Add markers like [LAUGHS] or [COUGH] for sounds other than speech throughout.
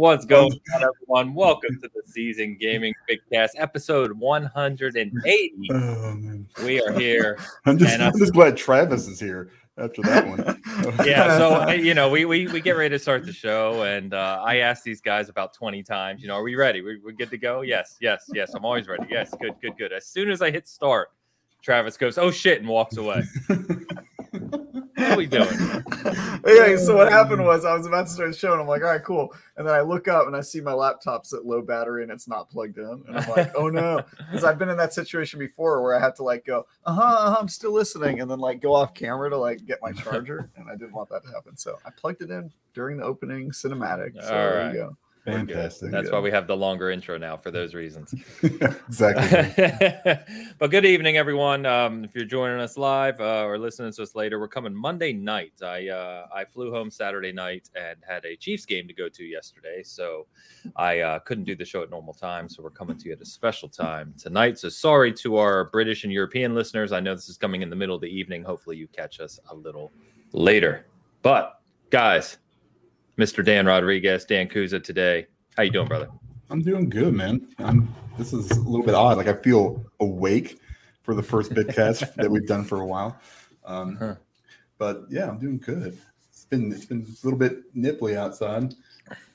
What's going on, everyone? Welcome to the Season Gaming Big Cast, episode 180. Oh, we are here. I'm just, I'm just glad Travis is here after that one. [LAUGHS] yeah, so you know, we, we we get ready to start the show, and uh, I asked these guys about 20 times, you know, are we ready? We, we're good to go? Yes, yes, yes. I'm always ready. Yes, good, good, good. As soon as I hit start, Travis goes, "Oh shit," and walks away. [LAUGHS] what are we doing? [LAUGHS] yeah, so what happened was I was about to start the show and I'm like, all right, cool. And then I look up and I see my laptop's at low battery and it's not plugged in. And I'm like, oh no. [LAUGHS] Because I've been in that situation before where I had to like go, uh-huh, uh-huh, I'm still listening, and then like go off camera to like get my charger. [LAUGHS] And I didn't want that to happen. So I plugged it in during the opening cinematic. So all right. there you go. Fantastic. That's yeah. why we have the longer intro now for those reasons. [LAUGHS] exactly. [LAUGHS] but good evening, everyone. Um, if you're joining us live uh, or listening to us later, we're coming Monday night. I uh, I flew home Saturday night and had a Chiefs game to go to yesterday, so I uh, couldn't do the show at normal time. So we're coming to you at a special time tonight. So sorry to our British and European listeners. I know this is coming in the middle of the evening. Hopefully, you catch us a little later. But guys, Mr. Dan Rodriguez, Dan Kuza today. How you doing, brother? I'm doing good, man. I'm, this is a little bit odd. Like I feel awake for the first bitcast [LAUGHS] that we've done for a while. Um, huh. But yeah, I'm doing good. It's been it's been a little bit nipply outside,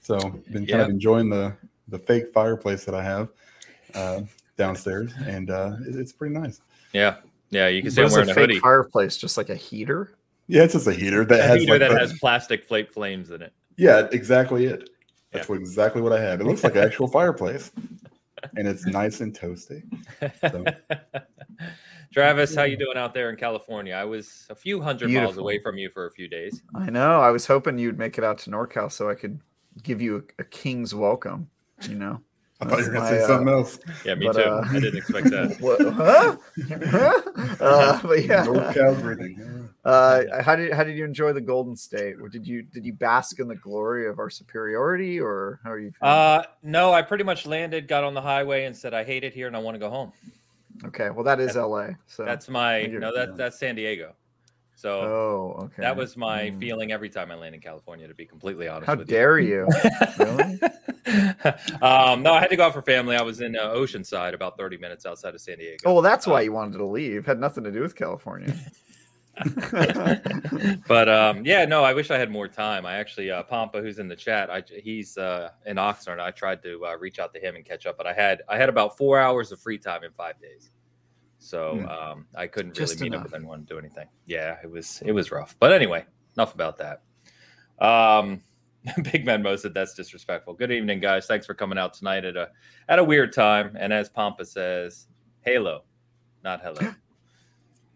so been kind yeah. of enjoying the the fake fireplace that I have uh, downstairs, and uh, it, it's pretty nice. Yeah, yeah. You can see I'm wearing a, a hoodie. Fireplace, just like a heater. Yeah, it's just a heater that a has heater like that the, has plastic flake flames in it. Yeah, exactly it. That's Yeah. what exactly what I have. It looks like an [LAUGHS] actual fireplace, and it's nice and toasty. So, [LAUGHS] Travis, how you doing out there in California? I was a few hundred miles away from you for a few days. I know. I was hoping you'd make it out to NorCal so I could give you a, a king's welcome. You know. [LAUGHS] I thought you were going to say uh, something else. Yeah, me But, too. uh, I didn't expect that. What? Huh? Huh? uh, but yeah. NorCal breathing. Uh, how did how did you enjoy the Golden State? Or did you did you bask in the glory of our superiority, or how are you? Feeling? Uh, no, I pretty much landed, got on the highway, and said I hate it here and I want to go home. okay, well that is L.A. So That's my no, that's yeah. that's San Diego. So oh okay. that was my Mm. feeling every time I land in California. To be completely honest How dare you? [LAUGHS] really? um, no, I had to go out for family. I was in uh, Oceanside, about thirty minutes outside of San Diego. Oh well, that's why Uh, you wanted to leave. Had nothing to do with California. [LAUGHS] [LAUGHS] but um, yeah, no, I wish I had more time. I actually, uh, Pampa, who's in the chat, I, he's uh, in Oxnard. I tried to uh, reach out to him and catch up, but I had I had about four hours of free time in five days, so Hmm. um, I couldn't really Just meet up enough. with anyone to do anything. Yeah, it was it was rough. But anyway, enough about that. Um, [LAUGHS] Big Man Mo said that's disrespectful. Good evening, guys. Thanks for coming out tonight at a at a weird time. And as Pompa says, Halo, not hello. [GASPS]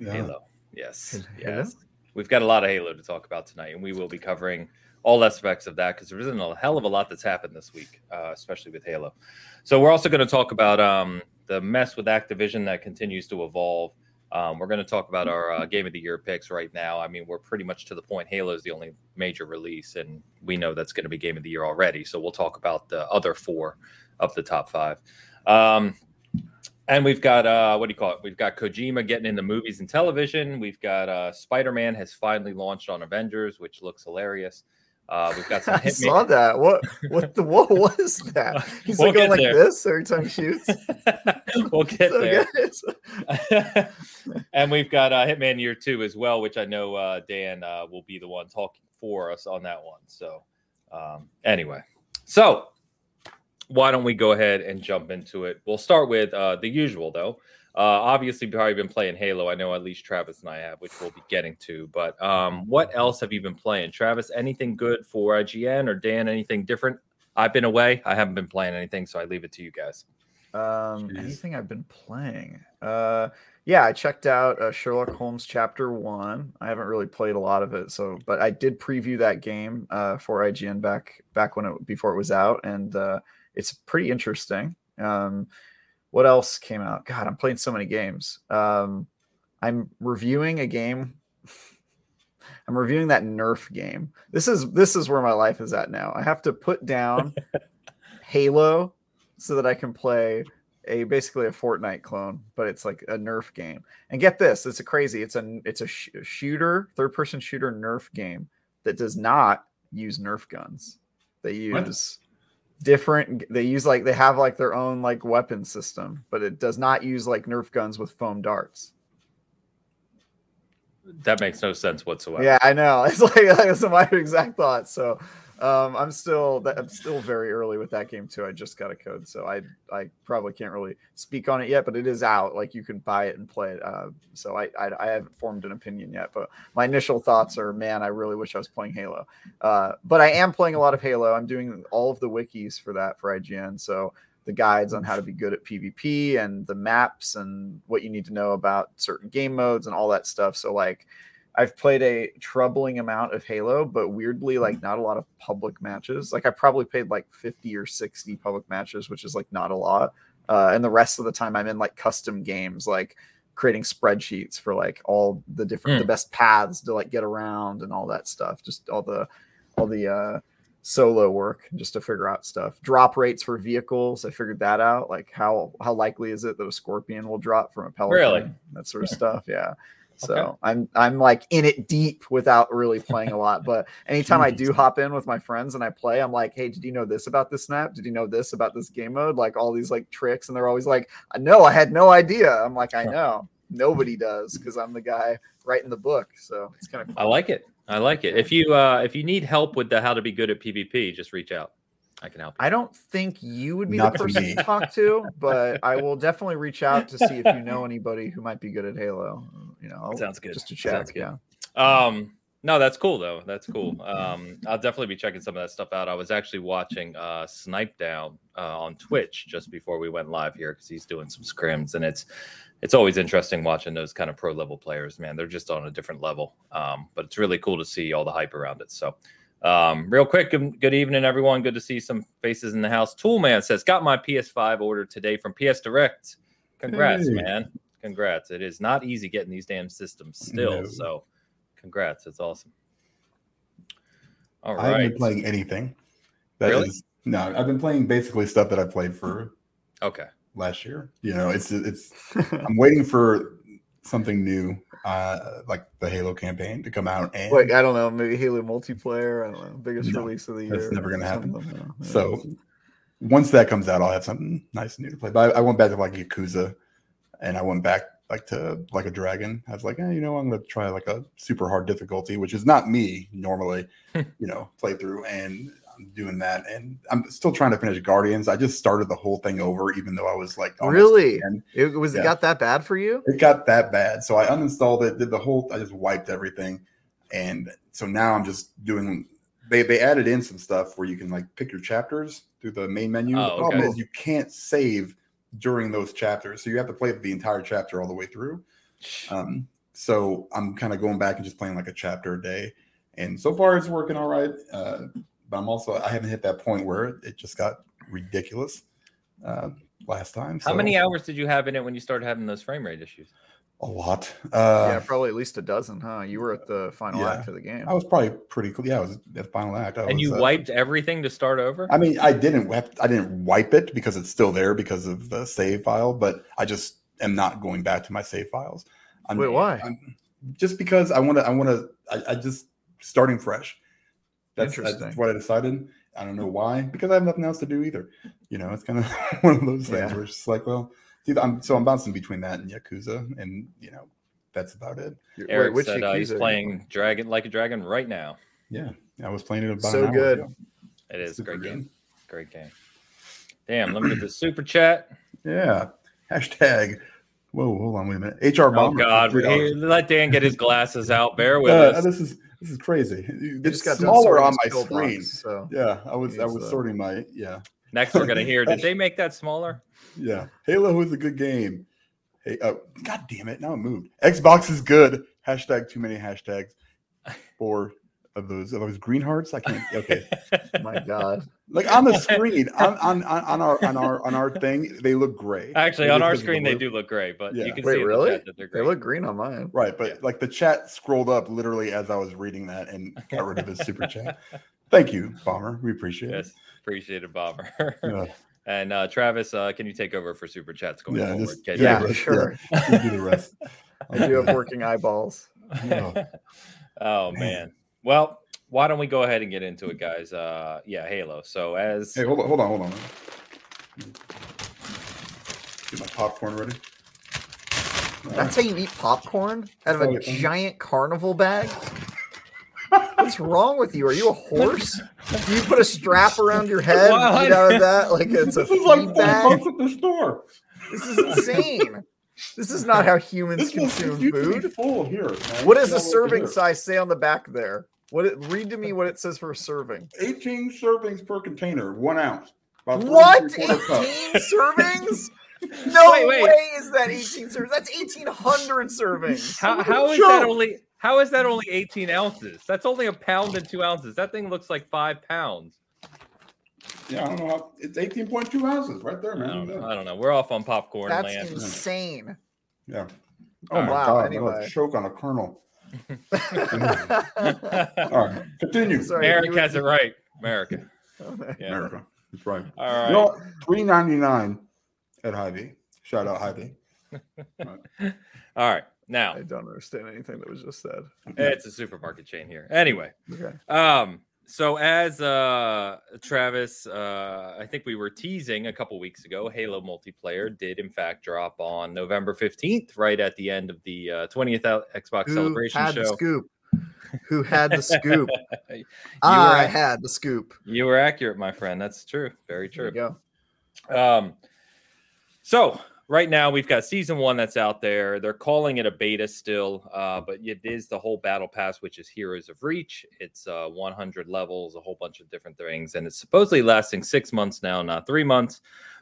Yeah. Halo. Yes. Halo? Yes. We've got a lot of Halo to talk about tonight, and we will be covering all aspects of that because there isn't a hell of a lot that's happened this week, uh, especially with Halo. So we're also going to talk about um, the mess with Activision that continues to evolve. Um, we're going to talk about our uh, Game of the Year picks right now. I mean, we're pretty much to the point. Halo is the only major release, and we know that's going to be Game of the Year already. So we'll talk about the other four of the top five. Um, and we've got uh, what do you call it? We've got Kojima getting into movies and television. We've got uh, Spider Man has finally launched on Avengers, which looks hilarious. Uh, we've got some [LAUGHS] I saw that. What what the what [LAUGHS] was that? He's We'll like going get like there. this every time he shoots. [LAUGHS] we'll get So there. and we've got uh, Hitman Year Two as well, which I know uh, Dan uh, will be the one talking for us on that one. So, um, anyway, so why don't we go ahead and jump into it? We'll start with uh, the usual, though. Uh, obviously, you've probably been playing Halo. I know at least Travis and I have, which we'll be getting to. But um, what else have you been playing, Travis? Anything good for IGN or Dan? Anything different? I've been away. I haven't been playing anything, so I leave it to you guys. Um, Jeez. anything I've been playing? Uh, yeah, I checked out uh, Sherlock Holmes Chapter One. I haven't really played a lot of it, so but I did preview that game uh, for IGN back back when it before it was out, and uh, it's pretty interesting. Um, what else came out? God, I'm playing so many games. Um, I'm reviewing a game. [LAUGHS] I'm reviewing that Nerf game. This is this is where my life is at now. I have to put down [LAUGHS] Halo so that I can play a basically a Fortnite clone, but it's like a Nerf game. And get this, it's a crazy. It's a it's a, sh- shooter, third person shooter Nerf game that does not use Nerf guns. They use different. They use like they have like their own like weapon system, but it does not use like Nerf guns with foam darts. That makes no sense whatsoever. Yeah, I know. [LAUGHS] It's like that's my exact thought. So um, I'm still I'm still very early with that game too. I just got a code, so I I probably can't really speak on it yet, but it is out. Like you can buy it and play it. Uh, so I, I, I haven't formed an opinion yet, but my initial thoughts are, man, I really wish I was playing Halo. Uh, but I am playing a lot of Halo. I'm doing all of the wikis for that for IGN. So the guides on how to be good at PvP and the maps and what you need to know about certain game modes and all that stuff. So like I've played a troubling amount of Halo, but weirdly, like not a lot of public matches. Like I probably played like 50 or 60 public matches, which is like not a lot. Uh, and the rest of the time I'm in like custom games, like creating spreadsheets for like all the different Mm. the best paths to like get around and all that stuff. Just all the all the uh solo work just to figure out stuff. Drop rates for vehicles. I figured that out. Like how how likely is it that a scorpion will drop from a pelican? Really? That sort of stuff. Yeah. So Okay. I'm I'm like in it deep without really playing a [LAUGHS] lot. But anytime I do hop in with my friends and I play, I'm like, hey, did you know this about this snap? Did you know this about this game mode? Like all these like tricks, and they're always like, no, I had no idea. I'm like, I know. Nobody does because I'm the guy writing the book. So it's kind of Cool. I like it. I like it. If you uh if you need help with the how to be good at PvP, just reach out. I can help you. I don't think you would be Not the person me. to talk to, [LAUGHS] but I will definitely reach out to see if you know anybody who might be good at Halo. You know, I'll- Sounds good. Just to Sounds check. good. Yeah. Um, no, that's cool though. That's cool. Um, I'll definitely be checking some of that stuff out. I was actually watching uh Snipedown uh, on Twitch just before we went live here because he's doing some scrims, and it's it's always interesting watching those kind of pro level players. Man, they're just on a different level. Um, but it's really cool to see all the hype around it. So. Um, real quick, good evening, everyone. Good to see some faces in the house. Toolman says, Got my PS5 ordered today from PS Direct. Congrats, Hey. man. Congrats. It is not easy getting these damn systems still. No. So, congrats. It's awesome. All I haven't right. been playing anything. That is Really? no. I've been playing basically stuff that I played for Okay. last year. You know, it's it's. [LAUGHS] I'm waiting for something new, uh, like the Halo campaign to come out, and Like I don't know, maybe Halo multiplayer. I don't know, biggest No, release of the year. that's year. never gonna happen. Something, yeah. Yeah. so once that comes out, I'll have something nice and new to play. But I, I went back to like Yakuza, and I went back like to like a dragon. I was like, eh, you know, I'm gonna try like a super hard difficulty, which is not me normally, [LAUGHS] you know, play through, and I'm doing that, and I'm still trying to finish Guardians. I just started the whole thing over, even though I was like, Really? it was it Yeah. got that bad for you? It got that bad, so I uninstalled it, did the whole, I just wiped everything, and so now I'm just doing. They they added in some stuff where you can like pick your chapters through the main menu. Oh, the problem okay. is you can't save during those chapters, so you have to play the entire chapter all the way through. Um, so I'm kind of going back and just playing like a chapter a day, and so far it's working all right. Uh, but I'm also I haven't hit that point where it just got ridiculous uh, last time. How many hours did you have in it when you started having those frame rate issues? A lot. Uh, yeah, probably at least a dozen, huh? You were at the final Yeah. act of the game. I was probably pretty cool. Yeah, I was at the final act. I and was, you uh, wiped everything to start over? I mean, I didn't. Have, I didn't wipe it because it's still there because of the save file. But I just am not going back to my save files. I'm, Wait, why? I'm, just because I want to. I want to. I, I just starting fresh. That's, that's what I decided. I don't know why. Because I have nothing else to do either. You know, it's kind of [LAUGHS] one of those things Yeah. where it's just like, well, see, I'm so I'm bouncing between that and Yakuza, and you know, that's about it. Wait, Eric which said uh, he's playing Dragon like a dragon right now. Yeah, I was playing it about So an hour good. ago. It is a Super great good. game. Great game. Damn, let me get the super chat. Yeah. Hashtag. Whoa, hold on, wait a minute. HR Oh. God, Hey, let Dan get his glasses out. Bear with Uh, us. this is this is crazy. [LAUGHS] You It's just got smaller on my screen. box, so Yeah, I was I was uh, sorting my yeah Next, we're gonna hear. Did [LAUGHS] they make that smaller? yeah. Halo is a good game. Hey, oh god damn it! Now it moved. Xbox is good. Hashtag too many hashtags. [LAUGHS] Four of those of those green hearts. I can't. Okay, my [LAUGHS] God. like on the screen [LAUGHS] on on, on, on our on our on our thing, they look gray. Actually, Maybe on our because the screen they do look great, but Yeah. you can Wait, see in the really? chat that they're They look green on mine. Right, but Yeah. like the chat scrolled up literally as I was reading that and [LAUGHS] got rid of his super chat. Thank you, Bomber. We appreciate yes, appreciate it, Bomber. Yeah, and uh, Travis, uh, can you take over for super chats going Yeah, forward? just- Can Yeah, you? Yeah. sure. you do the rest. I do have working eyeballs. Yeah. oh man. Well, why don't we go ahead and get into it, guys? Uh, yeah, Halo. So as Hey, hold on, hold on, hold on. Get my popcorn ready. That's how you eat popcorn out of a Oh, yeah. giant carnival bag? What's wrong with you? Are you a horse? Do you put a strap around your head [LAUGHS] What? eat out of that like it's a This is like feed bag? bucks at the store. This is insane. This is not how humans consume used to be food. full here. man. What does the serving here. size say on the back there? What it, read to me what it says for a serving. 18 servings per container, one ounce. What? and three-quarter cups. 18 [LAUGHS] servings? [LAUGHS] No Wait, wait. way is that 18 servings. That's 1800 servings. how, how is Sure. that only how is that only 18 ounces? That's only a pound and two ounces. That thing looks like five pounds. Yeah, I don't know. How, it's 18.2 ounces right there, I man. don't know. I don't know. We're off on popcorn That's land. insane. Yeah. All Oh my right. god! Wow, I'm anyway. gonna choke on a kernel. [LAUGHS] All right, continue. Sorry, Eric has it right. America. [LAUGHS] Yeah. America. That's right. All right. You know, three ninety nine at Hy-Vee. Shout out Hy-Vee. [LAUGHS] All right. Now I don't understand anything that was just said. it's a supermarket chain here. Anyway, Okay. um, so as uh Travis, uh, I think we were teasing a couple weeks ago, Halo multiplayer did in fact drop on November 15th, right at the end of the uh, 20th out- Xbox Who celebration had the show. scoop? Who had the scoop? [LAUGHS] You I were- had the scoop. You were accurate, my friend. That's true. Very There true. you go. Um, so right now we've got season one that's out there. They're calling it a beta still, uh, but it is the whole battle pass, which is Heroes of Reach. It's uh, 100 levels, a whole bunch of different things, and it's supposedly lasting six months now, not three months.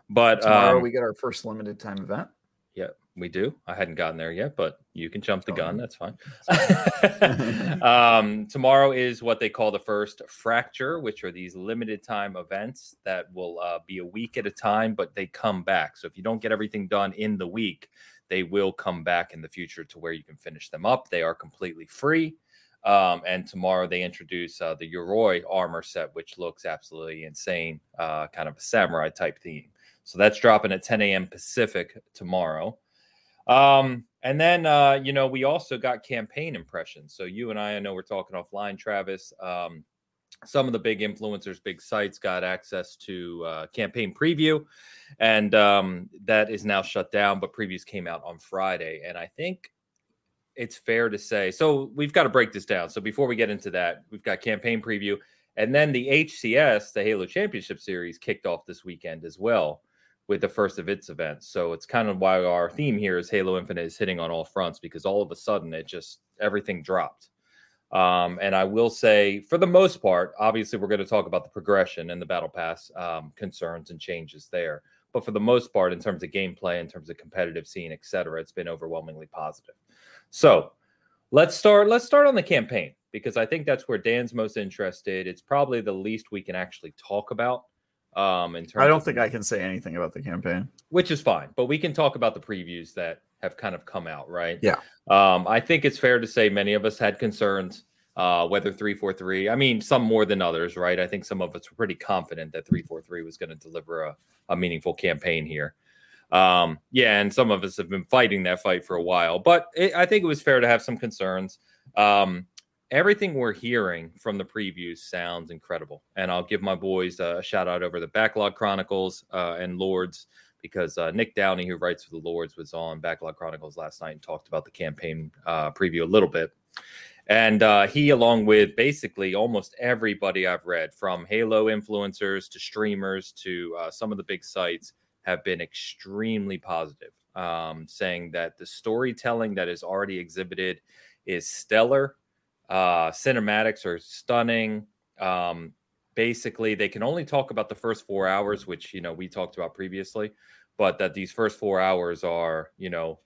But Tomorrow um, we get our first limited time event. yeah, we do. I hadn't gotten there yet, but you can jump the gun. That's fine. [LAUGHS] um, tomorrow is what they call the first fracture, which are these limited time events that will uh, be a week at a time, but they come back. So if you don't get everything done in the week, they will come back in the future to where you can finish them up. They are completely free. Um, and tomorrow they introduce uh, the Yoroi armor set, which looks absolutely insane, uh, kind of a samurai type theme. So that's dropping at 10 a.m. Pacific tomorrow. Um, and then uh, you know, we also got campaign impressions. So you and I, I know we're talking offline, Travis. Um, some of the big influencers, big sites got access to uh, campaign preview, and um, that is now shut down. But previews came out on Friday, and I think it's fair to say. So we've got to break this down. So before we get into that, we've got campaign preview, and then the HCS, the Halo Championship Series, kicked off this weekend as well with the first of its events. So it's kind of why our theme here is Halo Infinite is hitting on all fronts because all of a sudden it just everything dropped. Um, and I will say, for the most part, obviously we're going to talk about the progression and the battle pass um, concerns and changes there. But for the most part, in terms of gameplay, in terms of competitive scene, et cetera, it's been overwhelmingly positive. So let's start. Let's start on the campaign because I think that's where Dan's most interested. It's probably the least we can actually talk about. Um, in terms I don't of- think I can say anything about the campaign. which is fine. But we can talk about the previews that have kind of come out, right? Yeah. Um, I think it's fair to say many of us had concerns uh, whether 343, I mean, some more than others, right? I think some of us were pretty confident that 343 was going to deliver a, a meaningful campaign here. Um, yeah, and some of us have been fighting that fight for a while, but it, I think it was fair to have some concerns. Um, everything we're hearing from the previews sounds incredible, and I'll give my boys a shout out over the Backlog Chronicles uh, and Lords because uh, Nick Downey, who writes for the Lords, was on Backlog Chronicles last night and talked about the campaign uh, preview a little bit. And uh, he, along with basically almost everybody I've read, from Halo influencers to streamers to uh, some of the big sites, have been extremely positive, um, saying that the storytelling that is already exhibited is stellar. Uh, cinematics are stunning. Um, basically, they can only talk about the first four hours, which you know we talked about previously, but that these first four hours are you know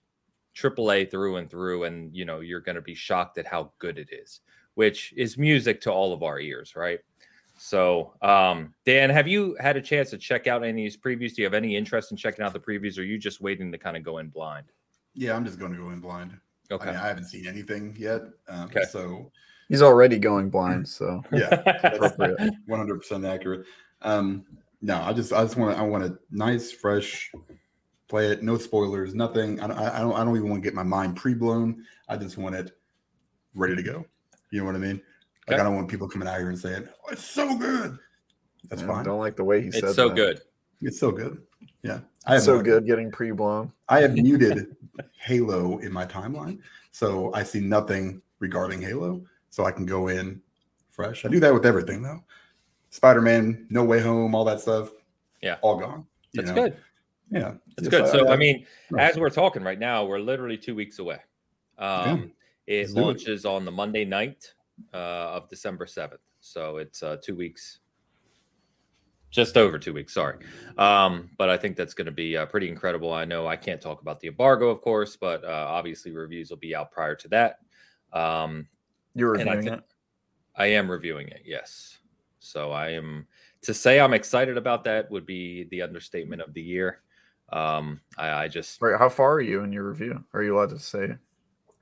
triple A through and through, and you know you're going to be shocked at how good it is, which is music to all of our ears, right? So, um, Dan, have you had a chance to check out any of these previews? Do you have any interest in checking out the previews, or are you just waiting to kind of go in blind? Yeah, I'm just going to go in blind. Okay. I, mean, I haven't seen anything yet. Um, Okay. So He's already going blind, so [LAUGHS] yeah, appropriate. 100 percent accurate. Um, no, I just I just want to, I want a nice fresh play it, no spoilers, nothing. I don't I don't I don't even want to get my mind pre blown. I just want it ready to go. You know what I mean? Like I don't want people coming out here and saying, oh, "It's so good." That's Yeah, fine. I don't like the way he said It's so that. good. It's so good. Yeah, I have so no- good getting pre blown. I have muted [LAUGHS] Halo in my timeline, so I see nothing regarding Halo, so I can go in fresh. I do that with everything though. Spider Man, No Way Home, all that stuff. Yeah. all gone. That's know? good. Yeah, That's Yes, good. So I mean, right. as we're talking right now, we're literally two weeks away. Um, It Let's do it. launches on the Monday night uh, of December seventh, so it's uh, two weeks, just over two weeks. Sorry, um, but I think that's going to be uh, pretty incredible. I know I can't talk about the embargo, of course, but uh, obviously reviews will be out prior to that. Um, You're I reviewing think it. I am reviewing it. Yes, so I am to say I'm excited about that would be the understatement of the year. Um, I, I just Right. How far are you in your review? Are you allowed to say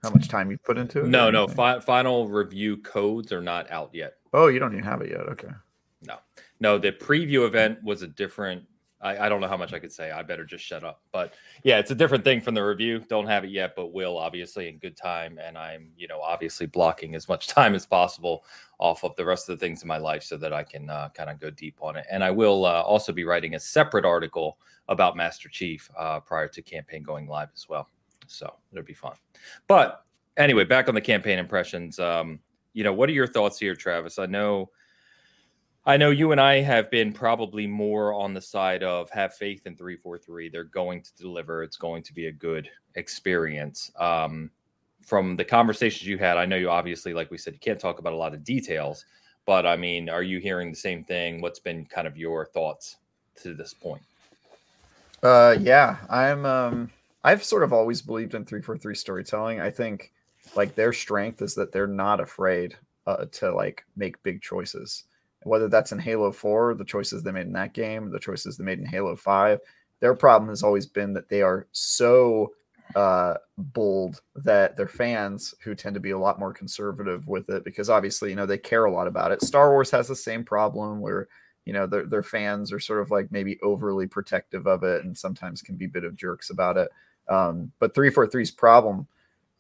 how much time you put into it? No, no. Fi- final review codes are not out yet. Oh, you don't even have it yet. Okay. No, no. the preview event was a different. I, I don't know how much I could say. I better just shut up. But yeah, it's a different thing from the review. Don't have it yet, but will obviously in good time. And I'm, you know, obviously blocking as much [LAUGHS] time as possible off of the rest of the things in my life so that I can uh, kind of go deep on it. And I will uh, also be writing a separate article about Master Chief uh, prior to campaign going live as well. So it'll be fun. But anyway, back on the campaign impressions. Um, you know, what are your thoughts here, Travis? I know. I know you and I have been probably more on the side of have faith in 343. They're going to deliver. It's going to be a good experience. Um, from the conversations you had, I know you obviously, like we said, you can't talk about a lot of details, but I mean, are you hearing the same thing? What's been kind of your thoughts to this point? Uh, yeah, I'm. Um, I've sort of always believed in three four three storytelling. I think like their strength is that they're not afraid uh, to like make big choices. Whether that's in Halo Four, the choices they made in that game, the choices they made in Halo Five. Their problem has always been that they are so uh, bold that their fans, who tend to be a lot more conservative with it, because obviously you know they care a lot about it. Star Wars has the same problem where you know their their fans are sort of like maybe overly protective of it and sometimes can be a bit of jerks about it um, but 343's problem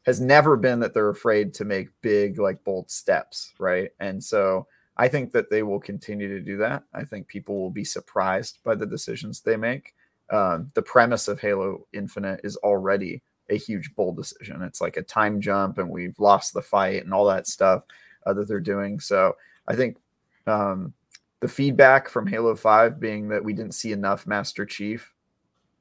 has never been that they're afraid to make big like bold steps right and so i think that they will continue to do that i think people will be surprised by the decisions they make um, the premise of halo infinite is already a huge bold decision it's like a time jump and we've lost the fight and all that stuff uh, that they're doing so i think um, the feedback from Halo 5 being that we didn't see enough Master Chief,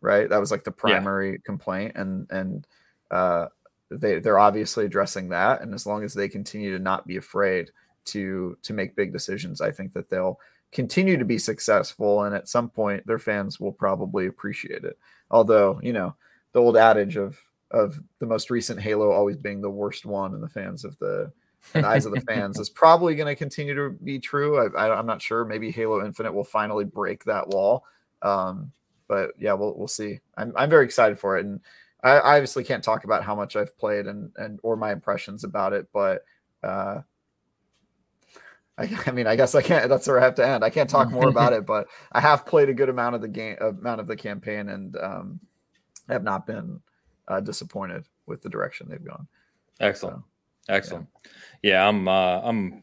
right? That was like the primary complaint. And and uh they they're obviously addressing that. And as long as they continue to not be afraid to to make big decisions, I think that they'll continue to be successful. And at some point their fans will probably appreciate it. Although, you know, the old adage of of the most recent Halo always being the worst one and the fans of the in the eyes of the [LAUGHS] fans is probably going to continue to be true. I, I'm not sure. Maybe Halo Infinite will finally break that wall. Um, but yeah, we'll we'll see. I'm I'm very excited for it, and I, I obviously can't talk about how much I've played and and or my impressions about it, but uh, I, [LAUGHS] I mean, I guess I can't. That's where I have to end. I can't talk more about [LAUGHS] it, but I have played a good amount of the game, amount of the campaign, and um, have not been uh, disappointed with the direction they've gone. Excellent. So, Excellent. Yeah, I'm uh I'm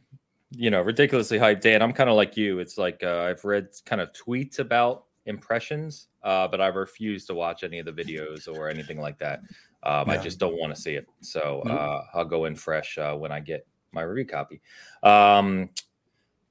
you know, ridiculously hyped, Dan. I'm kind of like you. It's like uh, I've read kind of tweets about impressions, uh, but I refuse to watch any of the videos or anything like that. Um, I just don't want to see it. So uh, I'll go in fresh uh, when I get my review copy. Um,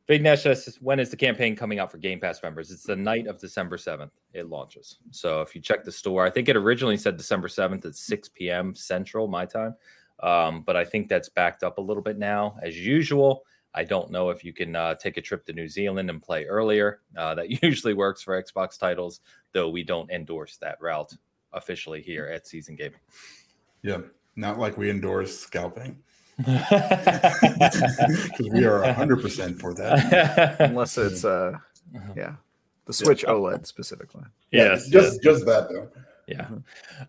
Big Nash says, when is the campaign coming out for Game Pass members? It's the night of December 7th. It launches. So if you check the store, I think it originally said December 7th at 6 p.m. Central, my time. Um, but I think that's backed up a little bit now. As usual, I don't know if you can uh, take a trip to New Zealand and play earlier. Uh, that [LAUGHS] usually works for Xbox titles, though we don't endorse that route officially here at Seasoned Gaming. Yeah, not like we endorse scalping [LAUGHS] because we are hundred percent for that. unless it's uh, yeah, the Switch OLED specifically. yes, just just that though. Yeah.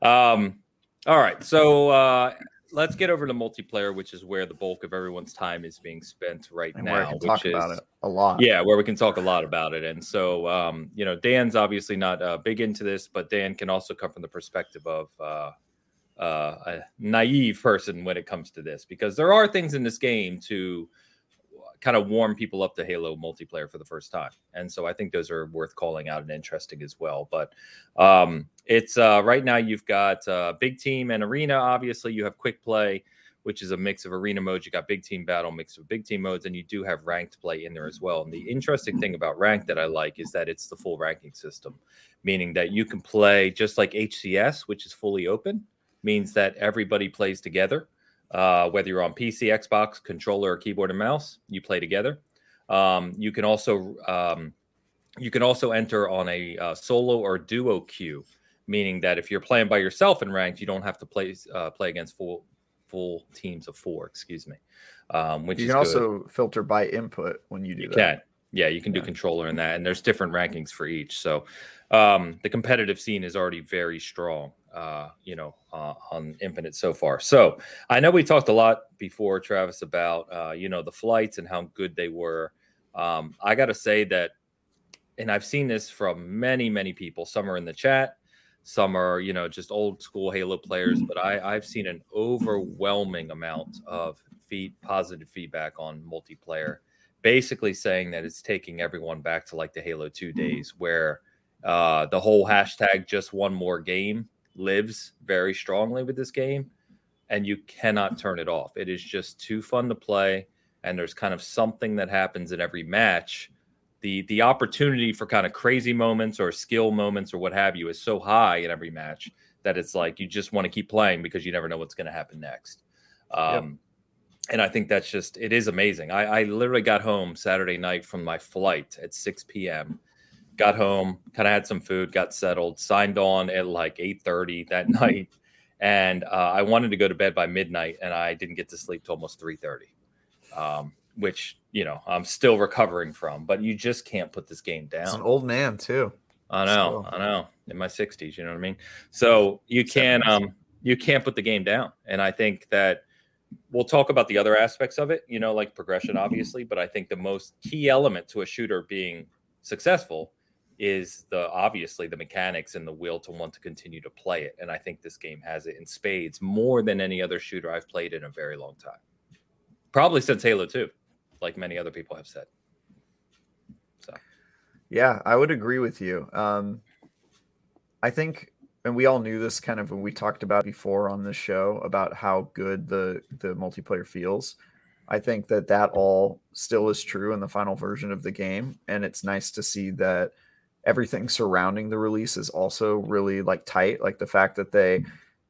Um, all right. So uh, let's get over to multiplayer, which is where the bulk of everyone's time is being spent right And now. where I can which talk is, about it a lot. Yeah, where we can talk a lot about it. And so, um, you know, Dan's obviously not uh, big into this, but Dan can also come from the perspective of uh, uh, a naive person when it comes to this, because there are things in this game to, kind of warm people up to Halo multiplayer for the first time. And so I think those are worth calling out and interesting as well. But um, it's uh, right now you've got uh, big team and arena. Obviously, you have quick play, which is a mix of arena modes. You got big team battle, mix of big team modes, and you do have ranked play in there as well. And the interesting thing about ranked that I like is that it's the full ranking system, meaning that you can play just like HCS, which is fully open, means that everybody plays together uh, whether you're on PC, Xbox, controller, or keyboard and mouse, you play together. Um, you can also um, you can also enter on a uh, solo or duo queue, meaning that if you're playing by yourself in ranked, you don't have to play uh, play against full full teams of four. Excuse me. Um, which you can also filter by input when you do you that. Can. Yeah, you can do controller in that, and there's different rankings for each. So um, the competitive scene is already very strong uh, you know, uh, on Infinite so far. So I know we talked a lot before, Travis, about uh, you know the flights and how good they were. Um, I got to say that, and I've seen this from many, many people. Some are in the chat, some are you know just old school Halo players, but I, I've seen an overwhelming amount of feed positive feedback on multiplayer, basically saying that it's taking everyone back to like the Halo Two days where. Uh, the whole hashtag just one more game lives very strongly with this game, and you cannot turn it off. It is just too fun to play, and there's kind of something that happens in every match. The, the opportunity for kind of crazy moments or skill moments or what have you is so high in every match that it's like you just want to keep playing because you never know what's going to happen next. Um, yep. And I think that's just, it is amazing. I, I literally got home Saturday night from my flight at 6 p.m got home, kind of had some food, got settled, signed on at like 8:30 that night, and uh, I wanted to go to bed by midnight, and I didn't get to sleep till almost 3:30, um, which you know I'm still recovering from. But you just can't put this game down. It's an old man too. I know, so. I know, in my 60s, you know what I mean. So you can um you can't put the game down, and I think that we'll talk about the other aspects of it, you know, like progression, obviously. But I think the most key element to a shooter being successful is the obviously the mechanics and the will to want to continue to play it. And I think this game has it in spades more than any other shooter I've played in a very long time. Probably since Halo 2, like many other people have said. So, yeah, I would agree with you. Um, I think, and we all knew this kind of when we talked about before on this show about how good the the multiplayer feels. I think that that all still is true in the final version of the game, and it's nice to see that everything surrounding the release is also really like tight. Like the fact that they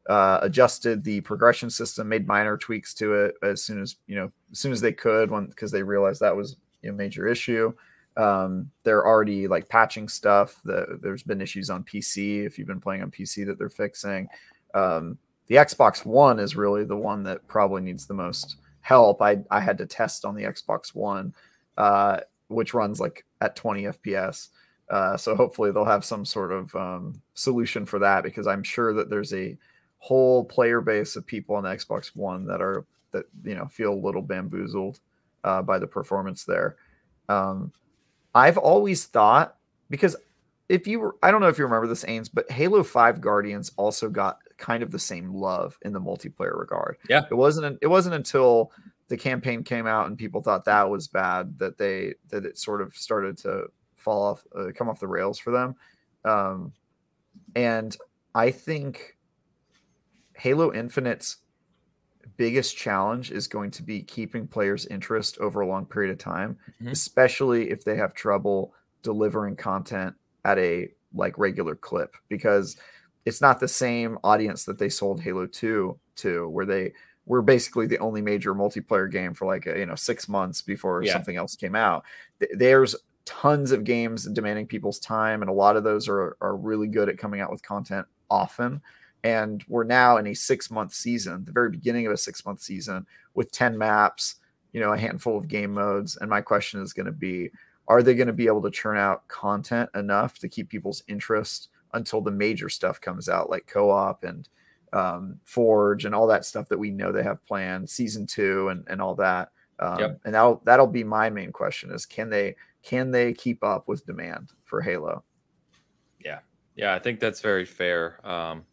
uh, adjusted the progression system, made minor tweaks to it as soon as you know, as soon as they could, when because they realized that was a major issue. Um, they're already like patching stuff. The, there's been issues on PC if you've been playing on PC that they're fixing. Um, the Xbox One is really the one that probably needs the most help. I I had to test on the Xbox One, uh, which runs like at 20 FPS. Uh, so hopefully they'll have some sort of um, solution for that because I'm sure that there's a whole player base of people on the Xbox One that are that you know feel a little bamboozled uh, by the performance there. Um, I've always thought because if you were, I don't know if you remember this, Ains, but Halo Five Guardians also got kind of the same love in the multiplayer regard. Yeah, it wasn't. It wasn't until the campaign came out and people thought that was bad that they that it sort of started to fall off, uh, come off the rails for them. Um, and I think Halo Infinite's biggest challenge is going to be keeping players' interest over a long period of time, mm-hmm. especially if they have trouble delivering content at a like regular clip because it's not the same audience that they sold Halo 2 to where they were basically the only major multiplayer game for like a, you know 6 months before yeah. something else came out. There's tons of games demanding people's time, and a lot of those are are really good at coming out with content often. And we're now in a six month season, the very beginning of a six month season with 10 maps, you know, a handful of game modes. And my question is going to be are they going to be able to churn out content enough to keep people's interest until the major stuff comes out, like co op and um, Forge and all that stuff that we know they have planned, season two and, and all that? Um, yep. And that'll, that'll be my main question is can they can they keep up with demand for Halo? Yeah, yeah, I think that's very fair. Um,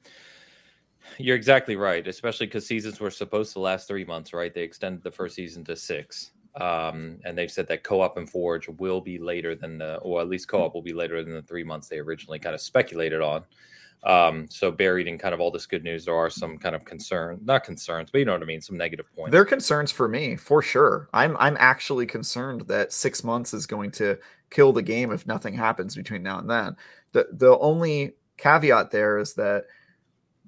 you're exactly right, especially because seasons were supposed to last three months, right? They extended the first season to six. Um, and they've said that co-op and Forge will be later than the, or at least co-op will be later than the three months they originally kind of speculated on. Um, so buried in kind of all this good news, there are some kind of concern, not concerns, but you know what I mean, some negative points. There are concerns for me for sure. I'm I'm actually concerned that six months is going to kill the game if nothing happens between now and then. The the only caveat there is that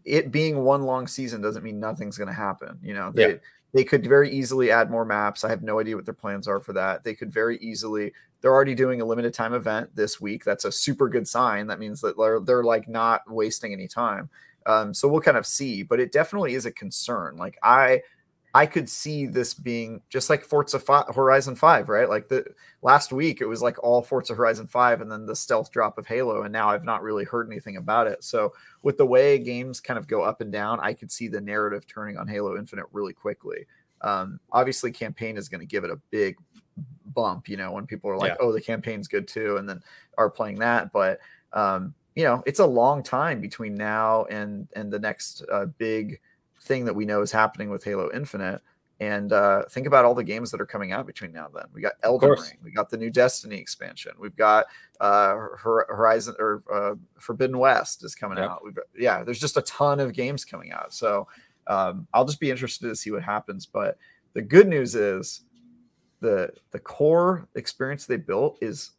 it being one long season doesn't mean nothing's going to happen. You know, they, Yeah. they could very easily add more maps. I have no idea what their plans are for that. They could very easily. They're already doing a limited time event this week. That's a super good sign. That means that they're they're like not wasting any time. Um, so we'll kind of see, but it definitely is a concern. Like I, I could see this being just like Forza Fi Horizon Five, right? Like the last week, it was like all Forza Horizon Five, and then the stealth drop of Halo, and now I've not really heard anything about it. So with the way games kind of go up and down, I could see the narrative turning on Halo Infinite really quickly. Um, obviously, campaign is going to give it a big bump, you know, when people are like, Yeah. "Oh, the campaign's good too," and then are playing that. But um, you know, it's a long time between now and and the next uh, big thing that we know is happening with Halo Infinite. And uh, think about all the games that are coming out between now and then. We got Elden. Ring, we got the new Destiny expansion, we've got uh, Horizon or uh, Forbidden West is coming Yep. out. We've got, yeah, there's just a ton of games coming out. So um, I'll just be interested to see what happens. But the good news is the the core experience they built is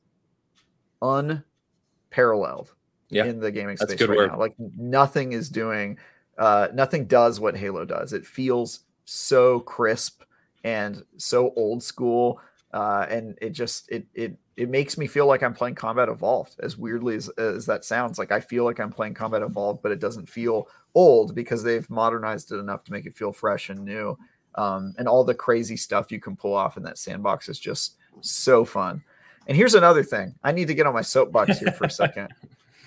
unparalleled Yeah, in the gaming space right word. now. Like nothing is doing, uh, nothing does what Halo does. It feels so crisp and so old school, uh, and it just it it it makes me feel like I'm playing Combat Evolved. As weirdly as, as that sounds, like I feel like I'm playing Combat Evolved, but it doesn't feel old because they've modernized it enough to make it feel fresh and new. Um, and all the crazy stuff you can pull off in that sandbox is just so fun. And here's another thing. I need to get on my soapbox here for a second.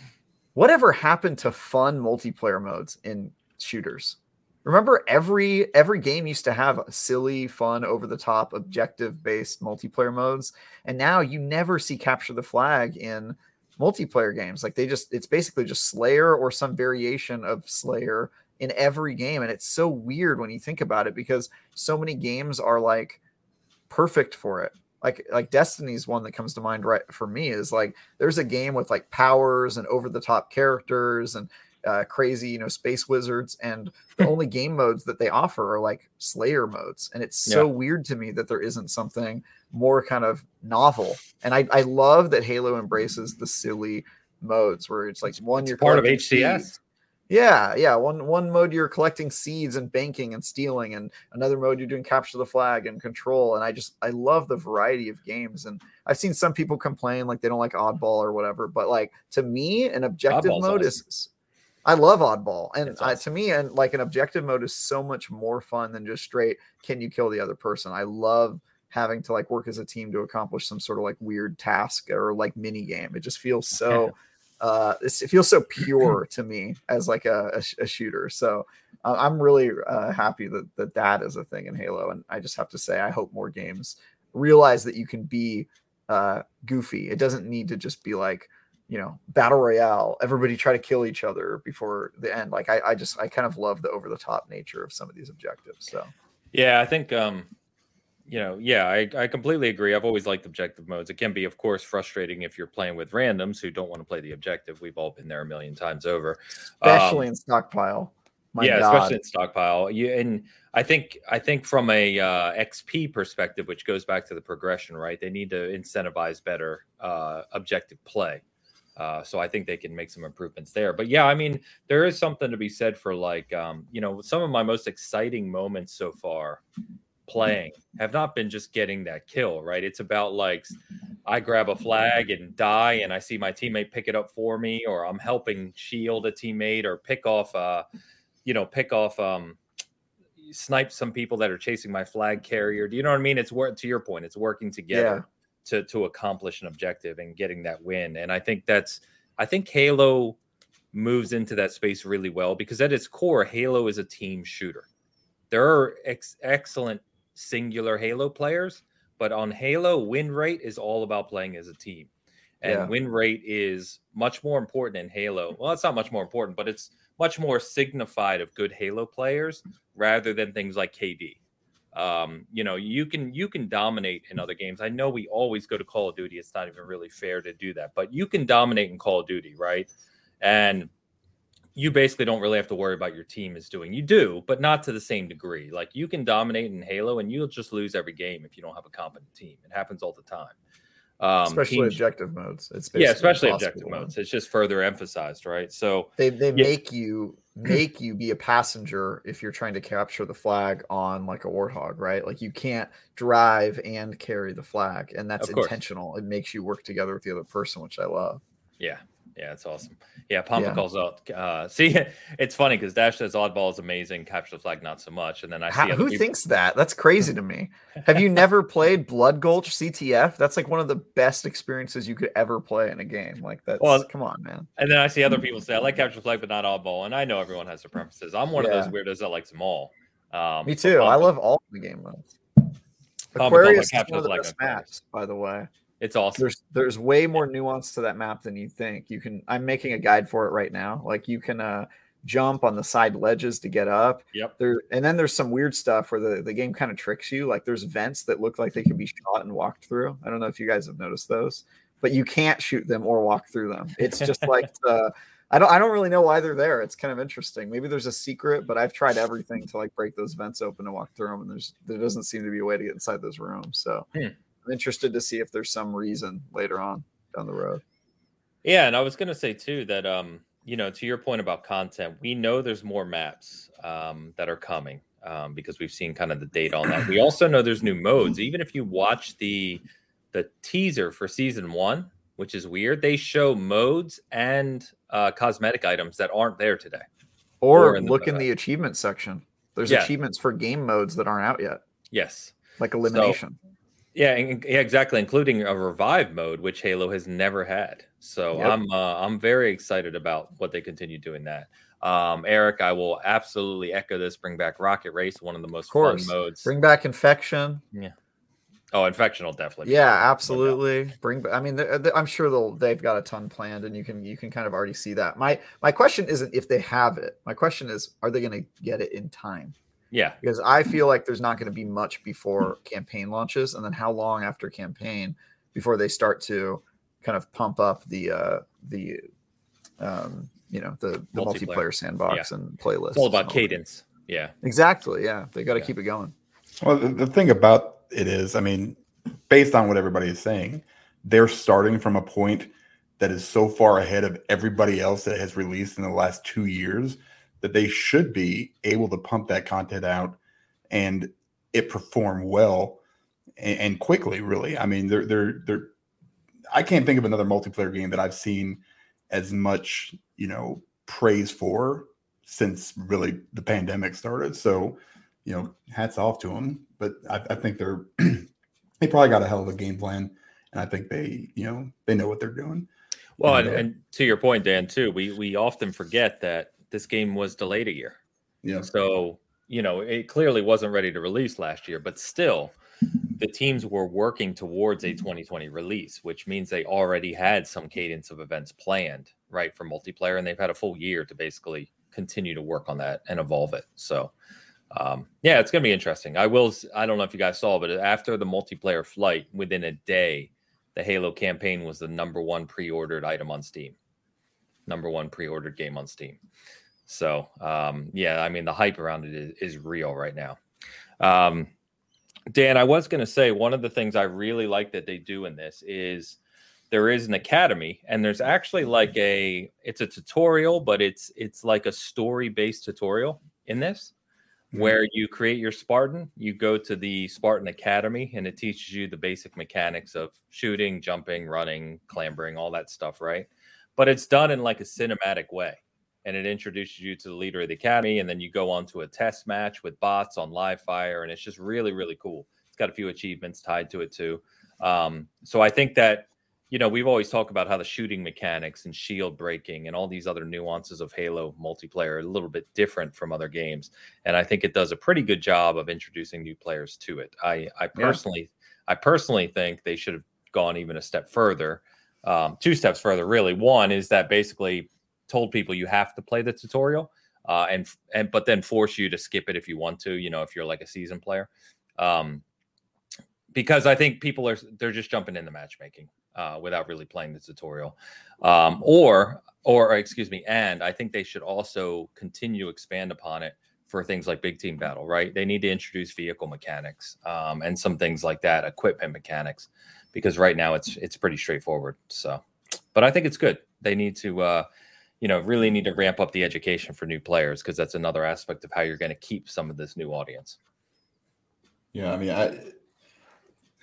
[LAUGHS] Whatever happened to fun multiplayer modes in shooters? Remember every every game used to have silly, fun, over the top, objective based multiplayer modes, and now you never see capture the flag in multiplayer games. Like they just it's basically just Slayer or some variation of Slayer in every game and it's so weird when you think about it because so many games are like perfect for it like like destiny's one that comes to mind right for me is like there's a game with like powers and over the top characters and uh, crazy you know space wizards and the [LAUGHS] only game modes that they offer are like slayer modes and it's so Yeah. weird to me that there isn't something more kind of novel and i i love that halo embraces the silly modes where it's like one It's you're part of HCS. Yeah, yeah. One one mode you're collecting seeds and banking and stealing, and another mode you're doing capture the flag and control. And I just I love the variety of games. And I've seen some people complain like they don't like oddball or whatever, but like to me, an objective Oddball's mode awesome. is I love oddball, and It's I, to me, and like an objective mode is so much more fun than just straight can you kill the other person. I love having to like work as a team to accomplish some sort of like weird task or like mini game. It just feels [LAUGHS] so uh it feels so [CLEARS THROAT] pure to me as like a, a, a shooter. So uh, i'm really uh, happy that, that that is a thing in halo and i just have to say i hope more games realize that you can be uh goofy. It doesn't need to just be like you know battle royale everybody try to kill each other before the end. Like i, I just i kind of love the over the top nature of some of these objectives so. Yeah, I think um, you know, yeah, I, I completely agree. I've always liked objective modes. It can be, of course, frustrating if you're playing with randoms who don't want to play the objective. We've all been there a million times over. especially Um, in stockpile my yeah, God. especially in stockpile. You and I think I think from a uh, XP perspective, which goes back to the progression, right? They need to incentivize better uh, objective play. Uh, so I think they can make some improvements there. But yeah, I mean, there is something to be said for like, um, you know, some of my most exciting moments so far playing have not been just getting that kill, right? It's about like I grab a flag and die, and I see my teammate pick it up for me, or I'm helping shield a teammate, or pick off, uh, you know, pick off, um, snipe some people that are chasing my flag carrier. Do you know what I mean? It's work to your point. It's working together to to accomplish an objective and getting that win. And I think that's I think Halo moves into that space really well because at its core, Halo is a team shooter. There are ex- excellent singular Halo players, but on Halo, win rate is all about playing as a team. And Yeah. win rate is much more important in Halo. Well, it's not much more important, but it's much more signified of good Halo players rather than things like KD. Um, you know, you can you can dominate in other games. I know we always go to Call of Duty. It's not even really fair to do that, but you can dominate in Call of Duty, right? And you basically don't really have to worry about your team is doing. You do, but not to the same degree. Like you can dominate in Halo, and you'll just lose every game if you don't have a competent team. It happens all the time. Um, especially teams, objective modes. It's yeah, especially objective modes. It's just further emphasized, right? So they they yeah. make you make you be a passenger if you're trying to capture the flag on like a warthog, right? Like you can't drive and carry the flag, and that's intentional. It makes you work together with the other person, which I love. Yeah, yeah, it's awesome. Yeah, Pampa yeah. calls out. Uh, [LAUGHS] see, it's funny because Dash says oddball is amazing, capture the flag not so much, and then I see How, who people... thinks that. That's crazy to me. [LAUGHS] Have you never played Blood Gulch CTF? That's like one of the best experiences you could ever play in a game. Like that's well, come on, man. And then I see other [LAUGHS] people say I like capture the flag, but not oddball, and I know everyone has their preferences. I'm one yeah. of those weirdos that likes them all. Um, me too. I love all the game modes. Aquarius is one of the best maps, by the way. It's awesome. There's there's way more nuance to that map than you think. You can I'm making a guide for it right now. Like you can uh jump on the side ledges to get up. Yep. There and then there's some weird stuff where the, the game kind of tricks you. Like there's vents that look like they can be shot and walked through. I don't know if you guys have noticed those, but you can't shoot them or walk through them. It's just like [LAUGHS] the I don't I don't really know why they're there. It's kind of interesting. Maybe there's a secret, but I've tried everything to like break those vents open and walk through them, and there's there doesn't seem to be a way to get inside those rooms. So hmm. I'm interested to see if there's some reason later on down the road. Yeah, and I was going to say too that um, you know, to your point about content, we know there's more maps um, that are coming um, because we've seen kind of the data on that. We also know there's new modes. Even if you watch the the teaser for season one, which is weird, they show modes and uh, cosmetic items that aren't there today. Or, or in look in the achievement section. There's yeah. achievements for game modes that aren't out yet. Yes, like elimination. So, yeah, yeah, exactly, including a revive mode, which Halo has never had. So yep. I'm uh, I'm very excited about what they continue doing that. Um, Eric, I will absolutely echo this. Bring back Rocket Race, one of the most of fun modes. Bring back Infection. Yeah. Oh, Infection will definitely. Yeah, absolutely. Bring. I mean, they're, they're, I'm sure they'll. They've got a ton planned, and you can you can kind of already see that. My my question isn't if they have it. My question is, are they going to get it in time? Yeah. Because I feel like there's not going to be much before campaign launches. And then how long after campaign before they start to kind of pump up the, uh, the, um, you know, the, the multiplayer, multiplayer sandbox yeah. and playlist. It's all about cadence. Yeah. Exactly. Yeah. They got to yeah. keep it going. Well, the, the thing about it is, I mean, based on what everybody is saying, they're starting from a point that is so far ahead of everybody else that has released in the last two years that they should be able to pump that content out and it perform well and, and quickly. Really, I mean, they're they're they're. I can't think of another multiplayer game that I've seen as much you know praise for since really the pandemic started. So, you know, hats off to them. But I, I think they're [CLEARS THROAT] they probably got a hell of a game plan, and I think they you know they know what they're doing. Well, and, and, uh, and to your point, Dan, too, we we often forget that this game was delayed a year. Yeah. So, you know, it clearly wasn't ready to release last year, but still, the teams were working towards a 2020 release, which means they already had some cadence of events planned, right, for multiplayer, and they've had a full year to basically continue to work on that and evolve it. So, um, yeah, it's going to be interesting. I will. I don't know if you guys saw, but after the multiplayer flight, within a day, the Halo campaign was the number one pre-ordered item on Steam. Number one pre-ordered game on Steam. So um, yeah, I mean the hype around it is, is real right now. Um, Dan, I was going to say one of the things I really like that they do in this is there is an academy and there's actually like a it's a tutorial but it's it's like a story based tutorial in this mm-hmm. where you create your spartan you go to the spartan academy and it teaches you the basic mechanics of shooting jumping running clambering all that stuff right but it's done in like a cinematic way and it introduces you to the leader of the academy and then you go on to a test match with bots on live fire and it's just really really cool. It's got a few achievements tied to it too. Um, so i think that you know we've always talked about how the shooting mechanics and shield breaking and all these other nuances of halo multiplayer are a little bit different from other games and i think it does a pretty good job of introducing new players to it. I i personally yeah. i personally think they should have gone even a step further um, two steps further really. One is that basically told people you have to play the tutorial uh, and and but then force you to skip it if you want to you know if you're like a season player Um, because I think people are they're just jumping into matchmaking uh, without really playing the tutorial, um, or or excuse me, and I think they should also continue expand upon it for things like big team battle. Right? They need to introduce vehicle mechanics um, and some things like that, equipment mechanics, because right now it's it's pretty straightforward. So, but I think it's good. They need to. Uh, you know, really need to ramp up the education for new players because that's another aspect of how you're going to keep some of this new audience. Yeah, I mean, I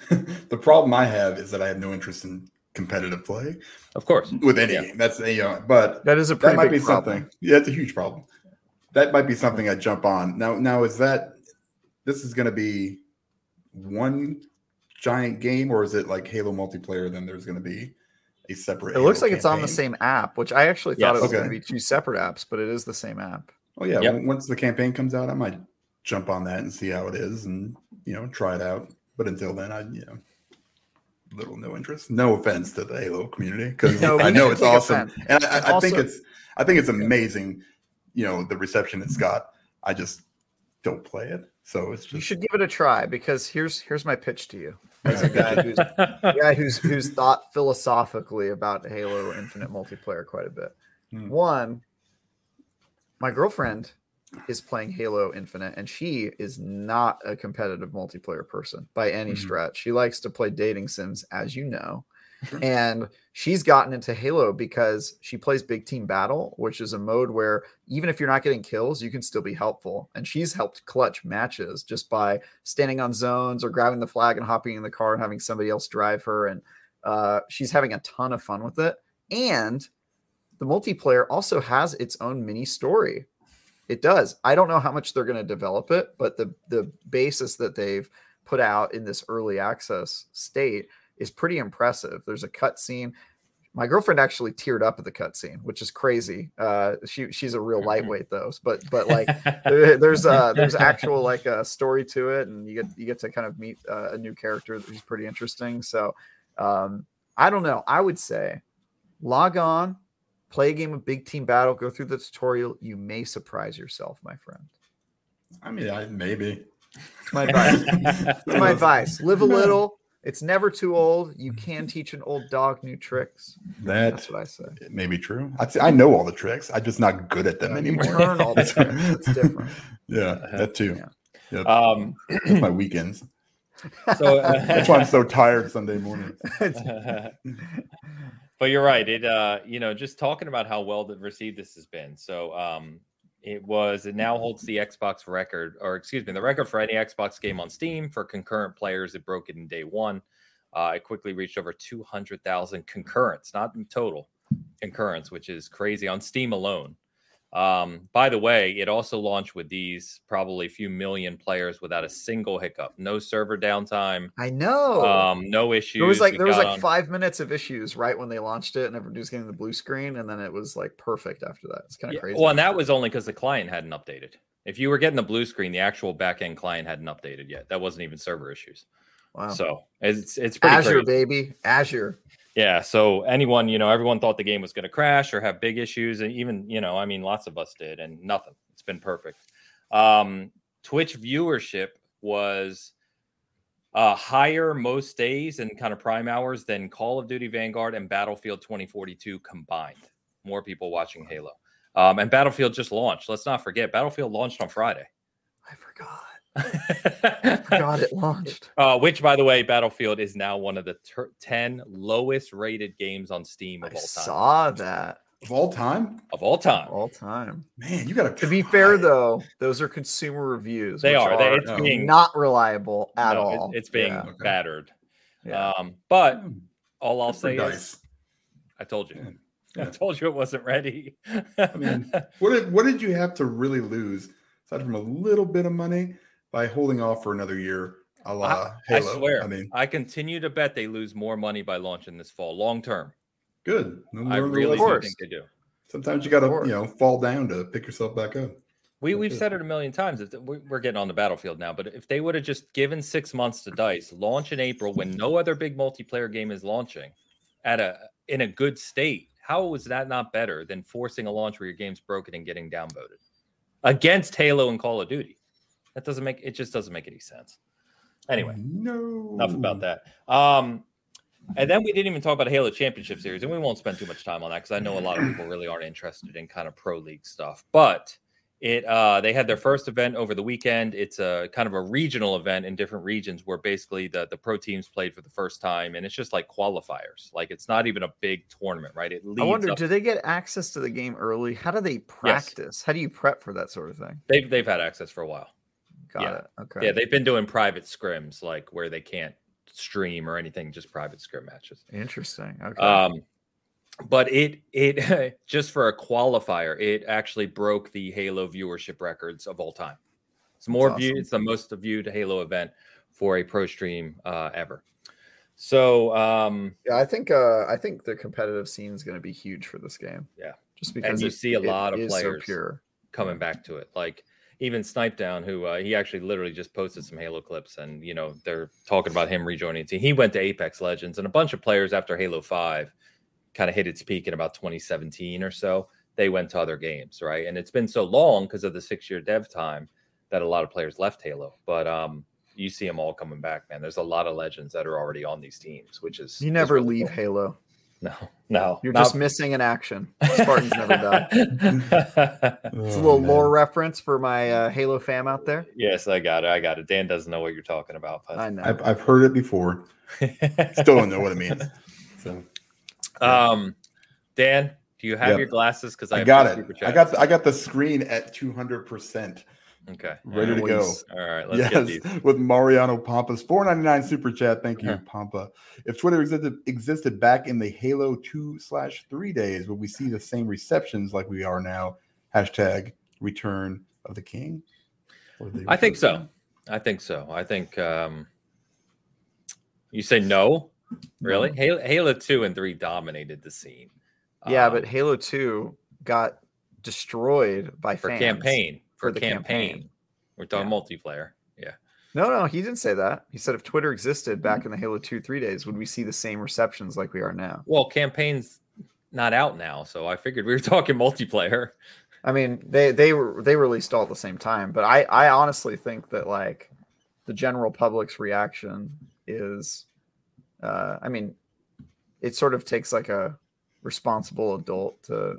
[LAUGHS] the problem I have is that I have no interest in competitive play. Of course, with any yeah. game. That's you know, but that is a that might be problem. something. Yeah, it's a huge problem. That might be something I jump on now. Now is that this is going to be one giant game, or is it like Halo multiplayer? Then there's going to be a separate. It looks like campaign? it's on the same app, which I actually thought Yes. it was Okay. going to be two separate apps, but it is the same app. Oh yeah, Yep. once the campaign comes out, I might jump on that and see how it is, and you know, try it out. But until then, I you know, little no interest. No offense to the Halo community because No, I know it's awesome, offense. and I, And I think it's I think it's amazing. You know, the reception it's got. I just don't play it, so it's You should give it a try because here's here's my pitch to you. As a guy who's a guy [LAUGHS] who's who's thought philosophically about Halo Infinite multiplayer quite a bit. Hmm. One, my girlfriend is playing Halo Infinite, and she is not a competitive multiplayer person by any Mhm. stretch. She likes to play dating sims, as you know. And she's gotten into Halo because she plays Big Team Battle, which is a mode where even if you're not getting kills, you can still be helpful. And she's helped clutch matches just by standing on zones or grabbing the flag and hopping in the car and having somebody else drive her. And uh, she's having a ton of fun with it. And the multiplayer also has its own mini story. It does. I don't know how much they're going to develop it, but the the basis that they've put out in this early access state is pretty impressive. There's a cutscene. My girlfriend actually teared up at the cutscene, which is crazy. Uh, she she's a real lightweight though, but but like [LAUGHS] there's uh there's actual like a story to it, and you get you get to kind of meet uh, a new character who's pretty interesting. So um, I don't know. I would say log on, play a game of Big Team Battle, go through the tutorial. You may surprise yourself, my friend. I mean, I maybe. It's my advice. [LAUGHS] It's my advice. Live a little. It's never too old. You can teach an old dog new tricks. That That's what I say. it may be true. I, I know all the tricks. I'm just not good at them Uh, you anymore. turn all the tricks. It's [LAUGHS] different. Yeah, that too. Yeah. Yep. um, That's my weekends. [LAUGHS] so uh, [LAUGHS] That's why I'm so tired Sunday morning. but you're right. It uh, you know, just talking about how well received this has been. So um it was it now holds the Xbox record, or excuse me, the record for any Xbox game on Steam for concurrent players. It broke it in day one. Uh, it quickly reached over 200,000 concurrents, not in total concurrents, which is crazy on Steam alone. Um, by the way, it also launched with these probably a few million players without a single hiccup, no server downtime, I know. um, no issues. there was like We there was like on- five minutes of issues right when they launched it, and everybody was getting the blue screen, and then it was like perfect after that. It's kind of Yeah, crazy. Well, and that was only because the client hadn't updated. If you were getting the blue screen, the actual backend client hadn't updated yet. That wasn't even server issues. wow. So it's it's pretty Azure, crazy. baby, Azure. Yeah. So anyone, you know, everyone thought the game was going to crash or have big issues, and even you know, I mean, lots of us did, and nothing. It's been perfect. Um, Twitch viewership was uh, higher most days and kind of prime hours than Call of Duty Vanguard and Battlefield 2042 combined. More people watching Halo. Um, and Battlefield just launched. Let's not forget, Battlefield launched on Friday. I forgot. [LAUGHS] Forgot it launched. uh, which, by the way, Battlefield is now one of the ter- 10 lowest rated games on Steam of I all time. saw that Of all time, Of all time. Of all time. man, you got To To be fair, though, those are consumer reviews. They which are. It's no. being, not reliable at no, it- all. it's being Yeah, battered. yeah. Um, but all I'll say is, dice. I told you. Yeah. I told you it wasn't ready. I mean, what did what did you have to really lose aside from a little bit of money by holding off for another year? A la I Halo. swear. I mean, I continue to bet they lose more money by launching this fall, long term. good. No I really do think they do. Sometimes you got to you know fall down to pick yourself back up. We That's we've it. said it a million times. We're getting on the battlefield now, but if they would have just given six months to Dice, launch in April when no other big multiplayer game is launching, at a in a good state, how was that not better than forcing a launch where your game's broken and getting downvoted against Halo and Call of Duty? That doesn't make it just doesn't make any sense. Anyway, no. enough about that. Um, and then we didn't even talk about Halo Championship Series, and we won't spend too much time on that because I know a lot of people really aren't interested in kind of pro league stuff. But it uh, they had their first event over the weekend. It's a kind of a regional event in different regions where basically the the pro teams played for the first time, and it's just like qualifiers. Like it's not even a big tournament, right? It leads. I wonder, up- do they get access to the game early? How do they practice? How do you prep for that sort of thing? they've they've had access for a while. Got Yeah. it. Okay. Yeah, they've been doing private scrims, like where they can't stream or anything, just private scrim matches. Interesting. Okay. Um, but it it [LAUGHS] just for a qualifier, it actually broke the Halo viewership records of all time. It's more That's viewed. awesome. It's the most viewed Halo event for a pro stream uh, ever. So um, yeah, I think uh I think the competitive scene is going to be huge for this game. Yeah. Just because you it- see a lot of so players pure. coming back to it. Like even Snipedown, who uh, he actually literally just posted some Halo clips, and you know they're talking about him rejoining the team. He went to Apex Legends, and a bunch of players after Halo Five kind of hit its peak in about 2017 or so. They went to other games, right? And it's been so long because of the six-year dev time that a lot of players left Halo. But um, you see them all coming back, man. There's a lot of legends that are already on these teams, which is You never leave cool. Halo. No, no, You're not- just missing an action. Spartans never die. [LAUGHS] It's a Oh, little man. lore reference for my uh, Halo fam out there. Yes, I got it. I got it. Dan doesn't know what you're talking about, but I know. I've, I've heard it before. [LAUGHS] Still don't know what it means. [LAUGHS] So um, Dan, do you have Yeah. your glasses? Because I, I got it. I got the, I got the screen at 200 percent okay. ready to go. All right, let's get these. Yes, with Mariano Pampa's 499 super chat. Thank you, Uh-huh. Pampa. If Twitter existed existed back in the Halo 2 slash 3 days, would we see the same receptions like we are now? Hashtag return of the king. I think so. return? I think so. I think um, you say no. Really, Halo, Halo two and three dominated the scene. yeah, Um, but Halo 2 got destroyed by for fans. campaign for, the campaign. campaign. we're talking multiplayer. Yeah. No, no, he didn't say that. He said if Twitter existed back in the Halo 2 3 days, would we see the same receptions like we are now? Well, campaign's not out now, so I figured we were [LAUGHS] talking multiplayer. I mean, they they were they released all at the same time, but I I honestly think that like the general public's reaction is, uh, I mean, it sort of takes like a responsible adult to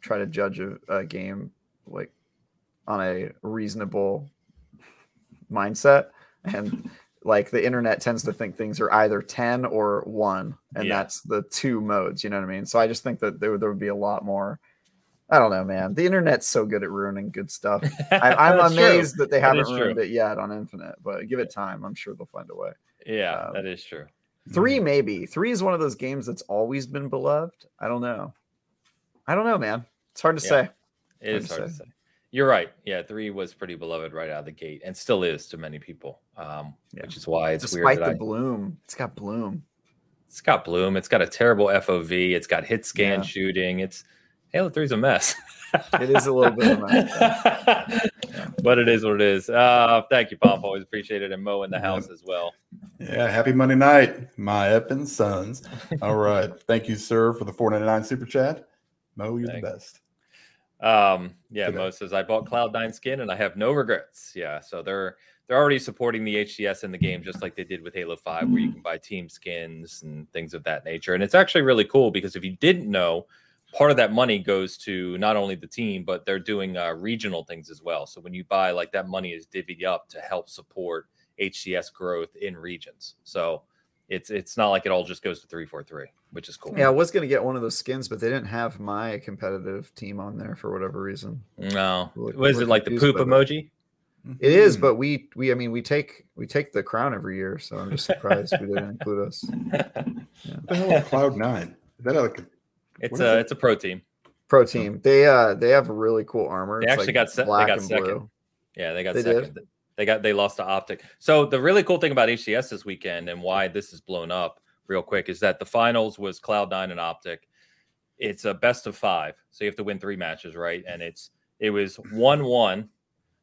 try to judge a, a game like on a reasonable mindset and like the internet tends to think things are either 10 or 1 and Yeah. that's the two modes you know what i mean so i just think that there, there would be a lot more i don't know man the internet's so good at ruining good stuff I, [LAUGHS] i'm That's true. amazed that they haven't is ruined true. it yet on infinite but give it time i'm sure they'll find a way Yeah, Um, that is true. three Mm. maybe three is one of those games that's always been beloved i don't know i don't know man it's hard to Yeah. say It hard is to hard to say. say. You're right. Yeah, three was pretty beloved right out of the gate, and still is to many people. Um, Yeah. which is why it's despite weird. the I, bloom it's got bloom it's got bloom. It's got a terrible FOV. It's got hit scan Yeah. shooting. It's Halo three's a mess. It is a little bit of a mess, [LAUGHS] but it is what it is. Uh, thank you, Pomp. Always appreciate it. And Mo in the Yeah. house as well. Yeah, happy Monday night, my effing sons. All right. [LAUGHS] Thank you, sir, for the 499 super chat. Mo, you're Thanks. the best. Um, yeah. Mo says I bought Cloud9 skin and I have no regrets. Yeah, so they're they're already supporting the HCS in the game just like they did with Halo 5, where you can buy team skins and things of that nature. And it's actually really cool because if you didn't know, part of that money goes to not only the team, but they're doing uh, regional things as well. So when you buy, like that money is divvied up to help support HCS growth in regions. So it's it's not like it all just goes to 343, which is cool. yeah i was going to get one of those skins but they didn't have my competitive team on there for whatever reason No. We're- Was we're it like the poop by that. emoji? It is, but we we I mean we take we take the crown every year, so I'm just surprised we didn't include us. [LAUGHS] what the hell is Cloud Nine? Is that like a, It's a it? it's a pro team. Pro team, they uh they have really cool armor. They It's actually like got se- they black got and second. blue. Yeah, they got They did? They got they lost to Optic. So the really cool thing about HCS this weekend and why this is blown up real quick is that the finals was Cloud9 and Optic. It's a best of five, so you have to win three matches, right? And it's it was one one,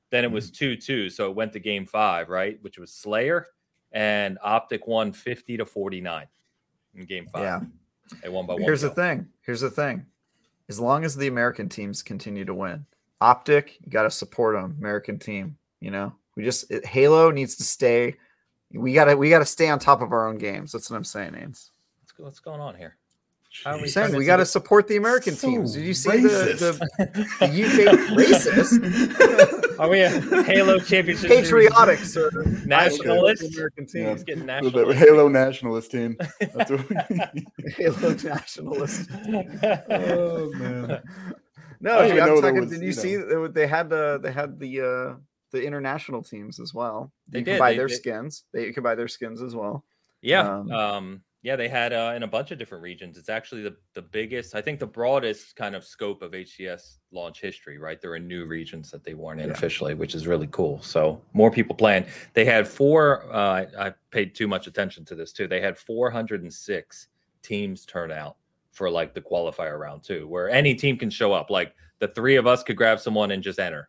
then it was mm-hmm. two two, so it went to game five, right? Which was Slayer and Optic won fifty to forty nine in game five. Yeah. they won by one. Here's the thing. Here's the thing. As long as the American teams continue to win, Optic, you got to support them. American team, you know, we just it, Halo needs to stay We gotta we gotta stay on top of our own games. That's what I'm saying, Ains. What's, what's going on here? How How we we saying we got to support the American So teams. Did you see the, racist. the, the [LAUGHS] UK racist? Are we a Halo Championship? Patriotic, sir. Nationalist? I support American Yeah. teams. Getting A little national. Halo nationalist team. That's what [LAUGHS] Halo nationalist. oh man. No, I didn't dude, even I'm know talking. was, did you you see know- that they had the they had the uh the international teams as well? They you can did, buy they- their they- skins. They you can buy their skins as well. Yeah. Um, Um, yeah, they had uh, in a bunch of different regions. It's actually the, the biggest, I think the broadest kind of scope of HCS launch history, right? There are new regions that they weren't in Yeah. officially, which is really cool. So more people playing. They had four, uh, I, I paid too much attention to this too. They had 406 teams turn out for like the qualifier round two, where any team can show up. Like the three of us could grab someone and just enter.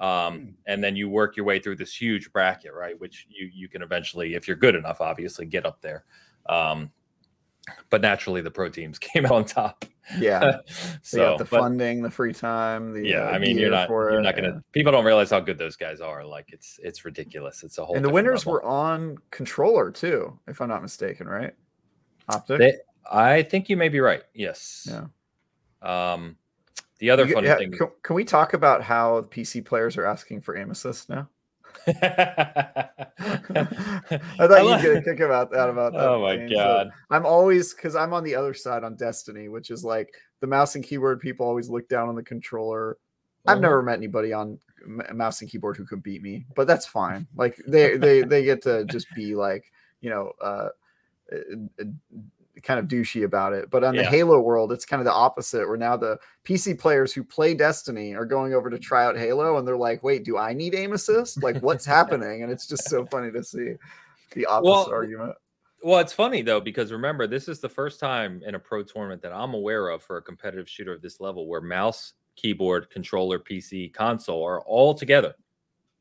Hmm. Um, and then you work your way through this huge bracket, right? Which you you can eventually, if you're good enough, obviously get up there. Um, but naturally, the pro teams [LAUGHS] came out on top. Yeah, [LAUGHS] so, the but, funding, the free time. The yeah, uh, I mean, you're not for you're it, not gonna. yeah. People don't realize how good those guys are. Like it's it's ridiculous. It's a whole. And the winners level. were on controller too, if I'm not mistaken, right? Optic. They, I think you may be right. Yes. Yeah. Um, the other You- funny yeah, thing. Can, can we talk about how PC players are asking for aim assist now? [LAUGHS] I thought you'd get a kick about that. About that. oh my. So god. I'm always because I'm on the other side on Destiny, which is like the mouse and keyboard people always look down on the controller. I've Mhm. never met anybody on mouse and keyboard who could beat me, but that's fine. Like they they they get to just be like you know uh, uh, uh, kind of douchey about it. But on the Halo world, it's kind of the opposite. Where now the PC players who play Destiny are going over to try out Halo, and they're like, "Wait, do I need aim assist? Like, what's happening?" And it's just so funny to see the opposite Well, argument. Well, it's funny though because remember, this is the first time in a pro tournament that I'm aware of for a competitive shooter of this level where mouse, keyboard, controller, PC, console are all together.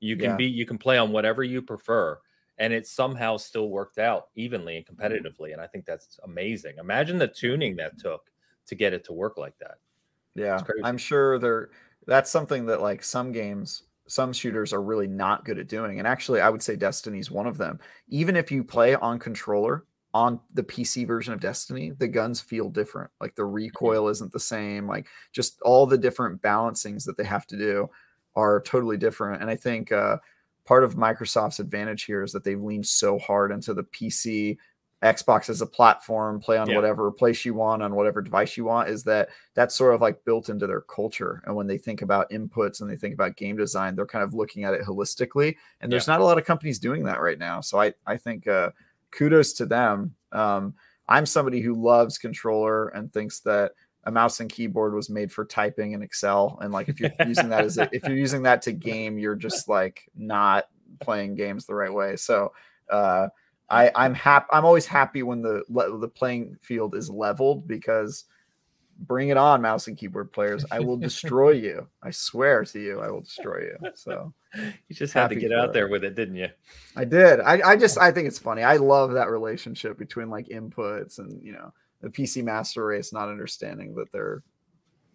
You can Yeah. be you can play on whatever you prefer, and it somehow still worked out evenly and Mm-hmm. competitively. And I think that's amazing. Imagine the tuning that took to get it to work like that. Yeah. I'm sure they're that's something that like some games, some shooters are really not good at doing. And actually, I would say Destiny's one of them. Even if you play on controller on the PC version of Destiny, the guns feel different. Like the recoil isn't the same. Like just all the different balancings that they have to do are totally different. And I think uh, part of Microsoft's advantage here is that they've leaned so hard into the PC Xbox as a platform, play on Yeah. whatever place you want on whatever device you want, is that that's sort of like built into their culture. And when they think about inputs and they think about game design, they're kind of looking at it holistically. And there's not a lot of companies doing that right now. So I, I think uh, kudos to them. Um, I'm somebody who loves controller and thinks that a mouse and keyboard was made for typing in Excel. And like if you're [LAUGHS] using that as a, if you're using that to game, you're just like not playing games the right way. So uh, I, I'm happy. I'm always happy when the the playing field is leveled because bring it on, mouse and keyboard players. I will [LAUGHS] destroy you. I swear to you, I will destroy you. So You just had to get out it. there with it, didn't you? I did. I, I just I think it's funny. I love that relationship between like inputs and you know the PC master race not understanding that they're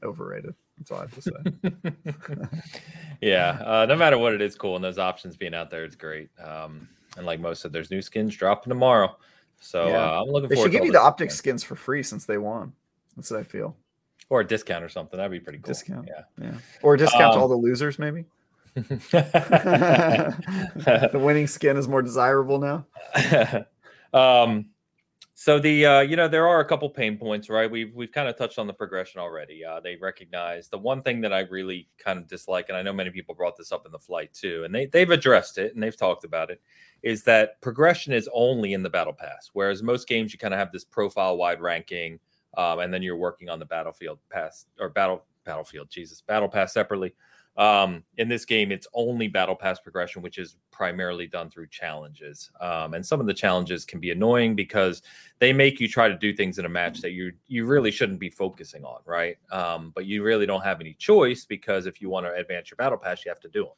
overrated. That's all I have to say. [LAUGHS] yeah, uh, no matter what it is, cool. And those options being out there, it's great. Um, and like most said, there's new skins dropping tomorrow. So Yeah. uh, I'm looking they forward should to give you the optic stuff. skins for free since they won. That's what I feel. or a discount or something. That'd be pretty cool. Discount. Yeah. Yeah. Or a discount to Um, all the losers, maybe. [LAUGHS] [LAUGHS] the winning skin is more desirable now. um, so the uh, you know there are a couple pain points, right? We've we've kind of touched on the progression already. Uh, they recognize the one thing that I really kind of dislike, and I know many people brought this up in the flight too, and they they've addressed it and they've talked about it, is that progression is only in the battle pass, whereas most games you kind of have this profile wide ranking, um, and then you're working on the battlefield pass or battle battlefield, Jesus, battle pass separately. Um, in this game, it's only battle pass progression, which is primarily done through challenges. Um, and some of the challenges can be annoying because they make you try to do things in a match that you you really shouldn't be focusing on, right? Um, but you really don't have any choice because if you want to advance your battle pass, you have to do them.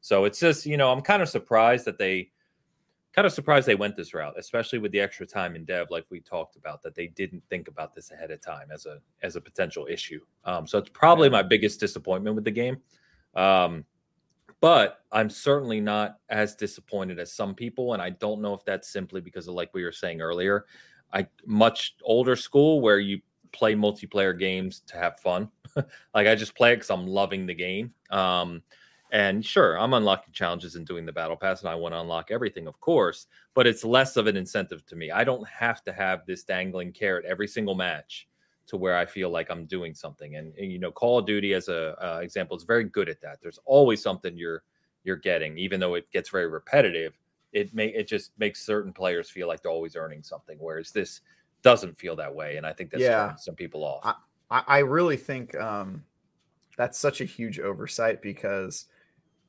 So it's just you know I'm kind of surprised that they kind of surprised they went this route, especially with the extra time in dev, like we talked about, that they didn't think about this ahead of time as a as a potential issue. Um, so it's probably my biggest disappointment with the game. Um, But I'm certainly not as disappointed as some people, and I don't know if that's simply because of like we were saying earlier, I much older school where you play multiplayer games to have fun. [LAUGHS] like I just play it because I'm loving the game. Um, and sure, I'm unlocking challenges and doing the battle pass, and I want to unlock everything, of course, but it's less of an incentive to me. I don't have to have this dangling carrot every single match to where I feel like I'm doing something. And, and you know, Call of Duty as a uh, example is very good at that. There's always something you're you're getting, even though it gets very repetitive. It may it just makes certain players feel like they're always earning something, whereas this doesn't feel that way. And I think that's Yeah. some people off. I, I I really think um, that's such a huge oversight because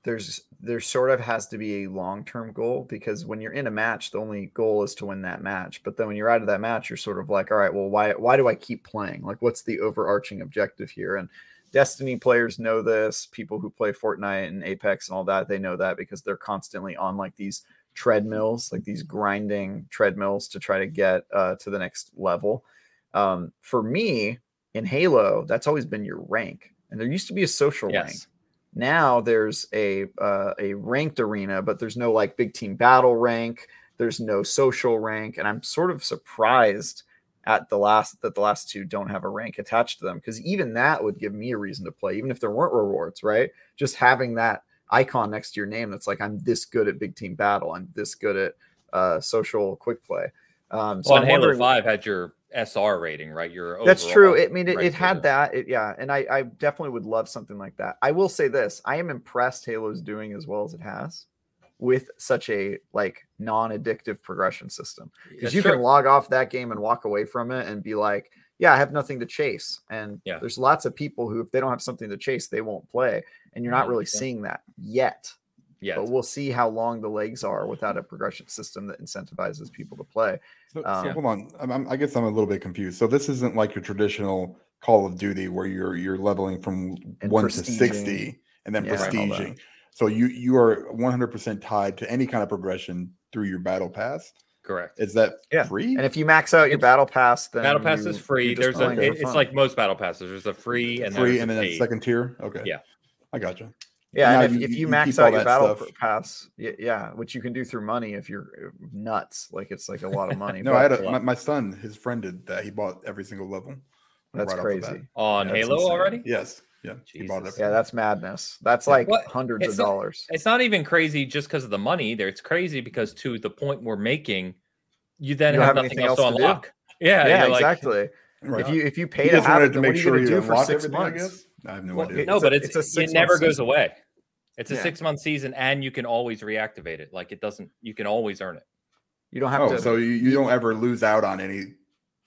there's there sort of has to be a long term goal because when you're in a match, the only goal is to win that match. But then when you're out of that match, you're sort of like, all right, well, why why do I keep playing? Like, what's the overarching objective here? And Destiny players know this. People who play Fortnite and Apex and all that, they know that because they're constantly on like these treadmills, like these grinding treadmills to try to get uh, to the next level. Um, for me, in Halo, that's always been your rank, and there used to be a social rank. Now there's a uh, a ranked arena, but there's no like big team battle rank. There's no social rank, and I'm sort of surprised at the last that the last two don't have a rank attached to them because even that would give me a reason to play, even if there weren't rewards. Right? Just having that icon next to your name that's like I'm this good at big team battle. I'm this good at uh, social quick play. Um, so Well, Halo Five had your SR rating, right? Your that's true. I mean, it, it had that. It, yeah, and I, I definitely would love something like that. I will say this: I am impressed Halo's doing as well as it has with such a like non-addictive progression system. Because you true. can log off that game and walk away from it and be like, "Yeah, I have nothing to chase." And Yeah. there's lots of people who, if they don't have something to chase, they won't play. And you're not mm-hmm. really 100%. seeing that yet. Yeah, But we'll see how long the legs are without a progression system that incentivizes people to play. So, Um, so hold on. I'm, I'm- I guess I'm a little bit confused. So this isn't like your traditional Call of Duty where you're you're leveling from one to sixty and then Yeah, and all prestiging. So you you are 100 percent tied to any kind of progression through your battle pass. correct. Is that Yeah. free? And if you max out your It's- battle pass, then battle pass you- is free. There's a it- it's like most battle passes. There's a free and free and then a second tier. Okay. Yeah. I gotcha. Yeah, Now and if, you- if you- you you max out your battle stuff. pass, yeah, which you can do through money if you're uh, nuts, like it's like a lot of money. [LAUGHS] No, I had but a, my, my son, his friend did that. He bought every single level. that's right off the bat. crazy. on Yeah, Halo already. Yes. Yeah. He bought it. Yeah, that's madness. That's like What? hundreds It's of not- dollars. It's not even crazy just because of the money. There, it's crazy because to the point we're making, you then You have, have nothing anything else to else to do. unlock. Yeah, Yeah, you're like- exactly. Right. If you if you pay he to just have wanted it, to make what are you sure going you to do for six months? Guess. I have no Well, idea. no, It's but a- it's, it's a it six-month never goes away. It's a Yeah. six month season, and you can always reactivate it. Like it doesn't. You can always earn it. You don't have oh, to. so you, you don't ever lose out on any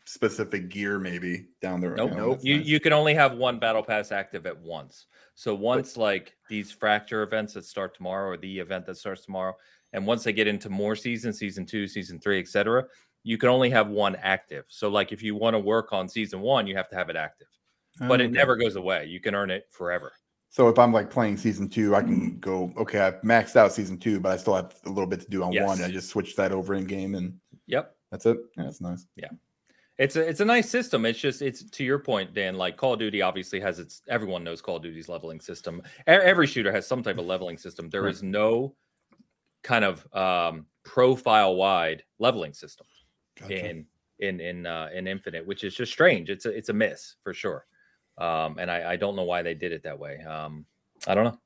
specific gear maybe down the road. Nope. Oh, Nope. You nice. you can only have one battle pass active at once. So once like these fracture events that start tomorrow, or the event that starts tomorrow, and once they get into more seasons, season two, season three, etc., you can only have one active. So like if you want to work on season one, you have to have it active. But it never goes away. You can earn it forever. So if I'm like playing season two, I can go, okay, I've maxed out season two, but I still have a little bit to do on one. I just switch that over in game and Yep. that's it. Yeah, that's nice. Yeah. It's a it's a nice system. It's just it's to your point, Dan. Like Call of Duty obviously has its everyone knows Call of Duty's leveling system. Every shooter has some type of leveling system. There is no kind of um, profile wide leveling system Gotcha. in in in uh, in Infinite, which is just strange. It's a it's a miss for sure. Um, and I, I don't know why they did it that way. Um, I don't know.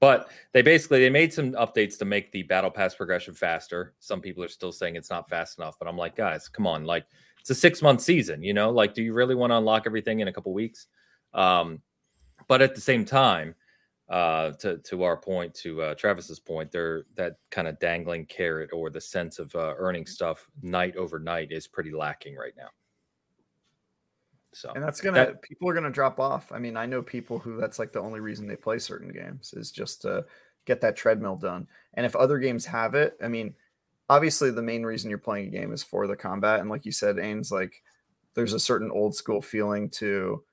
But they basically they made some updates to make the battle pass progression faster. Some people are still saying it's not fast enough, but I'm like, guys, come on, like it's a six month season, you know, like do you really want to unlock everything in a couple weeks? Um, but at the same time, uh, to to our point, to uh, Travis's point, there that kind of dangling carrot or the sense of uh, earning stuff night over night is pretty lacking right now. So and that's gonna That- people are gonna drop off. I mean, I know people who that's like the only reason they play certain games is just to get that treadmill done. And if other games have it, I mean, obviously the main reason you're playing a game is for the combat. And like you said, Ains, like there's a certain old school feeling to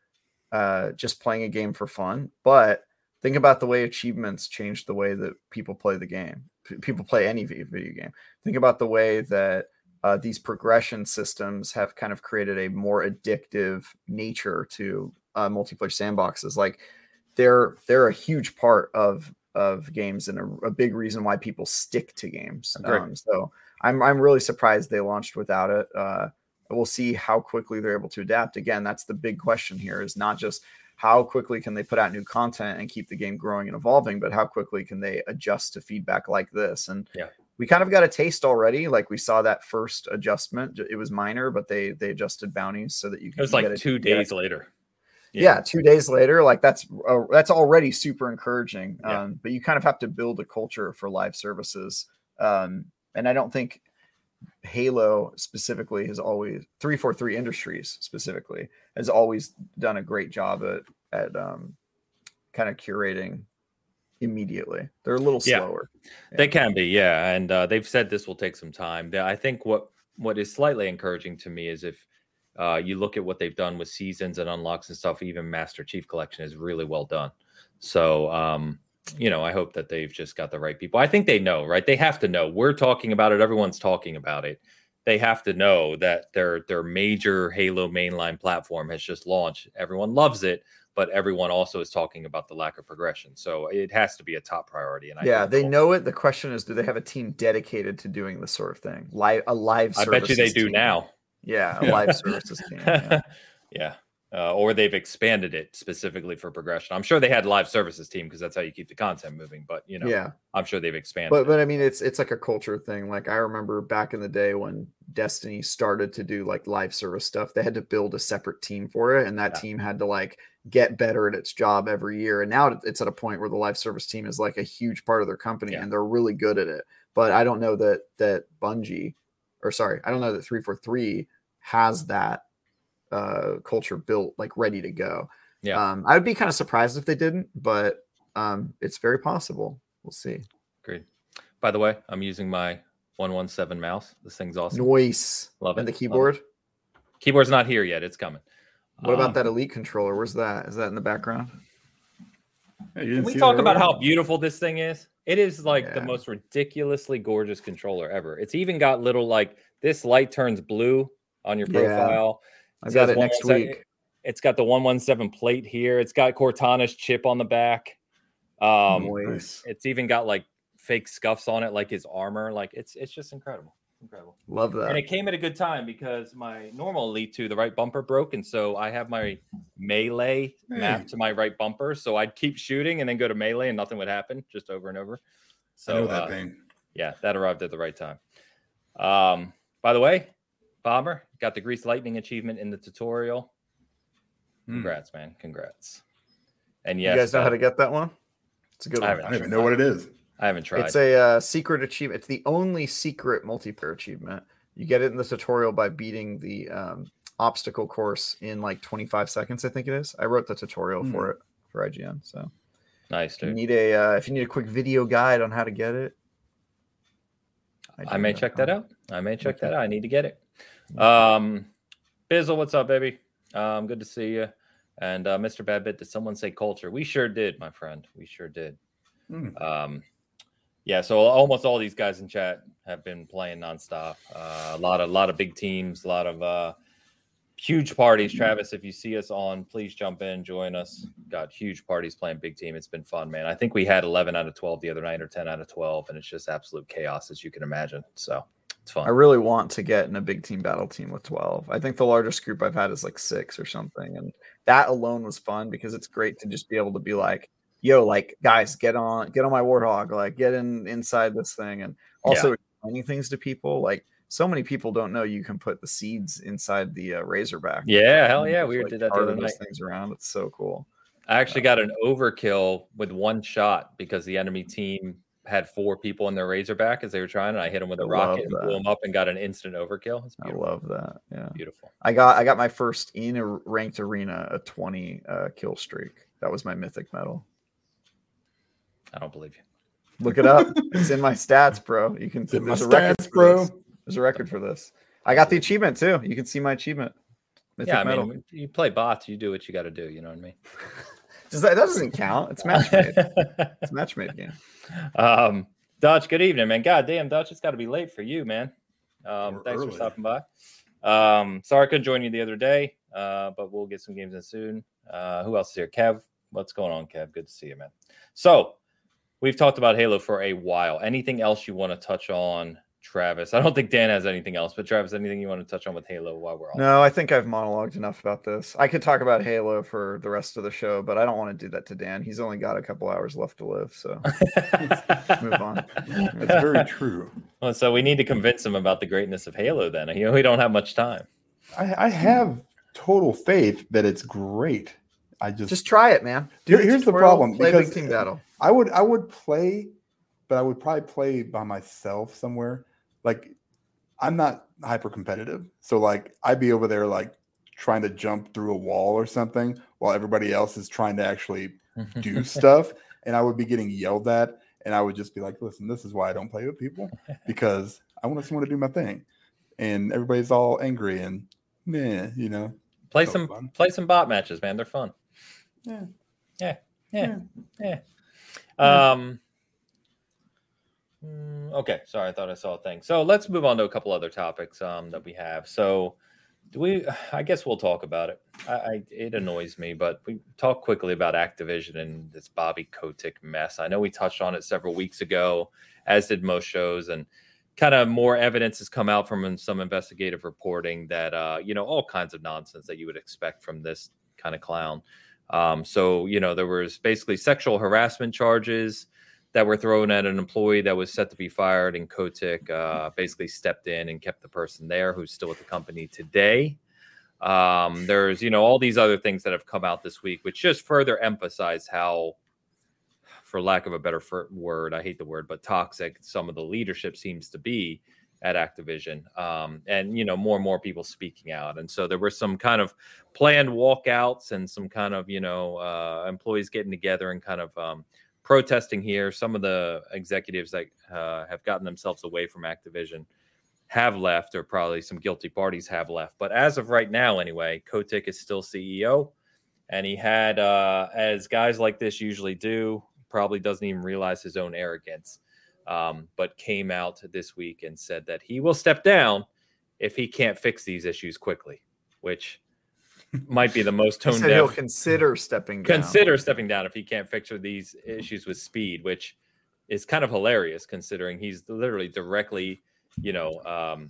uh, just playing a game for fun. But think about the way achievements changed the way that people play the game. P- people play any video game. Think about the way that uh, these progression systems have kind of created a more addictive nature to uh, multiplayer sandboxes. Like they're they're a huge part of of games and a, a big reason why people stick to games. Um, so I'm I'm really surprised they launched without it. Uh, we'll see how quickly they're able to adapt. Again, that's the big question here: is not just how quickly can they put out new content and keep the game growing and evolving, but how quickly can they adjust to feedback like this? And yeah. We kind of got a taste already. Like we saw that first adjustment; it was minor, but they they adjusted bounties so that you can. It was like two days later. Yeah. yeah. two days later, like that's uh, that's already super encouraging. Yeah. Um, but you kind of have to build a culture for live services, um, and I don't think Halo specifically has always 343 Industries specifically has always done a great job at at um, kind of curating immediately. They're a little slower. Yeah. They can be, yeah, and uh, they've said this will take some time. I think what what is slightly encouraging to me is if uh, you look at what they've done with seasons and unlocks and stuff. Even Master Chief Collection is really well done. So um, you know, I hope that they've just got the right people. I think they know, right? They have to know. We're talking about it. Everyone's talking about it. They have to know that their their major Halo mainline platform has just launched. Everyone loves it, but everyone also is talking about the lack of progression. So it has to be a top priority. And I yeah, they know it. The question is, do they have a team dedicated to doing this sort of thing? Live a live. I bet you they do team. now. Yeah, a [LAUGHS] live services team. Yeah. [LAUGHS] yeah uh, or they've expanded it specifically for progression. I'm sure they had live services team because that's how you keep the content moving. But you know, yeah, I'm sure they've expanded. But but I mean, it's it's like a culture thing. Like I remember back in the day when Destiny started to do like live service stuff, they had to build a separate team for it, and that yeah. team had to like get better at its job every year. And now it's at a point where the live service team is like a huge part of their company, yeah. and they're really good at it. But I don't know that that Bungie, or sorry, I don't know that three four three has that uh, culture built, like ready to go. Yeah. Um, I would be kind of surprised if they didn't, but um, it's very possible. We'll see. Great. By the way, I'm using my 117 mouse. This thing's awesome. Noise. Love it. And the keyboard? Keyboard's not here yet. It's coming. What um, about that Elite controller? Where's that? Is that in the background? Can we talk about how beautiful this thing is? It is like yeah. the most ridiculously gorgeous controller ever. It's even got little like this light turns blue on your profile. Yeah. I got it next week. It's got the 117 plate here. It's got Cortana's chip on the back. Um, nice. It's even got like fake scuffs on it, like his armor. Like it's it's just incredible. Incredible. Love that. And it came at a good time because my normal Elite 2, the right bumper broke. And so I have my melee hey. mapped to my right bumper. So I'd keep shooting and then go to melee and nothing would happen just over and over. So that uh. Yeah, that arrived at the right time. Um, by the way, Bomber got the Grease Lightning achievement in the tutorial. Hmm. Congrats, mm. man. Congrats. And yes, you guys know uh, how to get that one? It's a good one. I, I don't even know what it is. I haven't tried. It's a uh, secret achievement. It's the only secret multiplayer achievement. You get it in the tutorial by beating the um, obstacle course in like 25 seconds. I think it is. I wrote the tutorial mm. for hmm. it for IGN. So nice. Dude. you need a uh, if you need a quick video guide on how to get it, I, I may check that out. I may check that out. I need to get it. Um, Bizzle, what's up, baby? Um, good to see you. And uh, Mr. Badbit, did someone say culture? We sure did, my friend. We sure did. Mm. Um, yeah, so almost all these guys in chat have been playing nonstop. Uh, a lot of, a lot of big teams, a lot of uh, huge parties. Travis, if you see us on, please jump in, join us. Got huge parties playing big team. It's been fun, man. I think we had 11 out of 12 the other night, or 10 out of 12, and it's just absolute chaos, as you can imagine. So it's fun. I really want to get in a big team battle team with 12. I think the largest group I've had is like six or something. And that alone was fun because it's great to just be able to be like, yo, like guys, get on, get on my warthog, like get in inside this thing. And also yeah. explaining things to people. Like so many people don't know you can put the seeds inside the uh, razorback. Yeah, hell yeah. We like, did that the other night. things around. It's so cool. I actually got an overkill with one shot because the enemy team had four people in their Razorback as they were trying, and I hit them with a I rocket and blew them up and got an instant overkill. I love that. Yeah, beautiful. I got I got my first in a ranked arena a twenty uh, kill streak. That was my mythic medal. I don't believe you. Look it up. [LAUGHS] it's in my stats, bro. You can. see my stats, bro. There's a record for this. I got the achievement too. You can see my achievement. Mythic yeah, I medal. mean, you play bots, you do what you got to do. You know what I mean? [LAUGHS] Does that, that doesn't count? It's match made. [LAUGHS] it's match made game. Um, Dutch, good evening, man. God damn, Dutch, it's got to be late for you, man. Um, thanks early. for stopping by. Um, sorry I couldn't join you the other day, uh, but we'll get some games in soon. Uh, who else is here? Kev, what's going on, Kev? Good to see you, man. So, we've talked about Halo for a while. Anything else you want to touch on, Travis? I don't think Dan has anything else, but Travis, anything you want to touch on with Halo while we're on? No, I think I've monologued enough about this. I could talk about Halo for the rest of the show, but I don't want to do that to Dan. He's only got a couple hours left to live, so [LAUGHS] move on. That's very true. Well, so we need to convince him about the greatness of Halo. Then you know we don't have much time. I, I have total faith that it's great. I just Just try it, man. Here- here's the problem, Play because- big team battle. I would I would play, but I would probably play by myself somewhere. Like I'm not hyper competitive, so like I'd be over there like trying to jump through a wall or something while everybody else is trying to actually [LAUGHS] do stuff, and I would be getting yelled at, and I would just be like, "Listen, this is why I don't play with people because I want someone to do my thing," and everybody's all angry and meh, you know. play So some fun. play some bot matches, man. They're fun. Yeah. Yeah. Yeah. Yeah. Yeah. Um. Mm, Okay, sorry, I thought I saw a thing. So let's move on to a couple other topics um, that we have. So, do we? [SIGHS] I guess we'll talk about it. I, I it annoys me, but we talk quickly about Activision and this Bobby Kotick mess. I know we touched on it several weeks ago, as did most shows, and kind of more evidence has come out from some investigative reporting that uh, you know all kinds of nonsense that you would expect from this kind of clown. Um, so you know there was basically sexual harassment charges that were thrown at an employee that was set to be fired, and Kotick uh, basically stepped in and kept the person there who's still at the company today. Um, there's you know all these other things that have come out this week, which just further emphasize how for lack of a better word, I hate the word, but toxic some of the leadership seems to be at Activision. Um, and, you know, more and more people speaking out. And so there were some kind of planned walkouts and some kind of, you know, uh, employees getting together and kind of um, protesting here. Some of the executives that uh, have gotten themselves away from Activision have left, or probably some guilty parties have left. But as of right now, anyway, Kotick is still CEO. And he had, uh, as guys like this usually do, probably doesn't even realize his own arrogance, um, but came out this week and said that he will step down if he can't fix these issues quickly, which might be the most He tone said he'll deaf. consider stepping down. Consider stepping down if he can't fix these issues with speed, which is kind of hilarious considering he's literally directly, you know, um,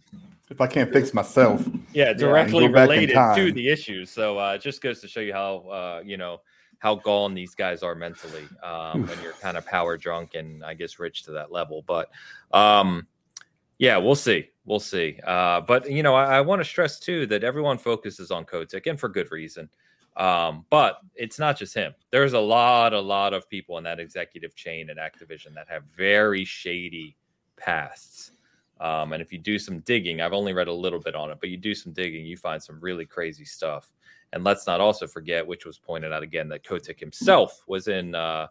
If I can't fix myself, yeah, directly go back in related to the issues. So uh, it just goes to show you how uh, you know how gone these guys are mentally um, when you're kind of power drunk and I guess rich to that level. But um, yeah, we'll see, we'll see. Uh, but you know, I, I want to stress too that everyone focuses on Kotick and for good reason. Um, but it's not just him. There's a lot, a lot of people in that executive chain at Activision that have very shady pasts. Um, and if you do some digging, I've only read a little bit on it, but you do some digging, you find some really crazy stuff. And let's not also forget, which was pointed out again, that Kotick himself was in, uh,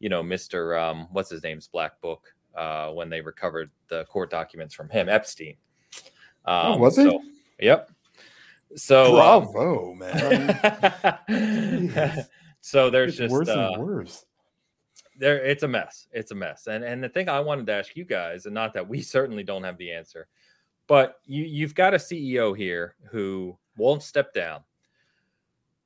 you know, Mr. Um, what's his name's black book uh, when they recovered the court documents from him, Epstein. Um, Oh, was he? so- Yep. So, um, bravo, [LAUGHS] man. [LAUGHS] so there's It's just worse uh, and worse. there it's a mess it's a mess and and the thing i wanted to ask you guys and not that we [LAUGHS] certainly don't have the answer but you you've got a ceo here who won't step down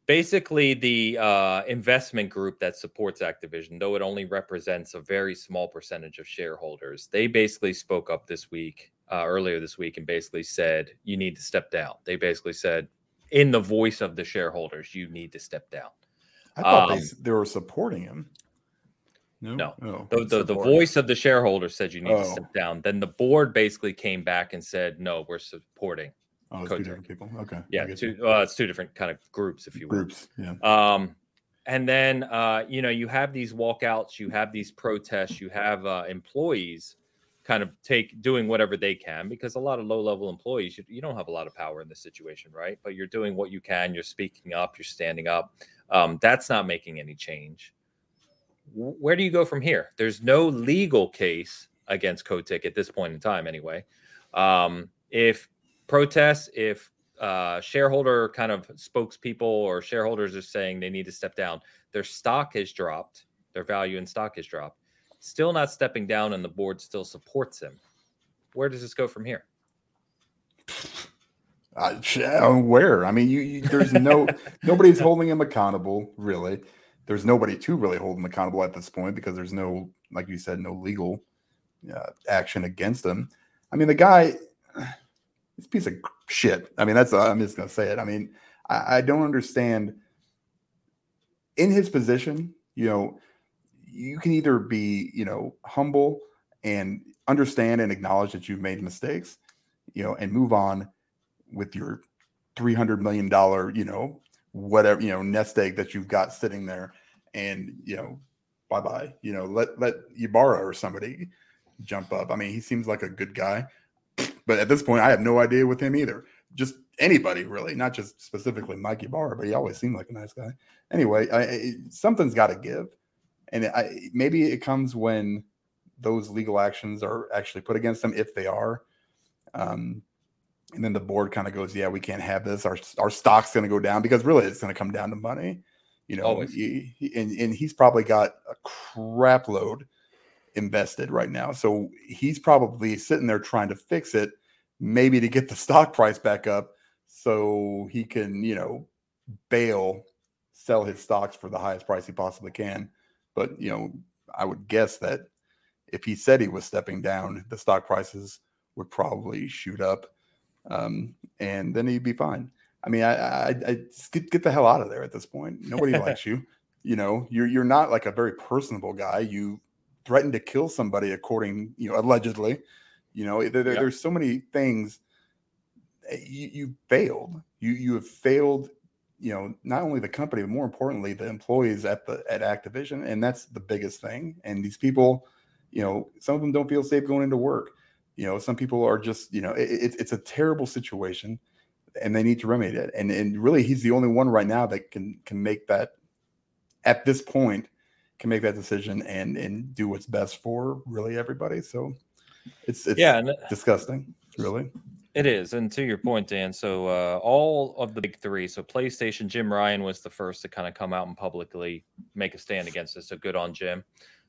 basically the uh, investment group that supports activision though it only represents a very small percentage of shareholders they basically spoke up this week uh, earlier this week and basically said you need to step down they basically said in the voice of the shareholders you need to step down I thought they, um, they were supporting him. No. no. the, the, the voice of the shareholder said you need to Oh. step down. Then the board basically came back and said, no, we're supporting. Oh, it's two different people. Okay. Yeah, two, uh, it's two different kind of groups, if you will. groups. Yeah. Um, and then uh, you know you have these walkouts, you have these protests, you have uh, employees kind of take doing whatever they can because a lot of low level employees you, you don't have a lot of power in this situation, right? But you're doing what you can, you're speaking up, you're standing up. Um, that's not making any change. Where do you go from here? There's no legal case against Kotick at this point in time, anyway. Um, if protests, if uh, shareholder kind of spokespeople or shareholders are saying they need to step down, their stock has dropped, their value in stock has dropped, still not stepping down, and the board still supports him. Where does this go from here? [LAUGHS] Where? I mean, you, you there's no [LAUGHS] nobody's holding him accountable, really. there's nobody to really hold him accountable at this point because there's no, like you said, no legal uh, action against him. I mean, the guy, this piece of shit. I mean, that's I'm just gonna say it. I mean, I, I don't understand. In his position, you know, you can either be, you know, humble and understand and acknowledge that you've made mistakes, you know, and move on with your three hundred million dollar, you know, whatever, you know, nest egg that you've got sitting there, and you know, bye bye. You know, let let Ybarra or somebody jump up. I mean, he seems like a good guy, but at this point, I have no idea with him either. Just anybody really, not just specifically Mike Ybarra, but he always seemed like a nice guy. Anyway, I, I, something's got to give, and I, maybe it comes when those legal actions are actually put against them, if they are. Um, and then the board kind of goes, "Yeah, we can't have this. Our our stock's going to go down because really it's going to come down to money." You know, he, he, and and he's probably got a crap load invested right now, so he's probably sitting there trying to fix it, maybe to get the [LAUGHS] stock price back up, so he can you know bail, sell his stocks for the highest price he possibly can. But you know, I would guess that if he said he was stepping down, the stock prices would probably shoot up um, and then he'd be fine. I mean, I, I, I get, get the hell out of there at this point. Nobody likes you. [LAUGHS] You know, you're you're not like a very personable guy. You threatened to kill somebody, according you know, allegedly. You know, there, yep. there's so many things. Eh, you, you failed. You you have failed. You know, not only the company, but more importantly, the employees at the at Activision, and that's the biggest thing. And these people, you know, some of them don't feel safe going into work you know, some people are just, you know, it, it's a terrible situation, and they need to remedy it. And and really, he's the only one right now that can can make that at this point can make that decision and and do what's best for really everybody. So it's it's yeah, disgusting, really. It is, and to your point, Dan. So uh, all of the big three. So PlayStation, Jim Ryan was the first to kind of come out and publicly make a stand against this. So good on Jim.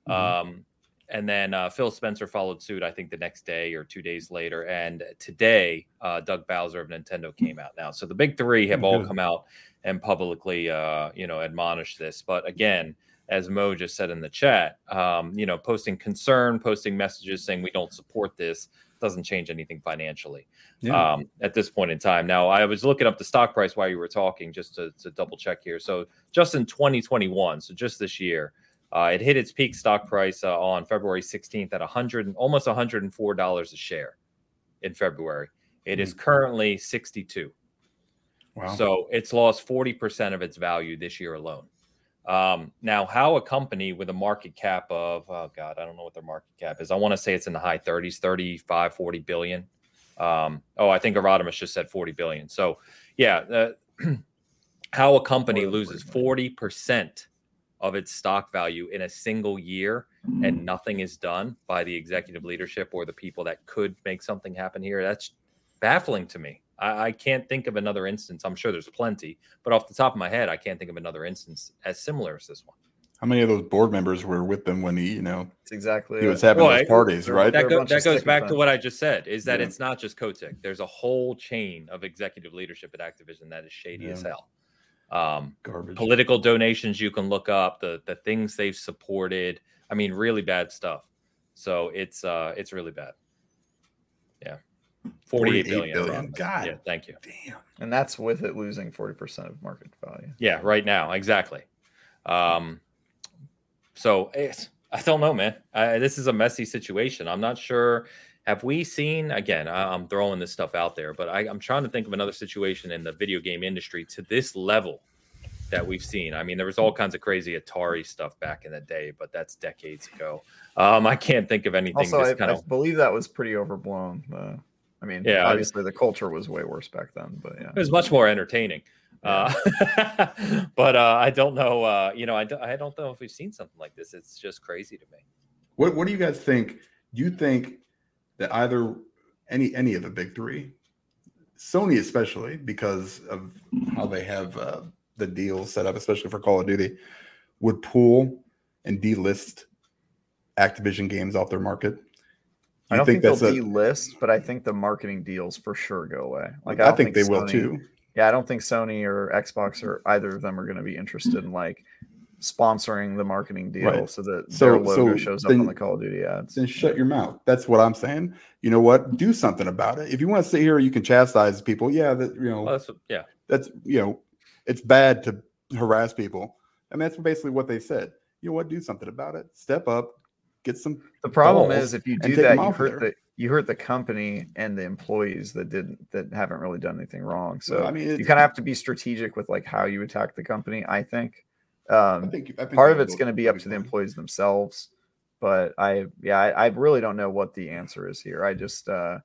Mm-hmm. Um, and then uh, Phil Spencer followed suit, I think, the next day or two days later. And today, uh, Doug Bowser of Nintendo came out now. So the big three have all come out and publicly, uh, you know, admonished this. But again, as Mo just said in the chat, um, you know, posting concern, posting messages saying we don't support this doesn't change anything financially yeah. um, at this point in time. Now, I was looking up the stock price while you were talking just to, to double check here. So just in 2021, so just this year, uh, it hit its peak stock price uh, on February 16th at 100, almost 104 dollars a share in February. It mm is hmm. currently 62. Wow. So it's lost 40% of its value this year alone. Um, now, how a company with a market cap of, oh God, I don't know what their market cap is. I want to say it's in the high 30s, 35, 40 billion. Um, oh, I think Erodimus just said 40 billion. So, yeah, uh, [CLEARS THROAT] how a company loses 40% of its stock value in a single year and mm. nothing is done by the executive leadership or the people that could make something happen here that's baffling to me I, I, can't think of another instance. I'm sure there's plenty but off the top of my head i can't think of another instance as similar as this one. How many of those board members were with them when he you know it's exactly he was having well, those parties right? that, go, that goes back to what i just said is that yeah. it's not just kotick. There's a whole chain of executive leadership at activision that is shady yeah. as hell. Um, Garbage. political donations you can look up the the things they've supported. I mean really bad stuff. So it's uh it's really bad yeah 48 billion, billion. god yeah thank you. damn. And that's with it losing 40% of market value. Yeah right now exactly. Um so it's i don't know man. I, this is a messy situation. I'm not sure have we seen again i'm throwing this stuff out there but I, am trying to think of another situation in the video game industry to this level that we've seen. I mean there was all kinds of crazy atari stuff back in the day but that's decades ago. Um, i can't think of anything also I, kind of... Believe that was pretty overblown uh, i mean yeah obviously the culture was way worse back then but yeah it was much more entertaining uh, [LAUGHS] but uh, I don't know. Uh, you know, I, I don't know if we've seen something like this. It's just crazy to me. What What do you guys think? Do you think that either any any of the big three, Sony especially because of how they have uh, the deal set up, especially for Call of Duty, would pull and delist Activision games off their market. I don't think, think they'll a, delist, but I think the marketing deals for sure go away. Like I, I think, think, they Sony, will too. Yeah, I don't think Sony or Xbox or either of them are going to be interested in like sponsoring the marketing deal Right. so that So- their logo so shows up on the Call of Duty ads. then shut your mouth. That's what I'm saying. You know what? Do something about it. If you want to sit here, you can chastise people. Yeah, that you know, Well, that's yeah. that's you know, it's bad to harass people. I mean, that's basically what they said. You know what? Do something about it. Step up. Get some. The problem is if you do that, you hurt there. the you hurt the company and the employees that didn't that haven't really done anything wrong. So Well, I mean, you kind of have to be strategic with like how you attack the company. I think. Um, I think, I think part of it's going to be up to the employees themselves but i yeah I, I really don't know what the answer is here i just uh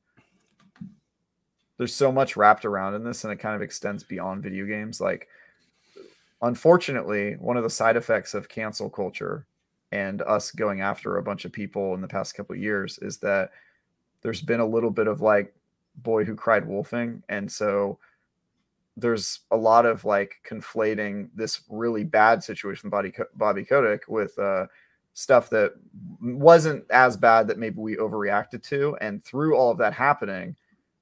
there's so much wrapped around in this and it kind of extends beyond video games like unfortunately one of the side effects of cancel culture and us going after a bunch of people in the past couple years is that there's been a little bit of like boy who cried wolfing and so there's a lot of like conflating this really bad situation with Bobby, Kotick with uh, stuff that wasn't as bad that maybe we overreacted to. And through all of that happening,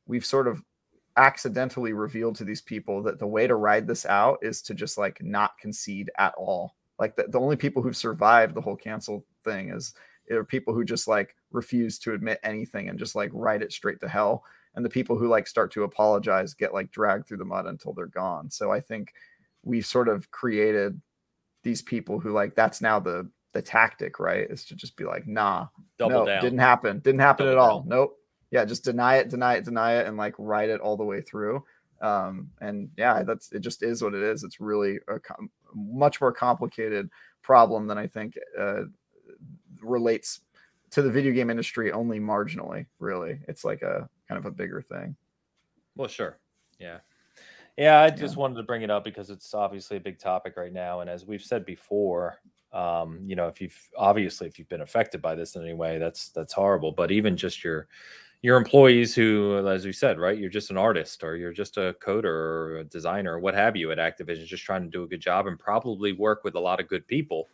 we've sort of accidentally revealed to these people that the way to ride this out is to just like not concede at all. Like the, the only people who've survived the whole cancel thing is are people who just like refuse to admit anything and just like ride it straight to hell and the people who like start to apologize get like dragged through the mud until they're gone. So I think we've sort of created these people who like that's now the the tactic, right? Is to just be like, nah, Double no, down. didn't happen, didn't happen Double at all. down. Nope. Yeah, just deny it, deny it, deny it, and like ride it all the way through. Um, and yeah, that's it. Just is what it is. It's really a com- much more complicated problem than I think uh, relates to the video game industry only marginally. Really, it's like a kind of a bigger thing. Well, sure. Yeah. Yeah, I just wanted to bring it up because it's obviously a big topic right now. And as we've said before, um, you know, if you've obviously if you've been affected by this in any way, that's that's horrible. But even just your your employees who, as we said, right, you're just an artist or you're just a coder or a designer or what have you at Activision, just trying to do a good job and probably work with a lot of good people.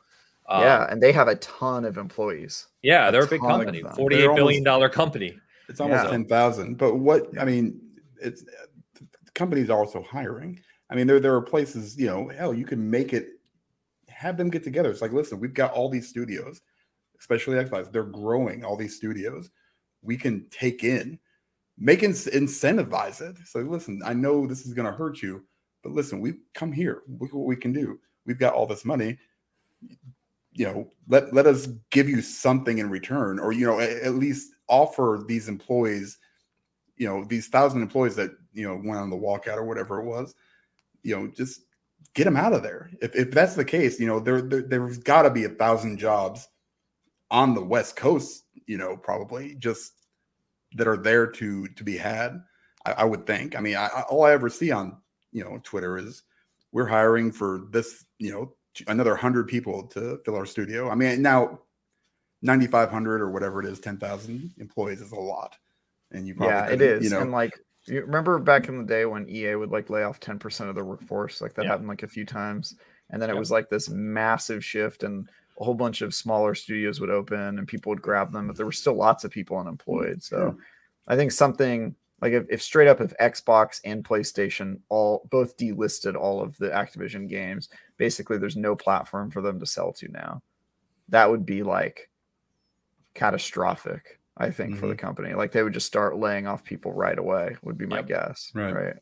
Um, yeah, and they have a ton of employees. yeah, a they're a big company, them. forty-eight They're billion almost- company. It's almost Yeah. ten thousand. But what I mean, it's the companies are also hiring. I mean, there there are places, you know, hell, you can make it, have them get together. It's like, listen, we've got all these studios, especially Xbox. They're growing all these studios. We can take in, make in, incentivize it. So listen, I know this is going to hurt you, but listen, we come here. Look what we can do. We've got all this money. You know, let let us give you something in return, or you know, a- at least offer these employees, you know, these thousand employees that you know went on the walkout or whatever it was, you know, just get them out of there. If, if that's the case, you know, there, there there's got to be a thousand jobs on the West Coast, you know, probably just that are there to to be had. I, I would think. I mean, I, I- all I ever see on you know Twitter is we're hiring for this, you know, another hundred people to fill our studio. I mean, now 9,500 or whatever it is, 10,000 employees is a lot. And you probably, yeah, it. You know, and like you remember back in the day when EA would like lay off 10% of their workforce, like that Yeah. happened like a few times. And then it Yeah. was like this massive shift and a whole bunch of smaller studios would open and people would grab them, but there were still lots of people unemployed. So I think something like if, if straight up if Xbox and PlayStation all both delisted all of the Activision games, basically there's no platform for them to sell to now. That would be like catastrophic, I think, for the company. Like they would just start laying off people right away, would be my Yep. guess. Right. Right.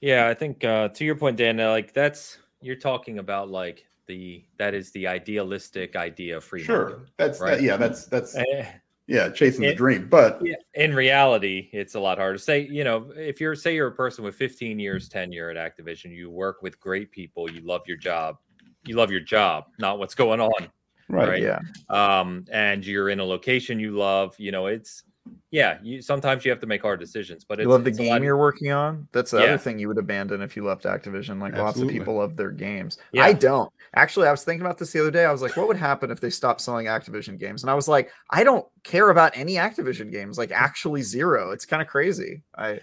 Yeah, I think uh, to your point, Dan, like that's you're talking about like the that is the idealistic idea of free sure. market. That's, Right. that, yeah, that's, that's, Eh, yeah, chasing the dream. But yeah, in reality, it's a lot harder. Say, you know, if you're say you're a person with 15 years tenure at Activision, you work with great people, you love your job, you love your job, not what's going on. right. Right. Yeah. um, and you're in a location you love, you know, it's yeah. You sometimes you have to make hard decisions, but it's, You love the it's game lot- you're working on. That's the Yeah. other thing you would abandon if you left Activision. Like lots of people love their games. Yeah. I don't. Actually, I was thinking about this the other day. I was like, what would happen if they stopped selling Activision games? And I was like, I don't care about any Activision games, like actually zero. It's kind of crazy. I,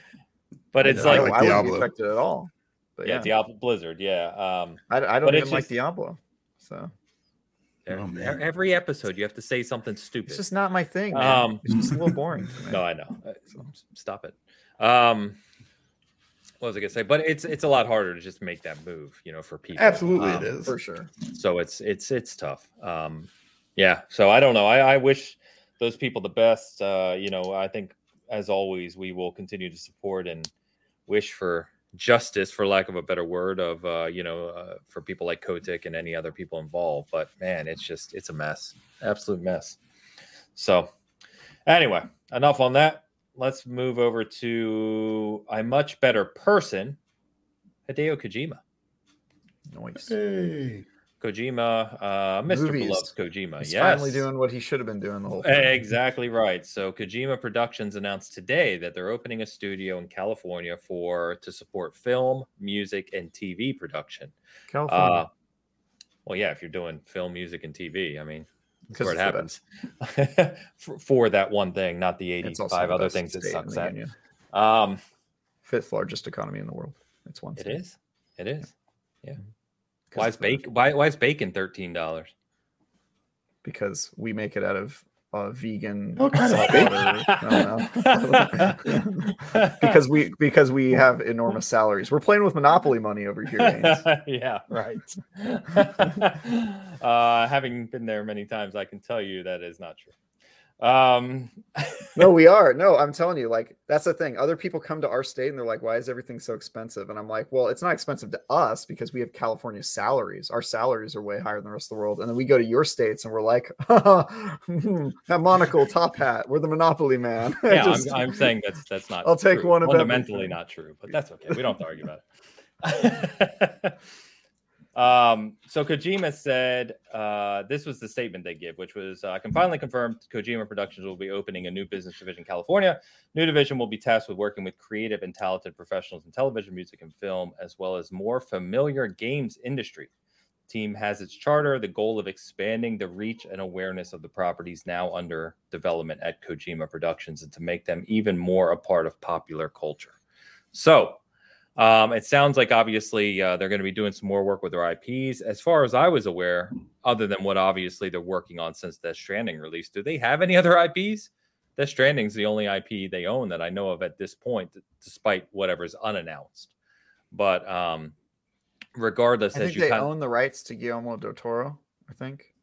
but it's don't- like, I, like I wouldn't be Diablo. affected at all. But yeah, yeah, Diablo Blizzard, yeah. Um, I, I don't even it's like just- Diablo. So there- Oh, man. every episode you have to say something stupid. it's just not my thing. Man. Um, it's just a little boring. [LAUGHS] No, I know. Uh, Stop it. Um, what was I gonna say? But it's it's a lot harder to just make that move, you know, for people. Absolutely, Um, it is. for sure. So it's it's it's tough. Um, yeah. So I don't know. I, I wish those people the best. Uh, you know, I think as always we will continue to support and wish for justice, for lack of a better word, of uh, you know, uh, for people like Kotick and any other people involved. But man, it's just it's a mess, absolute mess. So anyway, enough on that. Let's move over to a much better person, Hideo Kojima. Noise. Hey. Kojima, uh, Mr. Movies. Beloves Kojima. He's yes. finally doing what he should have been doing the whole time. Exactly right. So Kojima Productions announced today that they're opening a studio in California for to support film, music, and TV production. California. Uh, well, yeah, if you're doing film, music, and TV, I mean, that's where it happens [LAUGHS] for, for that one thing, not the 85 other things it sucks at. union. Um, Fifth largest economy in the world. It's one. it state. is. It is. Yeah. 'Cause Why is bacon? Why, why is bacon thirteen dollars? Because we make it out of uh, vegan. What kind of bacon? I don't know. [LAUGHS] because we because we have enormous salaries. We're playing with monopoly money over here. [LAUGHS] Yeah, right. [LAUGHS] uh, having been there many times, I can tell you that is not true. Um, no, we [LAUGHS] are. No, I'm telling you, like that's the thing. Other people come to our state and they're like, "Why is everything so expensive?" And I'm like, "Well, it's not expensive to us because we have California salaries. Our salaries are way higher than the rest of the world." And then we go to your states and we're like, [LAUGHS] "That monocle, top hat. We're the monopoly man." [LAUGHS] yeah, Just- I'm, I'm saying that's that's not. I'll take true. one of fundamentally everything. not true, but that's okay. We don't have to argue about it. Um, so Kojima said uh, this was the statement they give, which was uh, I can finally confirm Kojima Productions will be opening a new business division in California. New division will be tasked with working with creative and talented professionals in television, music, and film, as well as more familiar games industry. Team has its charter, the goal of expanding the reach and awareness of the properties now under development at Kojima Productions and to make them even more a part of popular culture. So, um, it sounds like obviously uh, they're going to be doing some more work with their IPs. As far as I was aware, other than what obviously they're working on since Death Stranding release, do they have any [LAUGHS] other IPs? Death Stranding's the only IP they own that I know of at this point, despite whatever's unannounced. But um, regardless, I as think you they kind own the rights to Guillermo del Toro. I think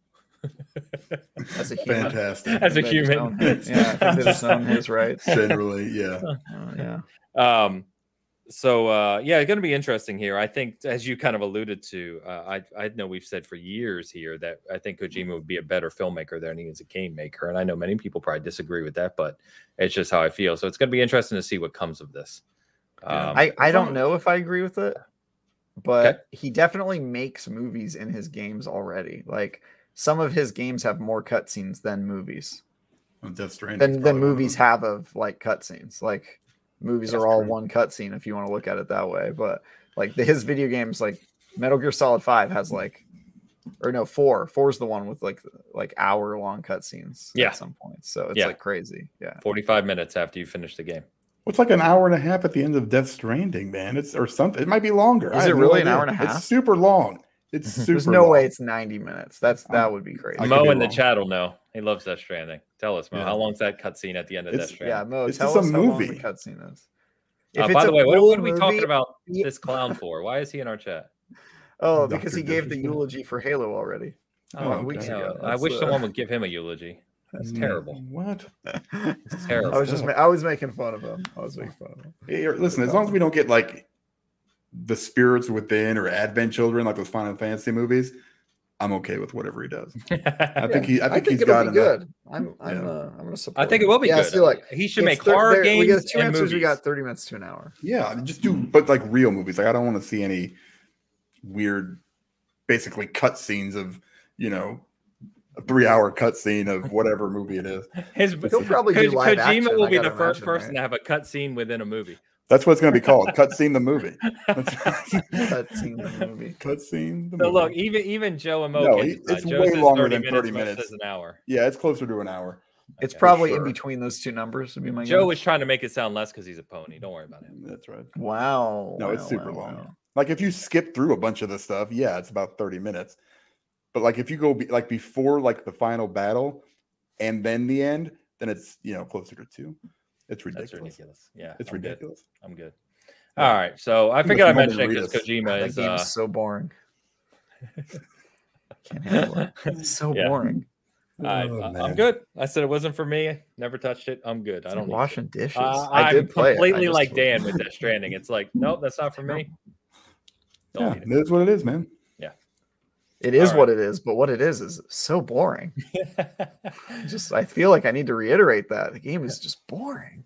[LAUGHS] as a human. Fantastic. as a human, own- yeah, I think they just own his rights. Generally, yeah. Uh, [LAUGHS] yeah. um so uh yeah it's going to be interesting here i think as you kind of alluded to uh, i i know we've said for years here that i think kojima would be a better filmmaker than he is a game maker and i know many people probably disagree with that but it's just how i feel so it's going to be interesting to see what comes of this um, I, I don't know if I agree with it, but Okay. he definitely makes movies in his games already. Like some of his games have more cutscenes than movies Well, Death Stranding. than than movies have of like cutscenes. Like movies That's are all true. one cutscene if you want to look at it that way. But like the, his video games, like Metal Gear Solid Five has like, or no, four. Four's the one with like like hour long cutscenes. Yeah. at some point. So it's Yeah. like crazy. Yeah. 45 minutes after you finish the game It's like an hour and a half at the end of Death Stranding, man. It's or something. It might be longer. Is it have no really an idea. hour and a half? It's super long. It's super. [LAUGHS] There's no long. way it's 90 minutes. That's that would be crazy. I could mo be in the wrong. chat will know he loves Death Stranding. Tell us, Mo. Yeah. How long's that cutscene at the end of It's- Death Yeah, Mo, It's tell just a us how long the movie. cutscene is. Uh, by the way, what, what are we talking about [LAUGHS] Yeah. this clown for? Why is he in our chat? Oh, Dr. because he gave the eulogy for Halo already. Oh, okay. weeks ago. I That's, wish uh, someone would give him a eulogy. That's Mm, terrible. What? It's terrible. I was just ma- I was making fun of him. I was making fun of him. Hey, here, listen, as long as we don't get like the spirits within or Advent Children, like those Final Fantasy movies, I'm okay with whatever he does. [LAUGHS] I think he. I think, he's it'll got be enough. good. I'm I'm Yeah. uh, I'm gonna support. I think it will be yeah, good. See, like he should it's make thir- horror there- games We got two and answers. movies. We got 30 minutes to an hour. Yeah, just do, but like real movies. Like I don't want to see any weird, basically cut scenes of you know a three hour cut scene of whatever movie it is. His He'll probably do live Kojima action, will be the first imagine, person right? to have a cut scene within a movie. That's what it's going to be called. cut scene the movie. [LAUGHS] That scene in the movie. cut scene the So movie. look, even even Joe and Mo, No, he- it's Joe way longer 30 than 30 Mo minutes. An hour. yeah, it's closer to an hour. It's Okay. probably sure. in between those two numbers. Would be my Joe guess. was trying to make it sound less because he's a pony. Don't worry about him. That's right. Wow. No, it's super wow, long. wow. Like if you skip through a bunch of the stuff, yeah, it's about 30 minutes. But like if you go be, like before like the final battle and then the end, then it's you know closer to two. It's That's ridiculous. ridiculous. Yeah, It's I'm good. ridiculous. I'm good. All right, so I Give us figured a I moment to mentioned it because us. Kojima that is. game Uh, is so boring. [LAUGHS] Can't handle it. It's so Yeah. boring. I, Oh, I- I'm good. I said it wasn't for me. Never touched it. I'm good. I don't like washing dishes. Uh, I I'm did play it. I completely like Dan with [LAUGHS] that Stranding. It's like, nope, that's not for me. Don't Yeah, need it is what it is, man. It is All what it is, but what it is is so boring. [LAUGHS] Just I feel like I need to reiterate that the game is just boring.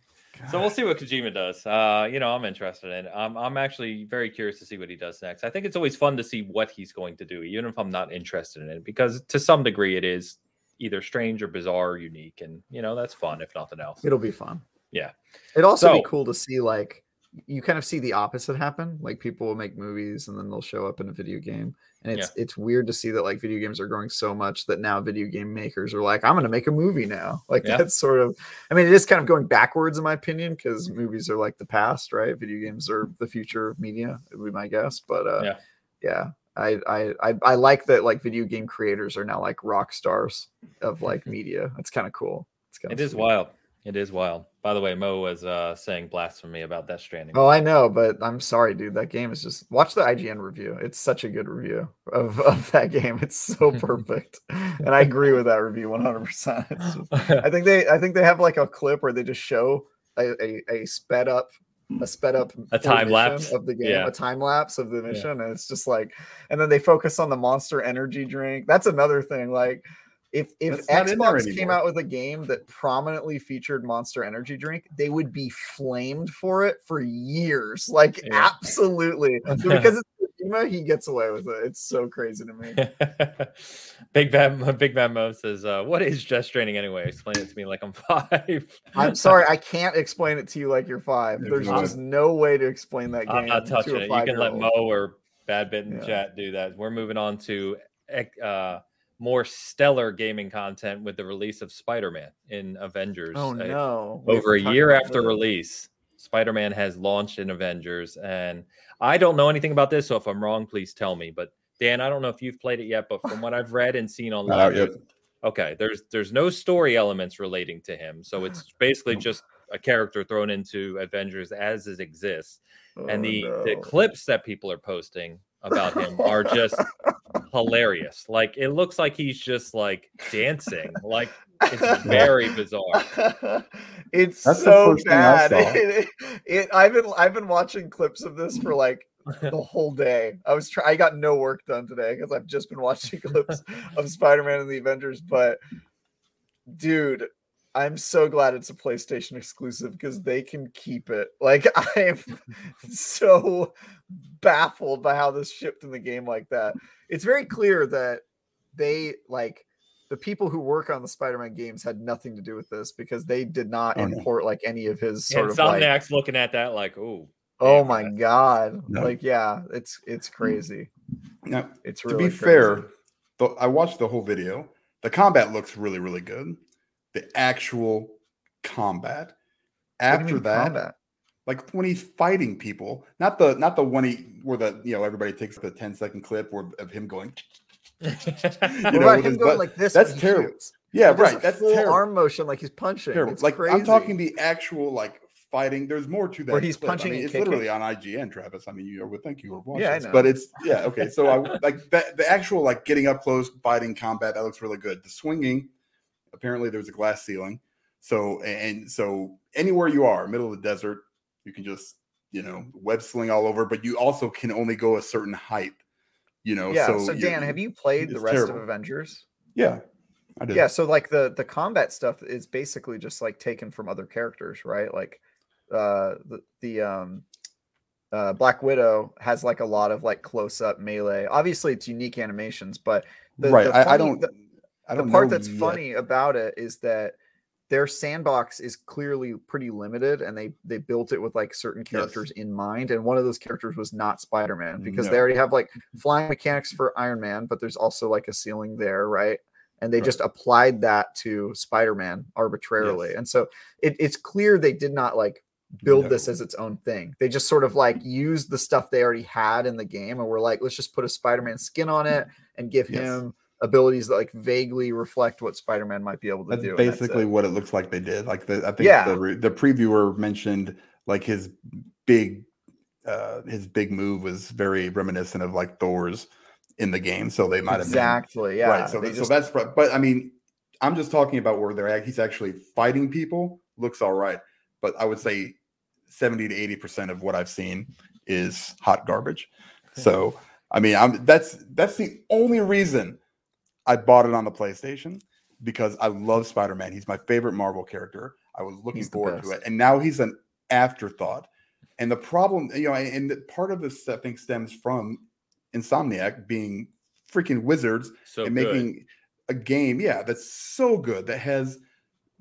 so we'll see what Kojima does. Uh, you know, I'm interested in. it. I'm I'm actually very curious to see what he does next. I think it's always fun to see what he's going to do, even if I'm not interested in it, because to some degree it is either strange or bizarre or unique, and you know that's fun if nothing else. It'll be fun. Yeah. It'd also So- be cool to see like you kind of see the opposite happen. Like people will make movies and then they'll show up in a video game. And it's it's weird to see that like video games are growing so much that now video game makers are like, I'm gonna make a movie now. [LAUGHS] Like Yeah. that's sort of I mean it is kind of going backwards in my opinion, because movies are like the past, right? Video games are the future of media, would be my guess. But uh Yeah. yeah. I, I I I like that like video game creators are now like rock stars of like [LAUGHS] media. That's kind of cool. It's kind of It is wild. It is wild. By the way, Mo was uh, saying blasphemy about Death Stranding. Oh, I know, but I'm sorry, dude. That game is just watch the IGN review. It's such a good review of, of that game. It's so [LAUGHS] perfect, and I agree with that review 100. percent [LAUGHS] I think they I think they have like a clip where they just show a, a, a sped up a sped up A time lapse? of the game, Yeah. a time lapse of the mission, and it's just like, and then they focus on the Monster Energy drink. That's another thing. Like, if if That's not in there Xbox came out with a game that prominently featured Monster Energy drink, they would be flamed for it for years. Like, Yeah. absolutely, [LAUGHS] But because it's Kojima, he gets away with it. It's so crazy to me. [LAUGHS] Big Bad [LAUGHS] Big Bad Mo says, uh, "What is Death training anyway? Explain it to me like I'm five. I'm sorry, I can't explain it to you like you're five. There's just no way to explain that game. I'm not touching to it. You can let. Mo or Badbit in Yeah. chat do that. We're moving on to uh, more stellar gaming content with the release of Spider-Man in Avengers. Oh no! We over a year after this. release, Spider Man has launched in Avengers. And I don't know anything about this, so if I'm wrong, please tell me. But Dan, I don't know if you've played it yet, but from what I've read and seen [LAUGHS] online, out okay, there's there's no story elements relating to him, so [SIGHS] it's basically just a character thrown into Avengers as it exists. and Oh, the the no. clips that people are posting about him are just hilarious. Like it looks like he's just like dancing. Like it's [LAUGHS] very bizarre. [LAUGHS] it's That's so first I bad. [LAUGHS] saw. It, it, I've been I've been watching clips of this for like the whole day. I was trying. I got no work done today because I've just been watching clips of Spider-Man and the Avengers. But dude, I'm so glad it's a PlayStation exclusive because they can keep it. [LAUGHS] Like I'm [LAUGHS] so baffled by how this shipped in the game like that. It's very clear that they like the people who work on the Spider-Man games had nothing to do with this because they did not Oh, no. import like any of his And sort of like Insomniac's looking at that like, oh, oh my that- god No. like yeah it's it's crazy Now, it's to be crazy. fair, the, I watched the whole video. The combat looks really, really good. The actual combat What do you after that, combat? like when he's fighting people, not the not the one he where the you know everybody takes the 10 second clip or of him going. [LAUGHS] You know, about him going butt- like this that's when terrible. shoots? Yeah, He right. That's full terrible. arm motion like he's punching terrible. It's Like crazy. I'm talking the actual like fighting. There's more to that. Where he's clip. I punching mean, and it's kicking? literally on IGN, Travis. I mean, you would think you were watching Yeah, I know. but it's yeah, okay. So I like that the actual like getting up close, fighting combat. That looks really good. The swinging, apparently there's a glass ceiling, so and so anywhere you are, middle of the desert, you can just you know web sling all over, but you also can only go a certain height. You know, yeah so, so, dan have you played the rest of avengers Yeah, I did. yeah so like the the combat stuff is basically just like taken from other characters right like uh the, the um uh black widow has like a lot of like close up melee obviously it's unique animations but the, right. the I, I don't. the, the part that's yet. funny about it is that their sandbox is clearly pretty limited and they they built it with like certain Yes. characters in mind and one of those characters was not spider-man because they already have like [LAUGHS] flying mechanics for iron man but there's also like a ceiling there right and they Right. just applied that to spider-man arbitrarily Yes. and so it, it's clear they did not like build this as its own thing they just sort of like used the stuff they already had in the game and were like let's just put a spider-man skin on it and give Yes. him abilities that like vaguely reflect what Spider-Man might be able to That's do. basically it. what it looks like they did. Like the I think Yeah. the the previewer mentioned like his big uh, his big move was very reminiscent of like Thor's in the game. So they might have exactly, been, yeah. Right. So, so that's but I mean, I'm just talking about where they're at. he's actually fighting people. Looks all right, but I would say 70 to 80 percent of what I've seen is hot garbage. So I mean, I'm that's that's the only reason I bought it on the PlayStation because I love Spider Man. He's my favorite Marvel character. I was looking forward to it, and now he's an afterthought. And the problem, you know, and part of this I think stems from Insomniac being freaking wizards so and good. making a game, yeah, that's so good that has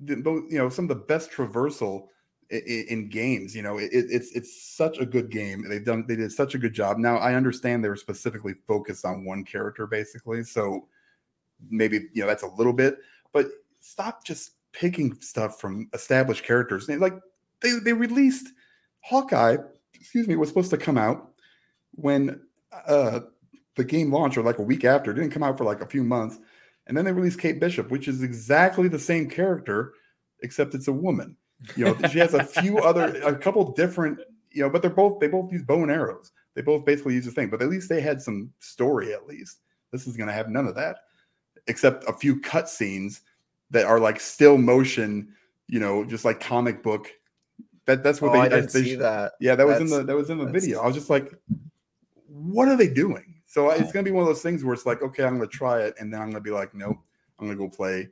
the, you know some of the best traversal in, in games. You know, it, it's it's such a good game. They've done they did such a good job. Now I understand they were specifically focused on one character basically, so maybe you know that's a little bit, but stop just picking stuff from established characters. They, like they they released Hawkeye, excuse me, was supposed to come out when uh the game launched or like a week after. It didn't come out for like a few months. And then they released Kate Bishop, which is exactly the same character, except it's a woman. You know, she has a few [LAUGHS] other, a couple different, you know, but they're both, they both use bow and arrows. They both basically use the thing, but at least they had some story at least. This is going to have none of that, except a few cut scenes that are like still motion, you know, just like comic book. That that's what oh, they, I didn't they, see that. Yeah, that was in the that was in the video. I was just like, what are they doing? So it's gonna be one of those things where it's like, okay, I'm gonna try it, and then I'm gonna be like, nope, I'm gonna go play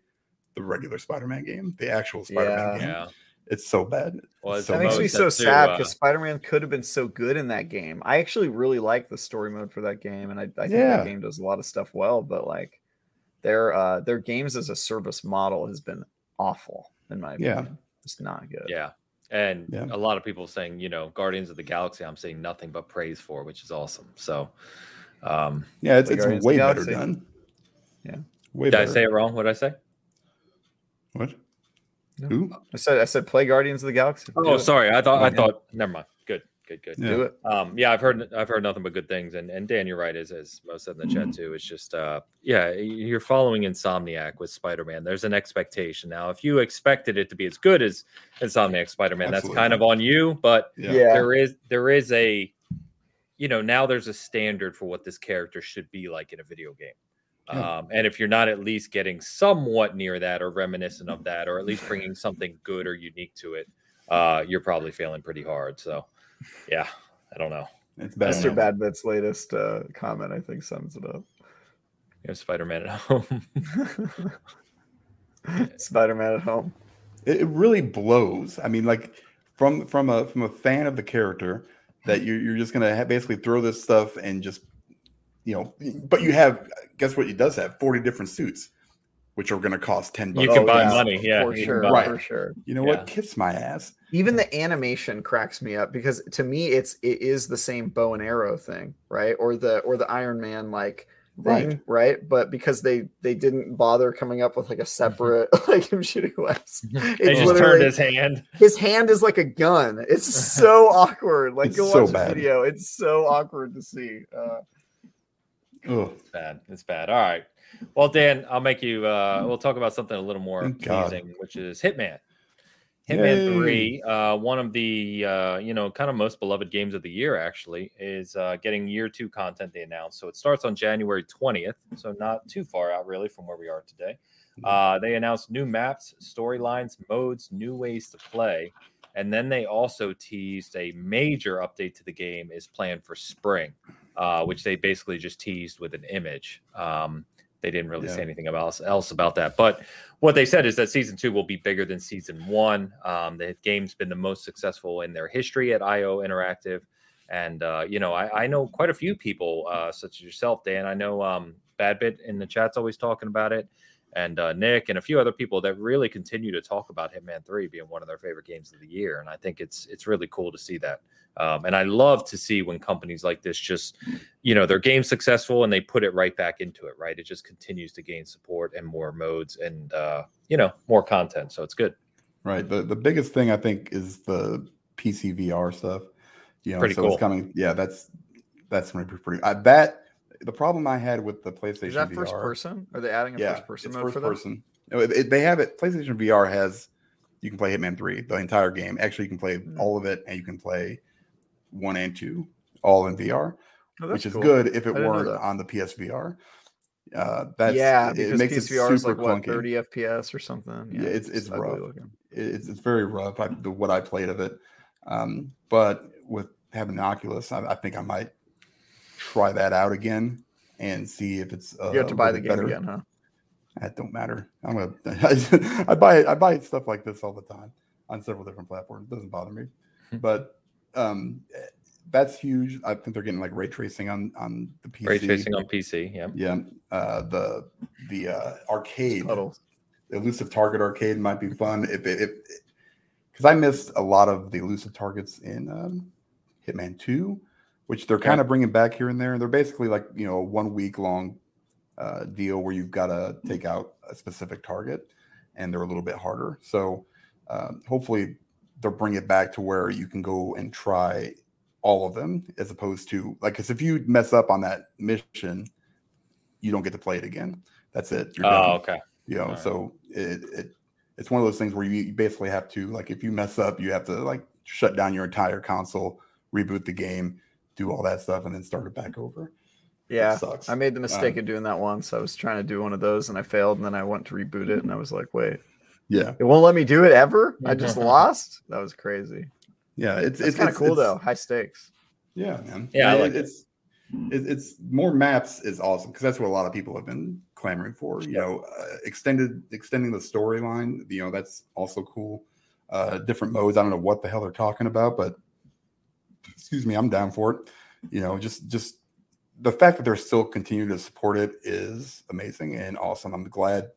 the regular Spider-Man game, the actual Spider-Man Yeah. game. Yeah. It's so bad. Well, It's it's so That makes me so said too, sad uh, because Spider-Man could have been so good in that game. I actually really like the story mode for that game, and I, I think Yeah. that game does a lot of stuff well. But like their uh their games as a service model has been awful in my opinion. Yeah. It's not good. Yeah. And Yeah. a lot of people saying, you know, Guardians of the Galaxy, I'm seeing nothing but praise for, which is awesome. So, um, Yeah, it's, it's way better Galaxy. done. Yeah. Way did I say it wrong? What did I say? what? No. Who? I said I said play Guardians of the Galaxy. Do Oh, sorry. I thought, I Yeah. thought, never mind. Good, good, good. Yeah. Do it. Um, yeah, I've heard, I've heard nothing but good things. And, and Dan, you're right. As, as most said in the chat too, it's just, uh, yeah, you're following Insomniac with Spider-Man. There's an expectation. Now, if you expected it to be as good as Insomniac Spider-Man, that's kind of on you, but Yeah. Yeah. there is there is a you know now there's a standard for what this character should be like in a video game Yeah. um, and if you're not at least getting somewhat near that or reminiscent of that or at least bringing something good or unique to it uh, you're probably failing pretty hard so yeah i don't know It's bad. Mr. Badbit's latest uh, comment, I think, sums it up. you have spider-man at home [LAUGHS] Spider-Man at home. it, it really blows. I mean, like from from a from a fan of the character, that you're you're just gonna ha- basically throw this stuff and just you know, but you have guess what? He does have forty different suits, which are gonna cost ten bucks. You can Oh, buy yeah, money, yeah, for sure, buy- Right. for sure. You know Yeah. what? Kiss my ass. Even the animation cracks me up because to me, it's it is the same bow and arrow thing, right? Or the or the Iron Man like thing, Right. right? But because they they didn't bother coming up with like a separate [LAUGHS] like him shooting webs, they just turned his hand his hand is like a gun. It's [LAUGHS] so awkward. Like It's go so watch the bad. video. It's so awkward to see. Uh, Ugh. It's bad. It's bad. All right. Well, Dan, I'll make you. uh We'll talk about something a little more God. pleasing, which is Hitman. Hitman Yay. Three, uh, one of the uh, you know kind of most beloved games of the year, actually, is uh, getting year two content. They announced, so it starts on January twentieth, so not too far out really from where we are today. Uh, they announced new maps, storylines, modes, new ways to play, and then they also teased a major update to the game is planned for spring, uh, which they basically just teased with an image. Um, they didn't really say anything about else about that, but what they said is that season two will be bigger than season one. Um, the game's been the most successful in their history at IO Interactive, and uh, you know I, I know quite a few people, uh, such as yourself, Dan. I know um, Badbit in the chat's always talking about it, and uh, Nick and a few other people that really continue to talk about Hitman Three being one of their favorite games of the year, and I think it's it's really cool to see that. Um, and I love to see when companies like this just, you know, their game successful and they put it right back into it, right? It just continues to gain support and more modes and, uh, you know, more content. So it's good. Right. The the biggest thing I think is the PC VR stuff. You know, Pretty so cool. it's coming. Yeah, that's that's going to be pretty. Uh, that the problem I had with the PlayStation is that VR. first person? Are they adding a yeah, first person it's mode first for person. No, it- it- they have it. PlayStation VR has. You can play Hitman Three, the entire game. Actually, you can play Mhm. all of it, and you can play one and two, all in VR, Oh, which is cool. good if it I weren't on the PSVR. Uh, that's yeah, it makes PSVR it is super like what clunky. 30 FPS or something. Yeah, it's- it's ugly rough. it's, it's very rough. I, the, what I played of it, um, but with having an Oculus, I, I think I might try that out again and see if it's. Uh, You have to buy the game better. again, huh? That don't matter. I'm gonna. [LAUGHS] I buy it. I buy stuff like this all the time on several different platforms. It doesn't bother me, but um, that's huge. I think they're getting like ray tracing on on the PC. Ray tracing on PC. Yeah. Yeah, uh, the the uh, arcade, Puddles. the elusive target arcade might be fun if it if because I missed a lot of the elusive targets in um, Hitman Two, which they're kind of bringing back here and there. And They're basically like you know a one week long uh, deal where you've got to take out a specific target, and they're a little bit harder. So um, hopefully they'll bring it back to where you can go and try all of them, as opposed to like because if you mess up on that mission, you don't get to play it again. That's it. You're Oh, done okay. you know so it, it it's one of those things where you basically have to like if you mess up you have to like shut down your entire console reboot the game do all that stuff and then start it back over Yeah. sucks I made the mistake Um, of doing that once. I was trying to do one of those and I failed, and then I went to reboot it, and I was like, "Wait, yeah it won't let me do it ever." I [LAUGHS] just lost. That was crazy. yeah it's It's it's kind of cool it's- though. High stakes. yeah man Yeah, I like it. it's it, it's more maps is awesome because that's what a lot of people have been clamoring for you know uh, extended extending the storyline you know that's also cool uh different modes i don't know what the hell they're talking about but excuse me i'm down for it. You know just just the fact that they're still continuing to support it is amazing and awesome. I'm glad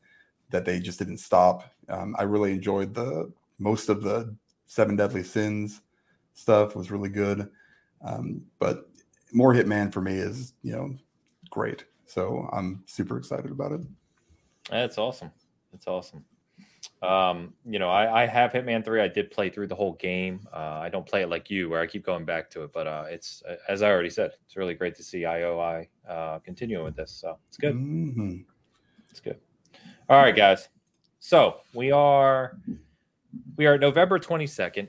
that they just didn't stop. Um, i really enjoyed the most of the seven deadly sins stuff was really good. Um, but more hitman for me is you know great. So i'm super excited about it. That's awesome. That's awesome. Um, you know, I, I have Hitman 3. I did play through the whole game. Uh, I don't play it like you, where I keep going back to it, but uh, it's, as I already said, it's really great to see IOI uh, continuing with this. So it's good. Mhm. It's good. All right, guys. So we are we are November 22nd.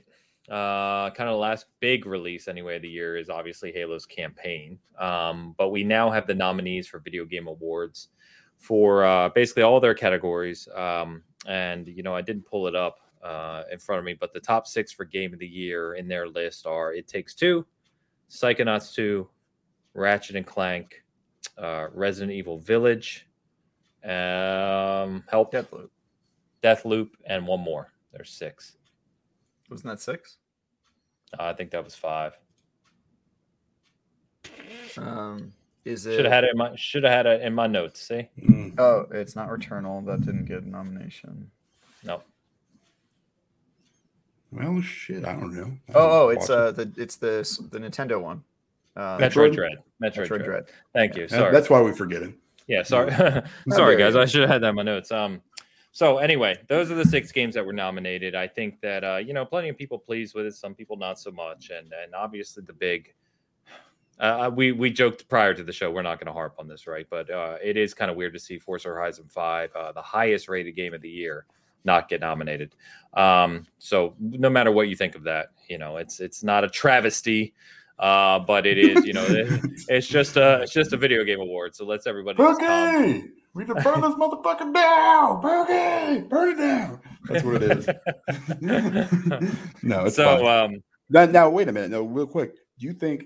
Uh, kind of the last big release anyway of the year is obviously Halo's campaign. Um, but we now have the nominees for Video Game Awards for uh, basically all their categories. Um, and you know, I didn't pull it up uh, in front of me, but the top six for Game of the Year in their list are It Takes Two, Psychonauts 2, Ratchet and Clank, uh, Resident Evil Village, um, Help, Deathloop. Deathloop, and one more. There's six. Wasn't that six? Uh, I think that was five. Um, is it? Should have had it in my should have had it in my notes. See, Mm. Oh, it's not Returnal. That didn't get a nomination. no, well shit i don't know I Oh, oh, it's uh it. the it's the the Nintendo one. Uh, Metroid Metroid? Dread. Metroid, Metroid Dread. Dread. Thank you. That- Sorry. that's why we forget it Yeah, sorry. [LAUGHS] [LAUGHS] Sorry, guys. I should have had that in my notes. Um, so anyway, those are the six games that were nominated. I think that uh, you know, plenty of people pleased with it, some people not so much, and and obviously the big. Uh, we we joked prior to the show. We're not going to harp on this, right? But uh, it is kind of weird to see Forza Horizon Five, uh, the highest rated game of the year, not get nominated. Um, so no matter what you think of that, you know, it's it's not a travesty, uh, but it is. You know, it- it's just a it's just a video game award. So let's everybody. just calm Boogie! We can burn this motherfucker down! Boogie! Burn it down! That's what it is. [LAUGHS] [LAUGHS] no, it's so fine. um now, now, wait a minute. No, real quick. Do you think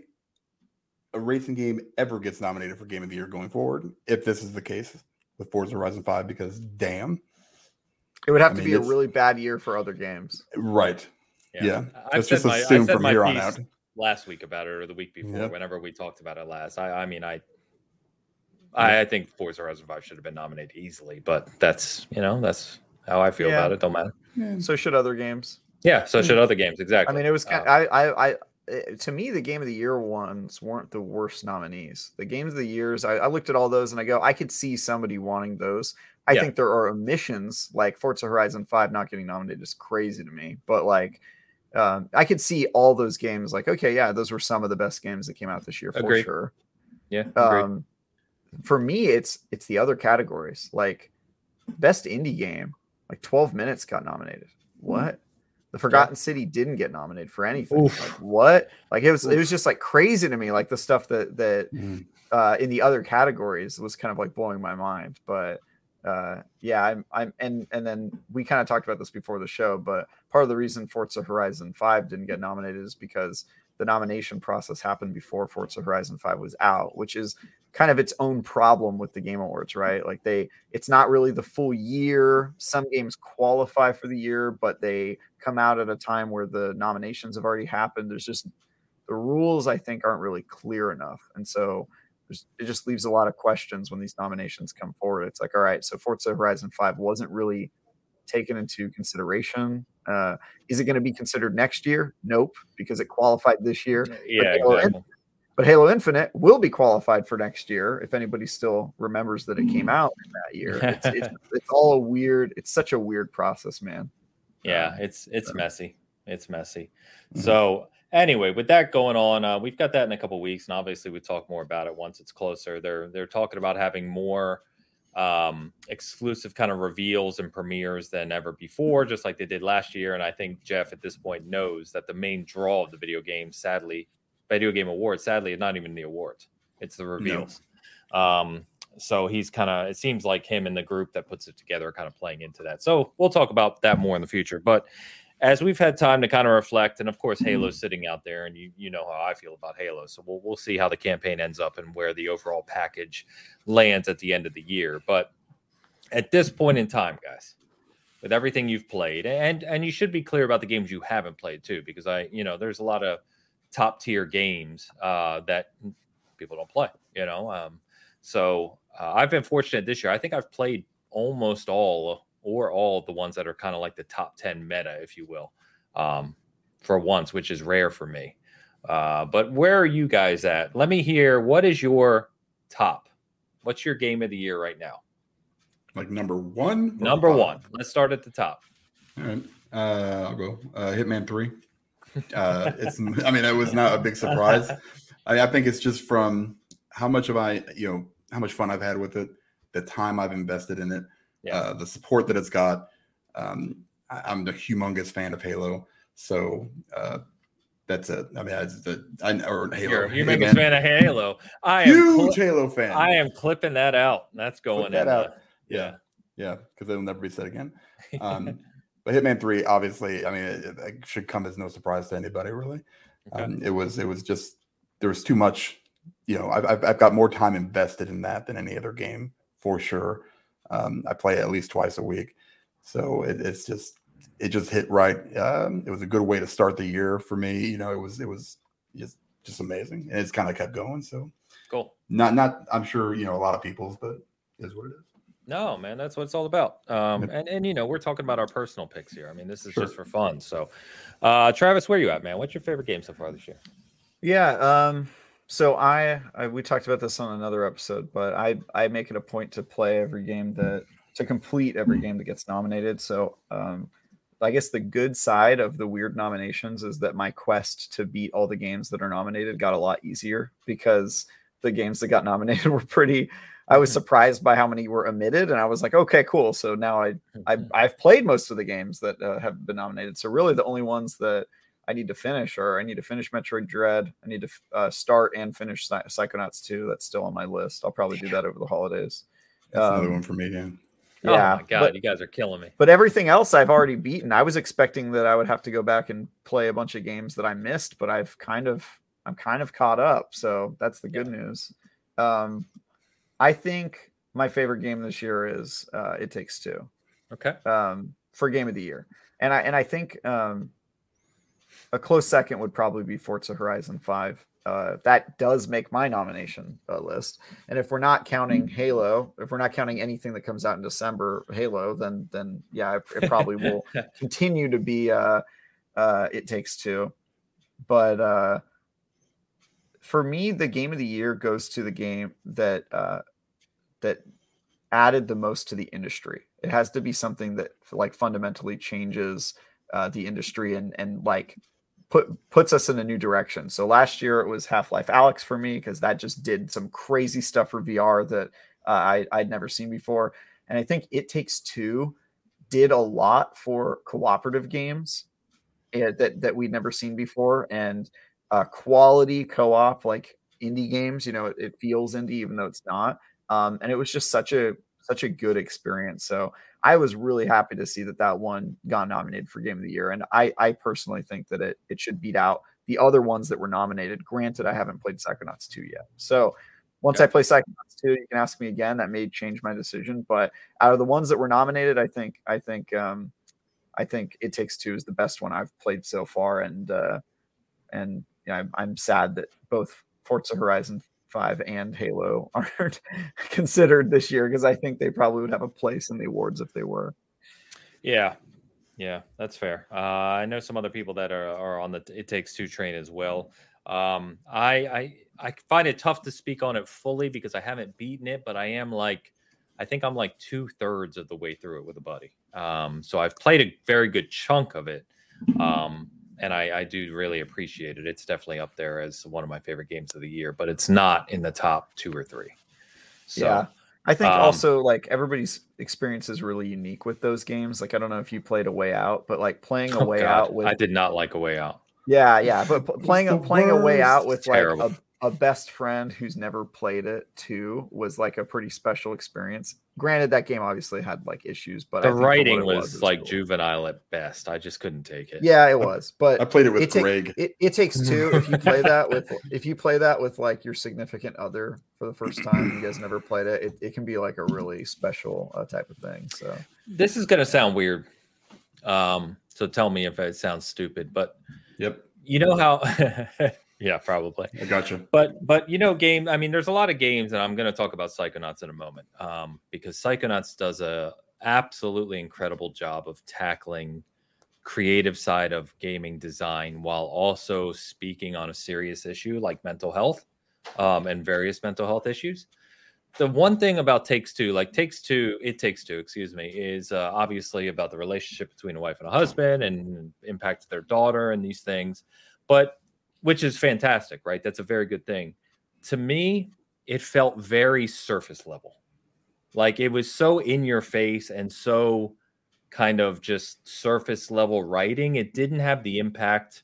a racing game ever gets nominated for Game of the Year going forward? If this is the case with Forza Horizon 5, because damn. It would have I to mean, be a really bad year for other games. Right. Yeah. I've Let's said just my, assume said from my here on out. last week about it or the week before Yep. whenever we talked about it last I, I mean I I, I think Forza Horizon 5 should have been nominated easily but that's you know that's how I feel Yeah. about it don't matter Yeah. So should other games. yeah so should other games Exactly. I mean, it was kind. Uh, I, I, I, it- to me, the game of the year ones weren't the worst nominees. The games of the years, I, I looked at all those and I go, I could see somebody wanting those. I Yeah. think there are omissions like Forza Horizon Five not getting nominated is crazy to me. But like, um, I could see all those games. Like, okay, yeah, those were some of the best games that came out this year for Agreed. sure. yeah. Um, for me, it's it's the other categories like best indie game. Like 12 minutes got nominated. What? The Forgotten City didn't get nominated for anything. Like, what? Like it was Oof. it was just like crazy to me. Like the stuff that that mm. uh, in the other categories was kind of like blowing my mind. But uh, yeah, I'm I'm and and then we kind of talked about this before the show. But part of the reason Forza Horizon Five didn't get nominated is because the nomination process happened before Forza Horizon 5 was out, which is kind of its own problem with the game awards right? Like they it's not really the full year. Some games qualify for the year but they come out at a time where the nominations have already happened. There's just the rules i think aren't really clear enough. And so it just leaves a lot of questions when these nominations come forward. It's like all right so forza horizon 5 wasn't really taken into consideration. Uh, is it going to be considered next year? Nope because it qualified this year. Yeah exactly. But Halo Infinite will be qualified for next year if anybody still remembers that it came out in that year. It's, [LAUGHS] it's, it's all a weird. It's such a weird process, man. Yeah, um, it's it's so. messy. It's messy. Mm-hmm. So anyway, with that going on, uh, we've got that in a couple weeks, and obviously we talk more about it once it's closer. They're they're talking about having more um, exclusive kind of reveals and premieres than ever before, just like they did last year. And I think Jeff at this point knows that the main draw of the video game, sadly, video game awards. Sadly, it's not even the awards; it's the reveals. No. Um, so he's kind of. It seems like him and the group that puts it together, are kind of playing into that. So we'll talk about that more in the future. But as we've had time to kind of reflect, and of course, Halo's mm-hmm. sitting out there, and you you know how I feel about Halo. So we'll we'll see how the campaign ends up and where the overall package lands at the end of the year. But at this point in time, guys, with everything you've played, and and you should be clear about the games you haven't played too, because I you know there's a lot of top tier games uh, that people don't play. You know, um, so uh, I've been fortunate this year. I think I've played almost all or all the ones that are kind of like the top ten meta, if you will, um, for once, which is rare for me. Uh, but where are you guys at? Let me hear. What is your top? What's your game of the year right now? Like number one. Number one. Let's start at the top. All right. Uh, I'll go. Uh, Hitman Three. Uh, it's, I mean, it was not a big surprise. I, I, think it's just from how much of I, you know, how much fun I've had with it, the time I've invested in it, yeah. uh, the support that it's got. Um, I, am a humongous fan of Halo, so uh, that's it. I mean, the I or Halo. You're, you're a fan of Halo. I am huge cli- Halo fan. I am clipping that out. That's going Clip that in, out. yeah, yeah, because it'll never be said again. Um, [LAUGHS] But Hitman Three, obviously, I mean, it, it, should come as no surprise to anybody, really. Okay. Um, it was, it was just there was too much. You know, I've, I've got more time invested in that than any other game for sure. Um, I play at least twice a week, so it, it's just it just hit right. Um, it was a good way to start the year for me. You know, it was it was just just amazing, and it's kind of kept going. So cool. Not not I'm sure you know a lot of people's, but is what it is. No, man, that's what it's all about. Um, and and you know, we're talking about our personal picks here. I mean, this is sure. just for fun. So, uh, Travis, where are you at, man? What's your favorite game so far this year? Yeah. Um, so I, I we talked about this on another episode, but I I make it a point to play every game that to complete every game that gets nominated. So um, I guess the good side of the weird nominations is that my quest to beat all the games that are nominated got a lot easier because the games that got nominated [LAUGHS] were pretty I was mm-hmm. surprised by how many were omitted, and I was like, okay, cool. So now I, I mm-hmm. I've played most of the games that uh, have been nominated. So really, the only ones that I need to finish are I need to finish Metroid Dread. I need to uh, start and finish Psychonauts 2. That's still on my list. I'll probably do that over the holidays. That's um, another one for me, again. Yeah. Oh my god, but, you guys are killing me. But everything else I've already beaten. I was expecting that I would have to go back and play a bunch of games that I missed, but I've kind of I'm kind of caught up. So that's the good yeah. news. Um, I think my favorite game this year is uh, It Takes Two. Okay. Um, for game of the year, and I and I think um, a close second would probably be Forza Horizon Five. Uh, that does make my nomination uh, list. And if we're not counting Halo, if we're not counting anything that comes out in December, Halo, then then yeah, it, it probably will [LAUGHS] continue to be uh, uh, It Takes Two. But uh, for me, the game of the year goes to the game that uh, that added the most to the industry. It has to be something that like fundamentally changes uh, the industry and and like put puts us in a new direction. So last year it was Half Life Alyx for me because that just did some crazy stuff for VR that uh, I I'd never seen before. And I think It Takes Two did a lot for cooperative games eh, that that we'd never seen before, and uh, quality co-op like indie games. You know, it, it feels indie even though it's not. Um, and it was just such a such a good experience. So I was really happy to see that that one got nominated for Game of the Year, and I I personally think that it it should beat out the other ones that were nominated. Granted, I haven't played Psychonauts 2 yet, so once I play Psychonauts 2, you can ask me again. That may change my decision. But out of the ones that were nominated, I think I think um, I think It Takes Two is the best one I've played so far, and uh, and yeah, I'm, I'm sad that both Forza Horizon 5 and Halo [LAUGHS] aren't considered this year because I think they probably would have a place in the awards if they were. Yeah, yeah, that's fair. Uh, I know some other people that are, are on the It Takes Two train as well. Um, I, I I find it tough to speak on it fully because I haven't beaten it, but I am like, I think I'm like two thirds of the way through it with a buddy. Um, so I've played a very good chunk of it. Um, and I, I do really appreciate it. It's definitely up there as one of my favorite games of the year, but it's not in the top two or three. So, yeah. I think um, also like everybody's experience is really unique with those games. Like I don't know if you played a way out, but like playing a [LAUGHS] oh way God, out with I did not like a way out. Yeah, yeah, but playing a playing a way out with like a, a best friend who's never played it too was like a pretty special experience. Granted, that game obviously had like issues, but the writing was, was, like cool. juvenile at best. I just couldn't take it. Yeah, it was. But I played it with it Greg. it, it, takes two. if you play that with [LAUGHS] if you play that with like your significant other for the first time, you guys never played it. It, it can be like a really special uh, type of thing. So this is gonna sound weird. Um, so tell me if it sounds stupid, but yep. You know how [LAUGHS] Yeah, probably. I got you. But but you know, game. I mean, there's a lot of games, and I'm going to talk about Psychonauts in a moment, um, because Psychonauts does a absolutely incredible job of tackling creative side of gaming design while also speaking on a serious issue like mental health um, and various mental health issues. The one thing about Takes Two, like Takes Two, it takes two, excuse me, is uh, obviously about the relationship between a wife and a husband and impact their daughter and these things. But which is fantastic, right? That's a very good thing. To me, it felt very surface level. Like it was so in your face and so kind of just surface level writing. It didn't have the impact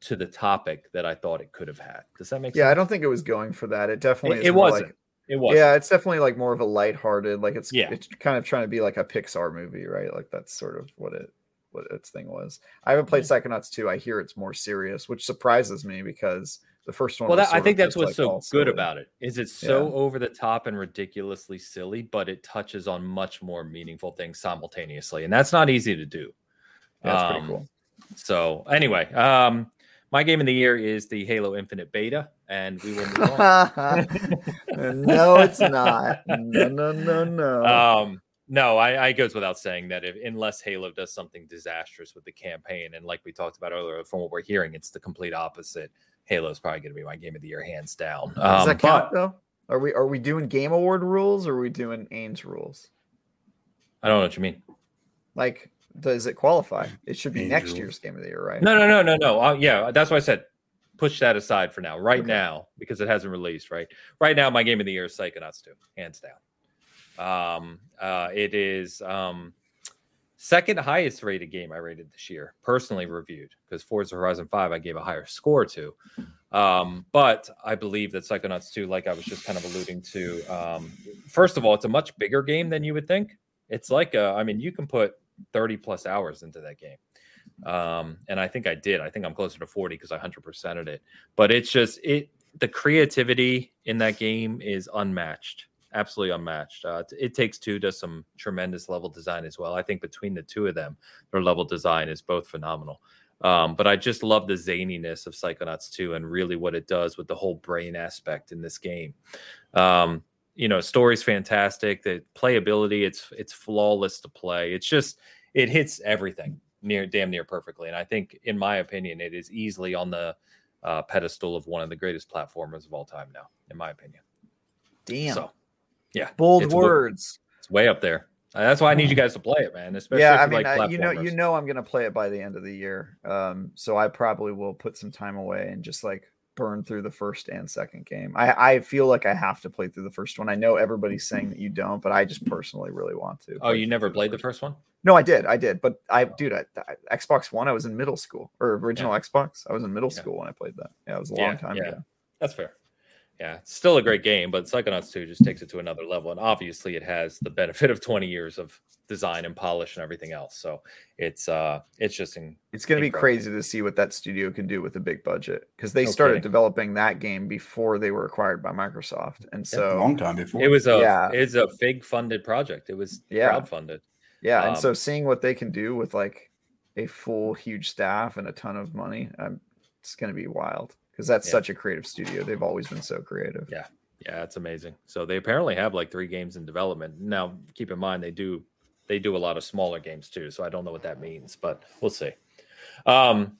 to the topic that I thought it could have had. Does that make yeah, sense? Yeah, I don't think it was going for that. It definitely it, it wasn't. Like, it was. Yeah, it's definitely like more of a lighthearted, like it's yeah. it's kind of trying to be like a Pixar movie, right? Like that's sort of what it what its thing was. I haven't played Psychonauts 2. I hear it's more serious, which surprises me because the first one. Well, that, I think that's what's like so good about it. Is it's so yeah. over the top and ridiculously silly, but it touches on much more meaningful things simultaneously, and that's not easy to do. Yeah, that's um, pretty cool. So anyway, um, my game of the year is the Halo Infinite beta, and we will move on. [LAUGHS] no, it's not. No, no, no, no. [LAUGHS] Um, no, I, I goes without saying that if unless Halo does something disastrous with the campaign, and like we talked about earlier, from what we're hearing, it's the complete opposite. Halo is probably going to be my game of the year, hands down. Um, does that count but, though? Are we are we doing Game Award rules or are we doing Ames rules? I don't know what you mean. Like, does it qualify? It should be Angel. next year's Game of the Year, right? No, no, no, no, no. Uh, yeah, that's why I said push that aside for now. Right okay. now, because it hasn't released. Right, right now, my game of the year is Psychonauts 2, hands down. Um, uh, it is um, second highest rated game I rated this year, personally reviewed, because Forza Horizon 5 I gave a higher score to. Um, but I believe that Psychonauts 2, like I was just kind of alluding to, um, first of all, it's a much bigger game than you would think. It's like, a, I mean, you can put 30 plus hours into that game. Um, and I think I did. I think I'm closer to 40 because I 100%ed it. But it's just, it, the creativity in that game is unmatched absolutely unmatched. Uh, it takes two does some tremendous level design as well. I think between the two of them, their level design is both phenomenal. Um, but I just love the zaniness of Psychonauts 2 and really what it does with the whole brain aspect in this game. Um, you know, story's fantastic. The playability, it's it's flawless to play. It's just it hits everything near damn near perfectly. And I think, in my opinion, it is easily on the uh, pedestal of one of the greatest platformers of all time now, in my opinion. Damn. So yeah, bold it's words. it's way up there. Uh, that's why I need you guys to play it, man. Especially yeah, I mean, like you know, you know, I'm gonna play it by the end of the year. Um, so I probably will put some time away and just like burn through the first and second game. I, I feel like I have to play through the first one. I know everybody's saying that you don't, but I just personally really want to. Oh, you never played the first one? No, I did, I did, but I, dude, I, I, Xbox One, I was in middle school or original yeah. Xbox. I was in middle yeah. school when I played that. Yeah, it was a long time ago. That's fair. Yeah, it's still a great game, but Psychonauts 2 just takes it to another level. And obviously it has the benefit of 20 years of design and polish and everything else. So it's uh it's just in, it's gonna be crazy to see what that studio can do with a big budget because they okay. started developing that game before they were acquired by Microsoft. And so yeah, a long time before it was a yeah. it's a big funded project. It was yeah. crowdfunded. Yeah. Um, and so um, seeing what they can do with like a full huge staff and a ton of money, um, it's gonna be wild because that's yeah. such a creative studio. They've always been so creative. Yeah. Yeah, it's amazing. So they apparently have like three games in development. Now, keep in mind they do they do a lot of smaller games too, so I don't know what that means, but we'll see. Um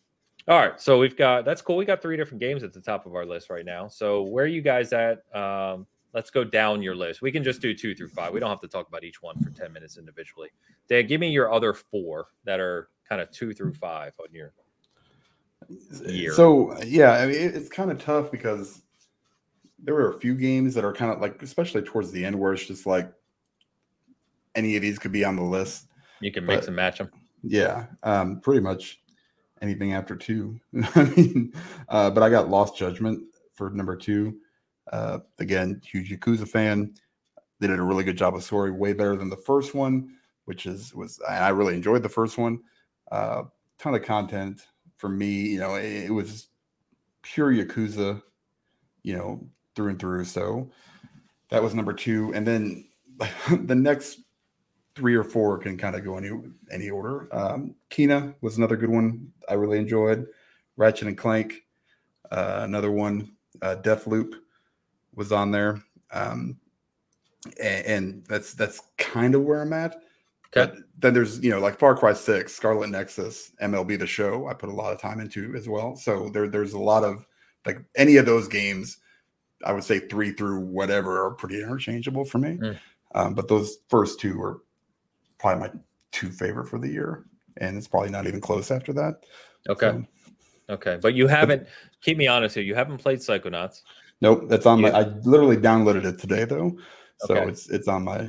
all right, so we've got that's cool. We got three different games at the top of our list right now. So where are you guys at? Um, let's go down your list. We can just do two through five. We don't have to talk about each one for 10 minutes individually. Dan, give me your other four that are kind of two through five on your year. So yeah, I mean, it's kind of tough because there were a few games that are kind of like, especially towards the end, where it's just like any of these could be on the list. You can mix but, and match them. Yeah, um, pretty much anything after two. [LAUGHS] I mean, uh, but I got Lost Judgment for number two. Uh, again, huge Yakuza fan. They did a really good job of story, way better than the first one, which is was I really enjoyed the first one. Uh, ton of content, for me, you know, it, it was pure Yakuza, you know, through and through. So that was number two. And then [LAUGHS] the next three or four can kind of go any any order. Um, Kena was another good one I really enjoyed. Ratchet and Clank, uh, another one. Uh, Deathloop was on there, um, and, and that's that's kind of where I'm at. Okay. But then there's you know like Far Cry Six, Scarlet Nexus, MLB The Show. I put a lot of time into as well. So there there's a lot of like any of those games. I would say three through whatever are pretty interchangeable for me. Mm. Um, but those first two are probably my two favorite for the year, and it's probably not even close after that. Okay. So, okay, but you haven't. But, keep me honest here. You haven't played Psychonauts. Nope, that's on my. I literally downloaded it today though, so okay. it's it's on my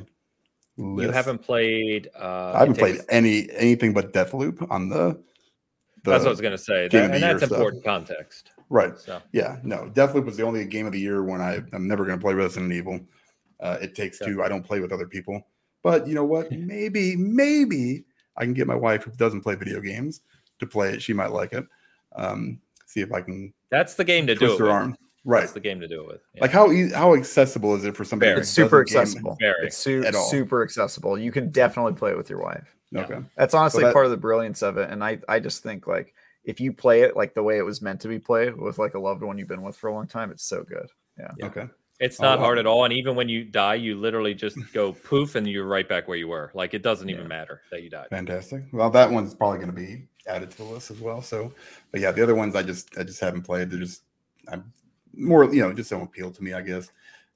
list. You haven't played. Uh, I haven't played any anything but Deathloop on the. the that's what I was gonna say, that, and that's important context. Right. So. Yeah. No, Deathloop was the only game of the year when I I'm never gonna play Resident Evil. Uh, it takes two. I don't play with other people. But you know what? [LAUGHS] Maybe maybe I can get my wife who doesn't play video games to play it. She might like it. Um, see if I can. That's the game to do it. Her with. arm. Right. That's the game to do it with. Yeah. Like how how accessible is it for somebody? It's super accessible. It's su- super accessible. You can definitely play it with your wife. Okay. Yeah. That's honestly that, part of the brilliance of it. And I I just think like if you play it like the way it was meant to be played with like a loved one you've been with for a long time, it's so good. Yeah. yeah. Okay. It's not oh, hard at all. And even when you die, you literally just [LAUGHS] go poof and you're right back where you were. Like it doesn't even matter that you died. Fantastic. Well, that one's probably going to be added to the list as well. So, but yeah, the other ones I just I just haven't played. They're just I'm more, you know, just don't appeal to me, I guess.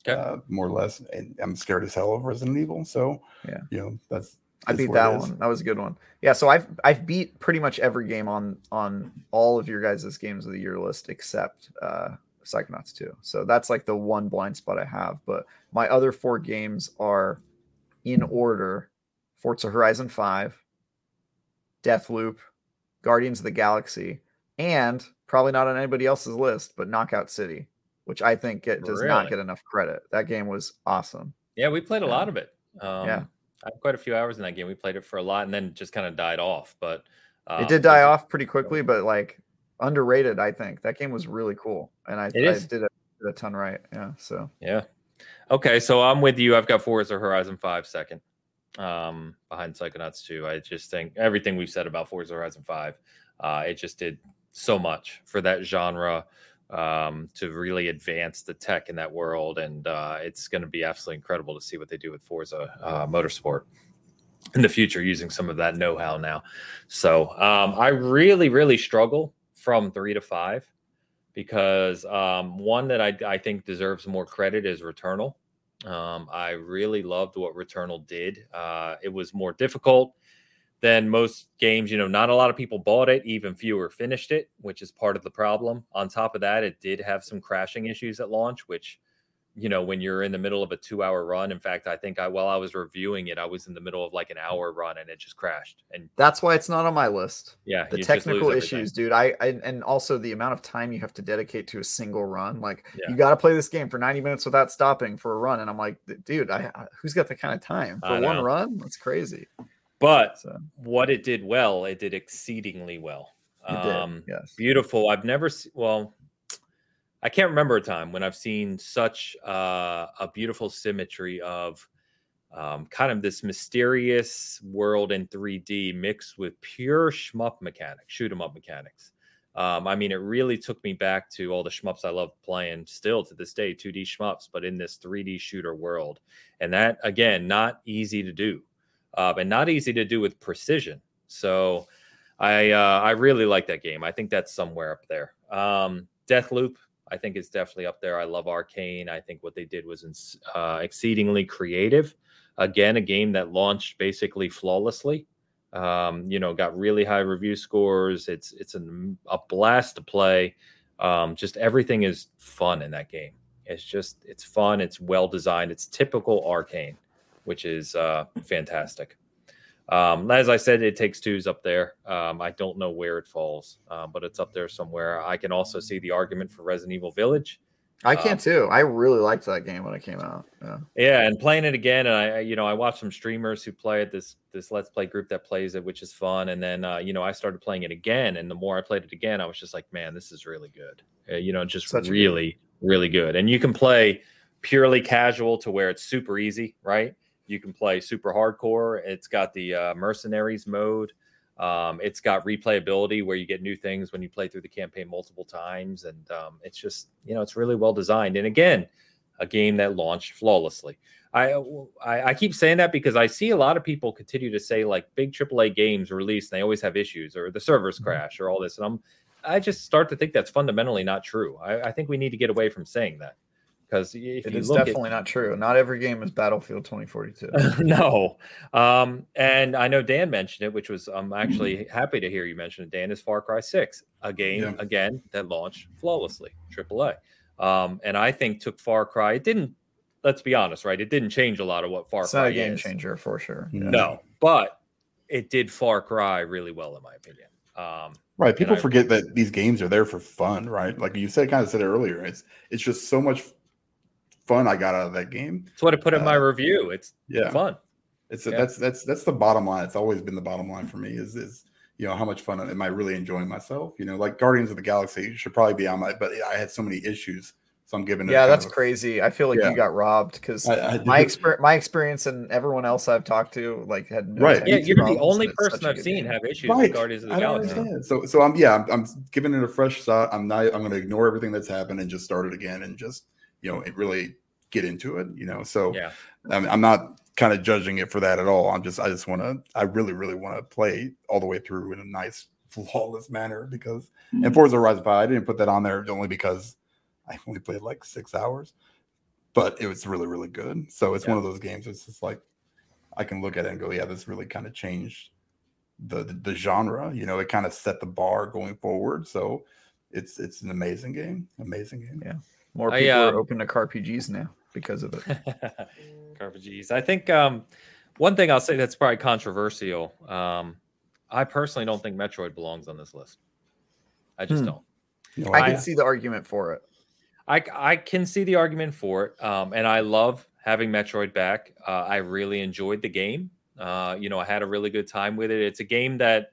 Okay. Uh, more or less. And I'm scared as hell of Resident Evil. So yeah, you know, that's I beat that one. That was a good one. Yeah, so I've I've beat pretty much every game on on all of your guys' games of the year list except uh Psychonauts 2. So that's like the one blind spot I have. But my other four games are in order Forza Horizon 5, Deathloop, Guardians of the Galaxy, and probably not on anybody else's list, but Knockout City, which I think it does really? not get enough credit. That game was awesome. Yeah, we played a lot of it. Um, yeah, I had quite a few hours in that game. We played it for a lot, and then just kind of died off. But um, it did die off pretty quickly. But like underrated, I think that game was really cool, and I, I did, a, did a ton right. Yeah, so yeah. Okay, so I'm with you. I've got Forza Horizon 5 second um, behind Psychonauts 2. I just think everything we've said about Forza Horizon 5, uh, it just did so much for that genre um, to really advance the tech in that world. And uh, it's going to be absolutely incredible to see what they do with Forza uh, Motorsport in the future using some of that know how now. So um, I really, really struggle from three to five because um, one that I, I, think deserves more credit is Returnal. Um, I really loved what Returnal did. Uh, it was more difficult than most games. You know, not a lot of people bought it, even fewer finished it, which is part of the problem. On top of that, it did have some crashing issues at launch, which you know, when you're in the middle of a two hour run. In fact, I think I while I was reviewing it, I was in the middle of like an hour run and it just crashed. And that's why it's not on my list. Yeah, the technical issues, dude. I, I and also the amount of time you have to dedicate to a single run. Like yeah. you got to play this game for 90 minutes without stopping for a run, and I'm like, dude, I who's got the kind of time for one run? That's crazy. But so. what it did well, it did exceedingly well. Um, yes, beautiful. I've never seen. Well, I can't remember a time when I've seen such uh, a beautiful symmetry of um, kind of this mysterious world in 3D mixed with pure shmup mechanics, shoot 'em up mechanics. Um, I mean, it really took me back to all the shmups I love playing still to this day, 2D shmups, but in this 3D shooter world. And that, again, not easy to do, uh, and not easy to do with precision. So I uh, I really like that game. I think that's somewhere up there. Um, Deathloop I think is definitely up there. I love Arkane. I think what they did was uh, exceedingly creative. Again, a game that launched basically flawlessly. Um, you know, got really high review scores. It's it's an, a blast to play. Um, just everything is fun in that game. It's just it's fun. It's well designed. It's typical Arkane, which is uh, fantastic. Um, as I said, it takes two's up there. Um, I don't know where it falls, uh, but it's up there somewhere. I can also see the argument for Resident Evil Village. I can um, too. I really liked that game when it came out. Yeah. Yeah, and playing it again, and I, you know, I watched some streamers who play it. This this Let's Play group that plays it, which is fun. And then, uh, you know, I started playing it again, and the more I played it again, I was just like, man, this is really good. Uh, you know, just Such really, really good. And you can play purely casual to where it's super easy, right? You can play super hardcore. It's got the uh, mercenaries mode. Um, it's got replayability where you get new things when you play through the campaign multiple times, and um, it's just you know it's really well designed. And again, a game that launched flawlessly. I, I, I keep saying that because I see a lot of people continue to say like big AAA games release and they always have issues or the servers mm-hmm. crash or all this, and I'm I just start to think that's fundamentally not true. I, I think we need to get away from saying that because it is definitely at, not true. Not every game is Battlefield 2042. [LAUGHS] no, um, and I know Dan mentioned it, which was I'm actually mm-hmm. happy to hear you mention it. Dan is Far Cry Six, a game yeah. again that launched flawlessly, AAA, um, and I think took Far Cry. It didn't. Let's be honest, right? It didn't change a lot of what Far it's Cry not a game is. changer for sure. Yeah. No, but it did Far Cry really well, in my opinion. Um, right. People I, forget that these games are there for fun, right? Like you said, kind of said it earlier. It's it's just so much fun I got out of that game. That's what I put in uh, my review. It's yeah, fun. It's a, yeah. that's that's that's the bottom line. It's always been the bottom line for me. Is is you know how much fun am I really enjoying myself? You know, like Guardians of the Galaxy should probably be on my, but I had so many issues. So I'm giving. Yeah, that's crazy. I feel like yeah. you got robbed because my experience, my experience, and everyone else I've talked to, like had no right. Yeah, you're the only person I've seen game. have issues right. with Guardians of the I Galaxy. Understand. So, so I'm yeah, I'm, I'm, giving it a fresh shot. I'm not. I'm going to ignore everything that's happened and just start it again and just you know it really get into it, you know. So yeah, I'm, I'm not kind of judging it for that at all. I'm just I just want to I really really want to play all the way through in a nice [LAUGHS] flawless manner because mm-hmm. and Forza Horizon 5 I didn't put that on there only because I only played like six hours, but it was really really good. So it's yeah. one of those games. It's just like I can look at it and go, yeah, this really kind of changed the, the, the genre. You know, it kind of set the bar going forward. So it's it's an amazing game, amazing game. Yeah, more people I, uh, are open to RPGs now because of it. [LAUGHS] RPGs. I think um, one thing I'll say that's probably controversial. Um, I personally don't think Metroid belongs on this list. I just hmm. don't. No, I, I can see the argument for it. I, I can see the argument for it. Um, and I love having Metroid back. Uh, I really enjoyed the game. Uh, you know, I had a really good time with it. It's a game that,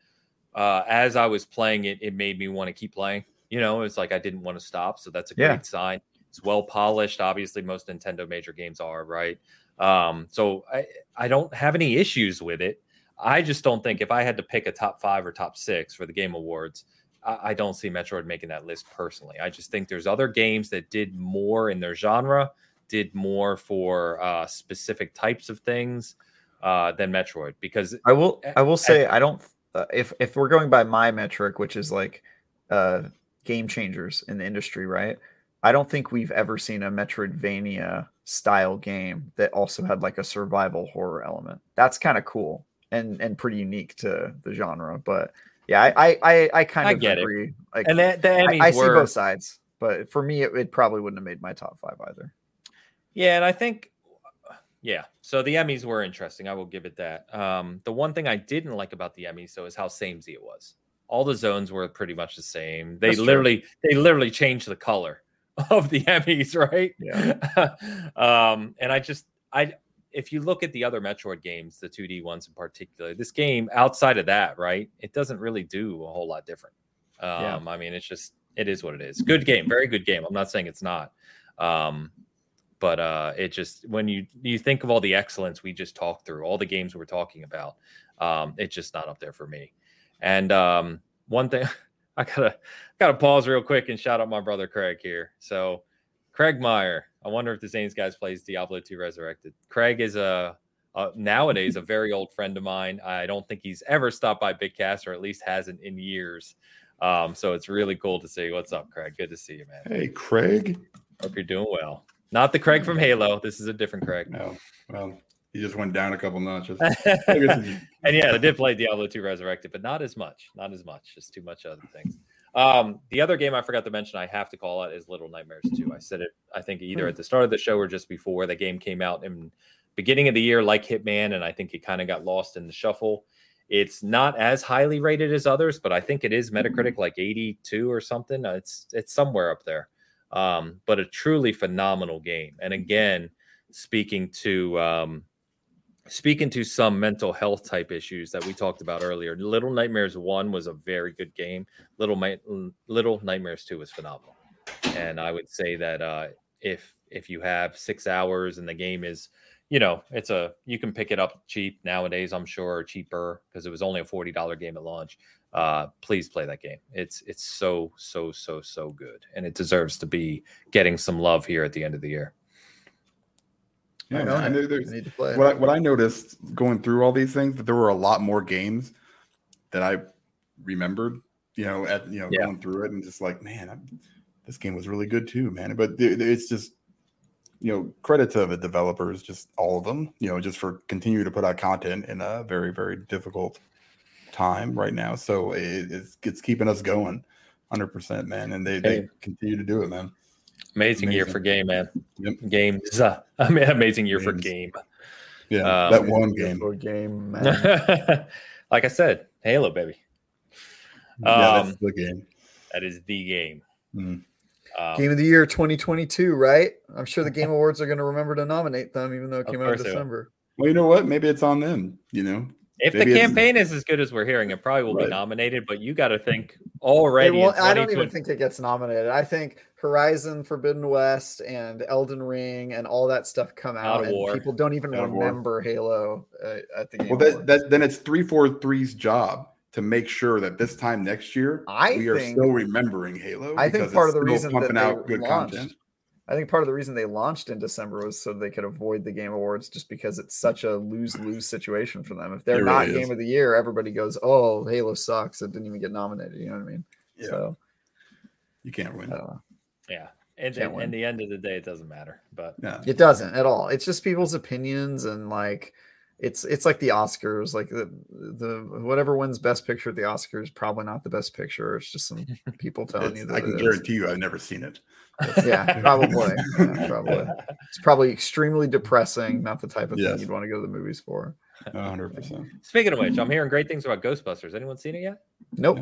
uh, as I was playing it, it made me want to keep playing. You know, it's like I didn't want to stop. So that's a yeah. great sign. It's well polished. Obviously, most Nintendo major games are right. Um, so I I don't have any issues with it. I just don't think if I had to pick a top five or top six for the Game Awards, I, I don't see Metroid making that list personally. I just think there's other games that did more in their genre, did more for uh, specific types of things uh, than Metroid. Because I will I will say at, I don't uh, if if we're going by my metric, which is like uh, game changers in the industry, right? I don't think we've ever seen a Metroidvania style game that also had like a survival horror element. That's kind of cool and and pretty unique to the genre. But yeah, I I I kind I of agree. It. Like, and the, the I, I were... see both sides, but for me, it, it, probably wouldn't have made my top five either. Yeah, and I think yeah. So the EMMIs were interesting. I will give it that. Um, the one thing I didn't like about the EMMIs though is how samey it was. All the zones were pretty much the same. They That's true. literally they literally changed the color [LAUGHS] of the EMMIs, right? Yeah. [LAUGHS] um, and I just I if you look at the other Metroid games, the 2D ones in particular, this game outside of that, right? It doesn't really do a whole lot different. Um, Yeah. I mean, it's just it is what it is. Good game, very good game. I'm not saying it's not. Um, but uh it just when you you think of all the excellence we just talked through, all the games we're talking about, um, it's just not up there for me. And um one thing [LAUGHS] I gotta gotta pause real quick and shout out my brother Craig here. So Craig Meyer, I wonder if the Saints guys plays Diablo 2 Resurrected. Craig is a, a nowadays a very old friend of mine. I don't think he's ever stopped by Bitcast or at least hasn't in years. Um, so it's really cool to see. What's up, Craig? Good to see you, man. Hey, Craig. Hope you're doing well. Not the Craig from Halo. This is a different Craig. No, well, he just went down a couple notches. [LAUGHS] and yeah, I did play Diablo 2 Resurrected, but not as much. Not as much. Just too much other things. Um, the other game I forgot to mention, I have to call out, is Little Nightmares 2. I said it, I think, either at the start of the show or just before. The game came out in beginning of the year, like Hitman, and I think it kind of got lost in the shuffle. It's not as highly rated as others, but I think it is Metacritic like 82 or something. Uh, It's it's somewhere up there. Um, but a truly phenomenal game. And again, speaking to um, speaking to some mental health type issues that we talked about earlier, Little Nightmares One was a very good game. Little Little Nightmares Two was phenomenal, and I would say that uh, if if you have six hours and the game is, you know, it's a you can pick it up cheap nowadays. I'm sure cheaper because it was only a forty dollar game at launch. Uh, please play that game. It's it's so so so so good, and it deserves to be getting some love here at the end of the year. Yeah, I know I I there's need to play. what I, what I noticed going through all these things that there were a lot more games that I remembered. You know, at you know Yeah. going through it and just like, man, I, this game was really good too, man. But it- it's just you know credit to the developers, just all of them. You know, just for continue to put out content in a very very difficult time right now. So it, it's it's keeping us going, hundred percent, man. And they Hey. they continue to do it, man. Amazing, year for game, man. Yep. Game is [LAUGHS] uh, I mean, amazing year for game. Yeah, Um, that one game. Beautiful game, [LAUGHS] man. like I said, Halo, baby. yeah, that's um, the game. That is the game. Mhm. Um, Game of the year 2022, right? I'm sure the Game [LAUGHS] Awards are going to remember to nominate them, even though it came out in course they will. December. Well, you know what? Maybe it's on them. You know, if the maybe it's- campaign is as good as we're hearing, it probably will be nominated. But you got to think It already. won't- I don't even think it gets nominated. I think Horizon Forbidden West and Elden Ring and all that stuff come out, and War. people don't even God remember Halo uh, at the Game well, that, that then it's three four three's job to make sure that this time next year I we are still remembering Halo. I think because part of the still reason that pumping they out good launched, content. I think part of the reason they launched in December was so they could avoid the Game Awards, just because it's such a lose lose situation for them. If they're It not is. Game of the Year, everybody goes, "Oh, Halo sucks. It didn't even get nominated." You know what I mean? Yeah, So you can't win. I. Yeah, and Can't in the end of the day, it doesn't matter. But Yeah, It doesn't at all. It's just people's opinions and like it's it's like the Oscars, like the the whatever wins best picture at the Oscars, probably not the best picture. It's just some [LAUGHS] people telling you that. I can guarantee you, I've never seen it. Yeah, probably. Yeah, [LAUGHS] probably. It's probably extremely depressing, not the type of Yes. thing you'd want to go to the movies for. hundred percent. Speaking of which, I'm hearing great things about Ghostbusters. Anyone seen it yet? Nope.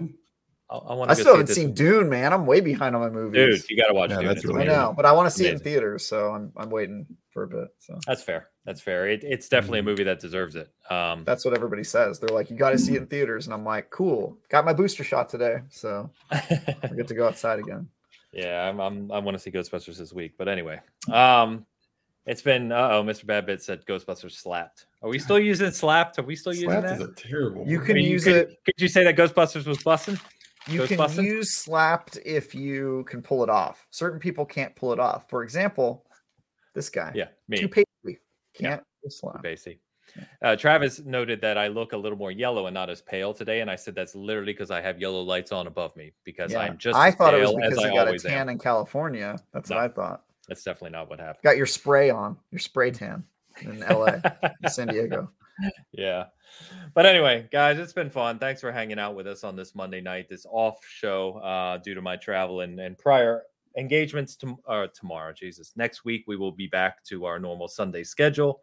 I, I want I still haven't seen Dune, man. I'm way behind on my movies. Dude, you got to watch Yeah, Dune. that's really I know, but I want to see it in theaters, so I'm I'm waiting for a bit. So That's fair. That's fair. It, it's definitely a movie that deserves it. Um, that's what everybody says. They're like, you got to see it in theaters, and I'm like, cool. Got my booster shot today, so [LAUGHS] I get to go outside again. Yeah, I'm, I'm, I want to see Ghostbusters this week. But anyway, um, it's been. Uh oh, Mr. Badbit said Ghostbusters slapped. Are we still using slapped? Are we still using Slapped that? is a terrible. You word. can Could you- use could- it. Could you say that Ghostbusters was busting? You can Ghostbusting? use slapped if you can pull it off. Certain people can't pull it off. For example, this guy. Yeah, me. Too paisley. Can't pull slap. Basically. Uh, Travis noted that I look a little more yellow and not as pale today, and I said that's literally because I have yellow lights on above me because Yeah. I'm just I thought it was because I you got a tan am. in California. That's what I thought. That's definitely not what happened. Got your spray on, your spray [LAUGHS] tan in LA, in San Diego. [LAUGHS] yeah. But anyway, guys, it's been fun. Thanks for hanging out with us on this Monday night, this off show uh, due to my travel and, and prior engagements to, uh, tomorrow. Jesus, next week we will be back to our normal Sunday schedule.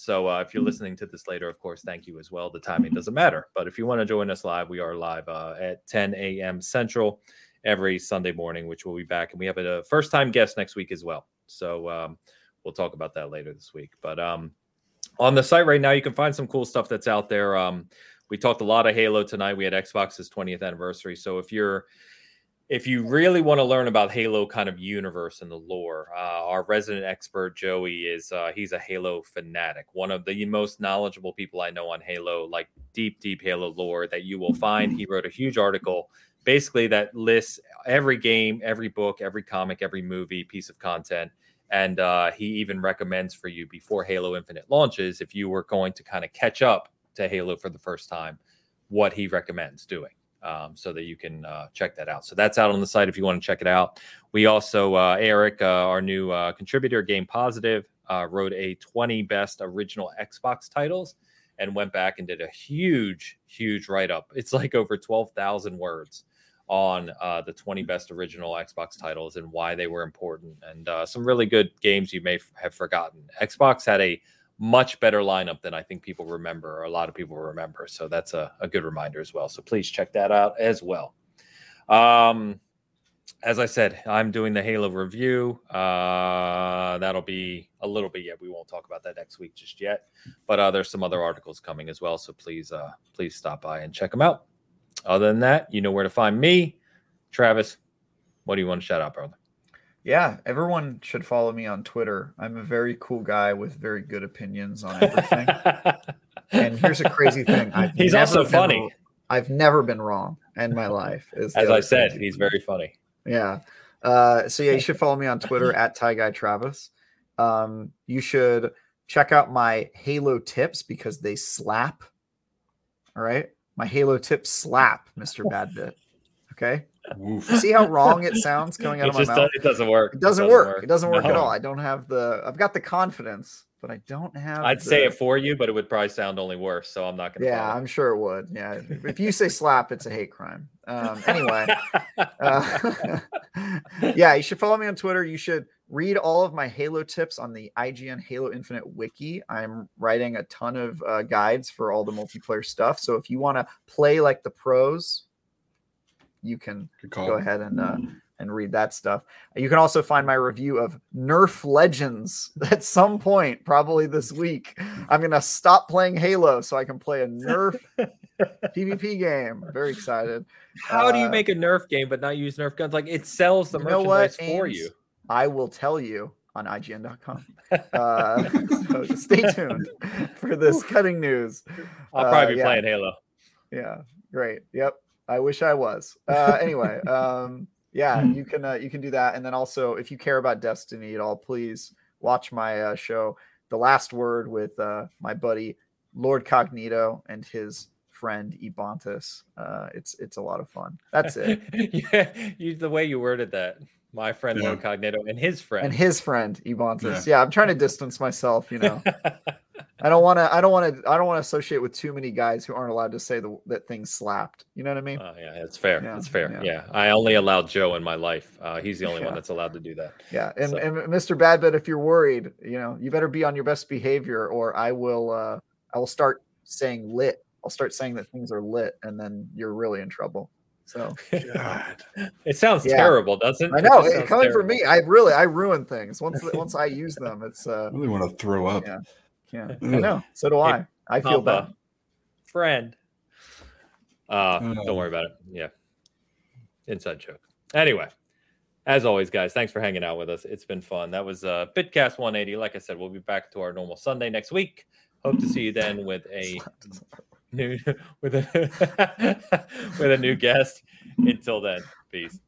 So uh, if you're listening to this later, of course, thank you as well. The timing doesn't matter, but if you want to join us live, we are live uh, at 10 a.m. Central every Sunday morning, which we'll be back, and we have a first time guest next week as well. So um, we'll talk about that later this week. But um, on the site right now, you can find some cool stuff that's out there. Um, we talked a lot of Halo tonight. We had Xbox's 20th anniversary. So if you're if you really want to learn about Halo kind of universe and the lore, uh, our resident expert Joey is uh, he's a Halo fanatic, one of the most knowledgeable people I know on Halo, like deep, deep Halo lore that you will find. He wrote a huge article basically that lists every game, every book, every comic, every movie, piece of content. And uh, he even recommends for you before Halo Infinite launches, if you were going to kind of catch up to Halo for the first time, what he recommends doing um, so that you can uh, check that out. So that's out on the site if you want to check it out. We also, uh, Eric, uh, our new uh, contributor, Game Positive, uh, wrote a 20 best original Xbox titles and went back and did a huge, huge write up. It's like over 12,000 words on uh, the 20 best original Xbox titles and why they were important and some really good games you may f- have forgotten. Xbox had a much better lineup than I think people remember, or a lot of people remember. So that's a, a good reminder as well. So please check that out as well. Um, as I said, I'm doing the Halo review. Uh, that'll be a little bit yet. We won't talk about that next week just yet, but uh, there's some other articles coming as well. So please, uh, please stop by and check them out. Other than that, you know where to find me, Travis. What do you want to shout out, brother? Yeah, everyone should follow me on Twitter. I'm a very cool guy with very good opinions on everything. [LAUGHS] and here's a crazy thing. I've [LAUGHS] he's also funny. Been, I've never been wrong in my life. As I said, he's very funny. Yeah. Uh, so yeah, you should follow me on Twitter at Ty Guy Travis. Um, you should check out my Halo tips because they slap. All right, my Halo tips slap, Mister Badbit. Okay. See how wrong it [LAUGHS] sounds coming out it of my mouth? it doesn't work. It doesn't, it doesn't work. work. It doesn't work no. at all. I don't have the. I've got the confidence, but I don't have. I'd the, say it for you, but it would probably sound only worse. So I'm not going to. Yeah. I'm sure it would. Yeah, if you say slap, it's a hate crime. Um, anyway, [LAUGHS] uh, [LAUGHS] yeah, you should follow me on Twitter. You should read all of my Halo tips on the IGN Halo Infinite wiki. I'm writing a ton of uh, guides for all the multiplayer stuff. So if you want to play like the pros, you can go ahead and uh, and read that stuff. You can also find my review of Nerf Legends [LAUGHS] at some point, probably this [LAUGHS] week. I'm gonna stop playing Halo so I can play a Nerf [LAUGHS] PvP game. Very excited. How uh, do you uh, make a Nerf game but not use Nerf guns? Like it sells the you merchandise for Ames? you. I will tell you on IGN.com. Uh, so stay tuned for this cutting news. I'll probably be uh, yeah. playing Halo. Yeah, great. Yep. I wish I was. Uh, anyway, [LAUGHS] um, yeah, you can uh, you can do that, and then also if you care about Destiny at all, please watch my uh, show, The Last Word, with uh, my buddy Lord Cognito and his friend Ebontis. Uh, it's it's a lot of fun. That's it. [LAUGHS] yeah, you, the way you worded that, my friend yeah. Lord Cognito and his friend and his friend Ebontis. Yeah. yeah, I'm trying to distance myself. You know. [LAUGHS] I don't want to. I don't want to. I don't want to associate with too many guys who aren't allowed to say the, that things slapped. You know what I mean? Uh, yeah, it's fair. Yeah, it's fair. Yeah. yeah. I only allowed Joe in my life. Uh, he's the only yeah. one that's allowed to do that. Yeah, and, so. and Mr. Badbit, if you're worried, you know, you better be on your best behavior, or I will. Uh, I will start saying lit. I'll start saying that things are lit, and then you're really in trouble. So, God. [LAUGHS] it sounds yeah. terrible, doesn't it? I know. It coming terrible. from me, I really I ruin things once once I use them. It's uh, I [LAUGHS] really want to throw up. Yeah. Yeah, [LAUGHS] I know. So do I. I feel bad. Friend. Uh, oh. don't worry about it. Yeah. Inside joke. Anyway, as always, guys, thanks for hanging out with us. It's been fun. That was uh, Bitcast 180. Like I said, we'll be back to our normal Sunday next week. Hope to see you then with a [LAUGHS] new [LAUGHS] with a with a new guest. Until then, peace.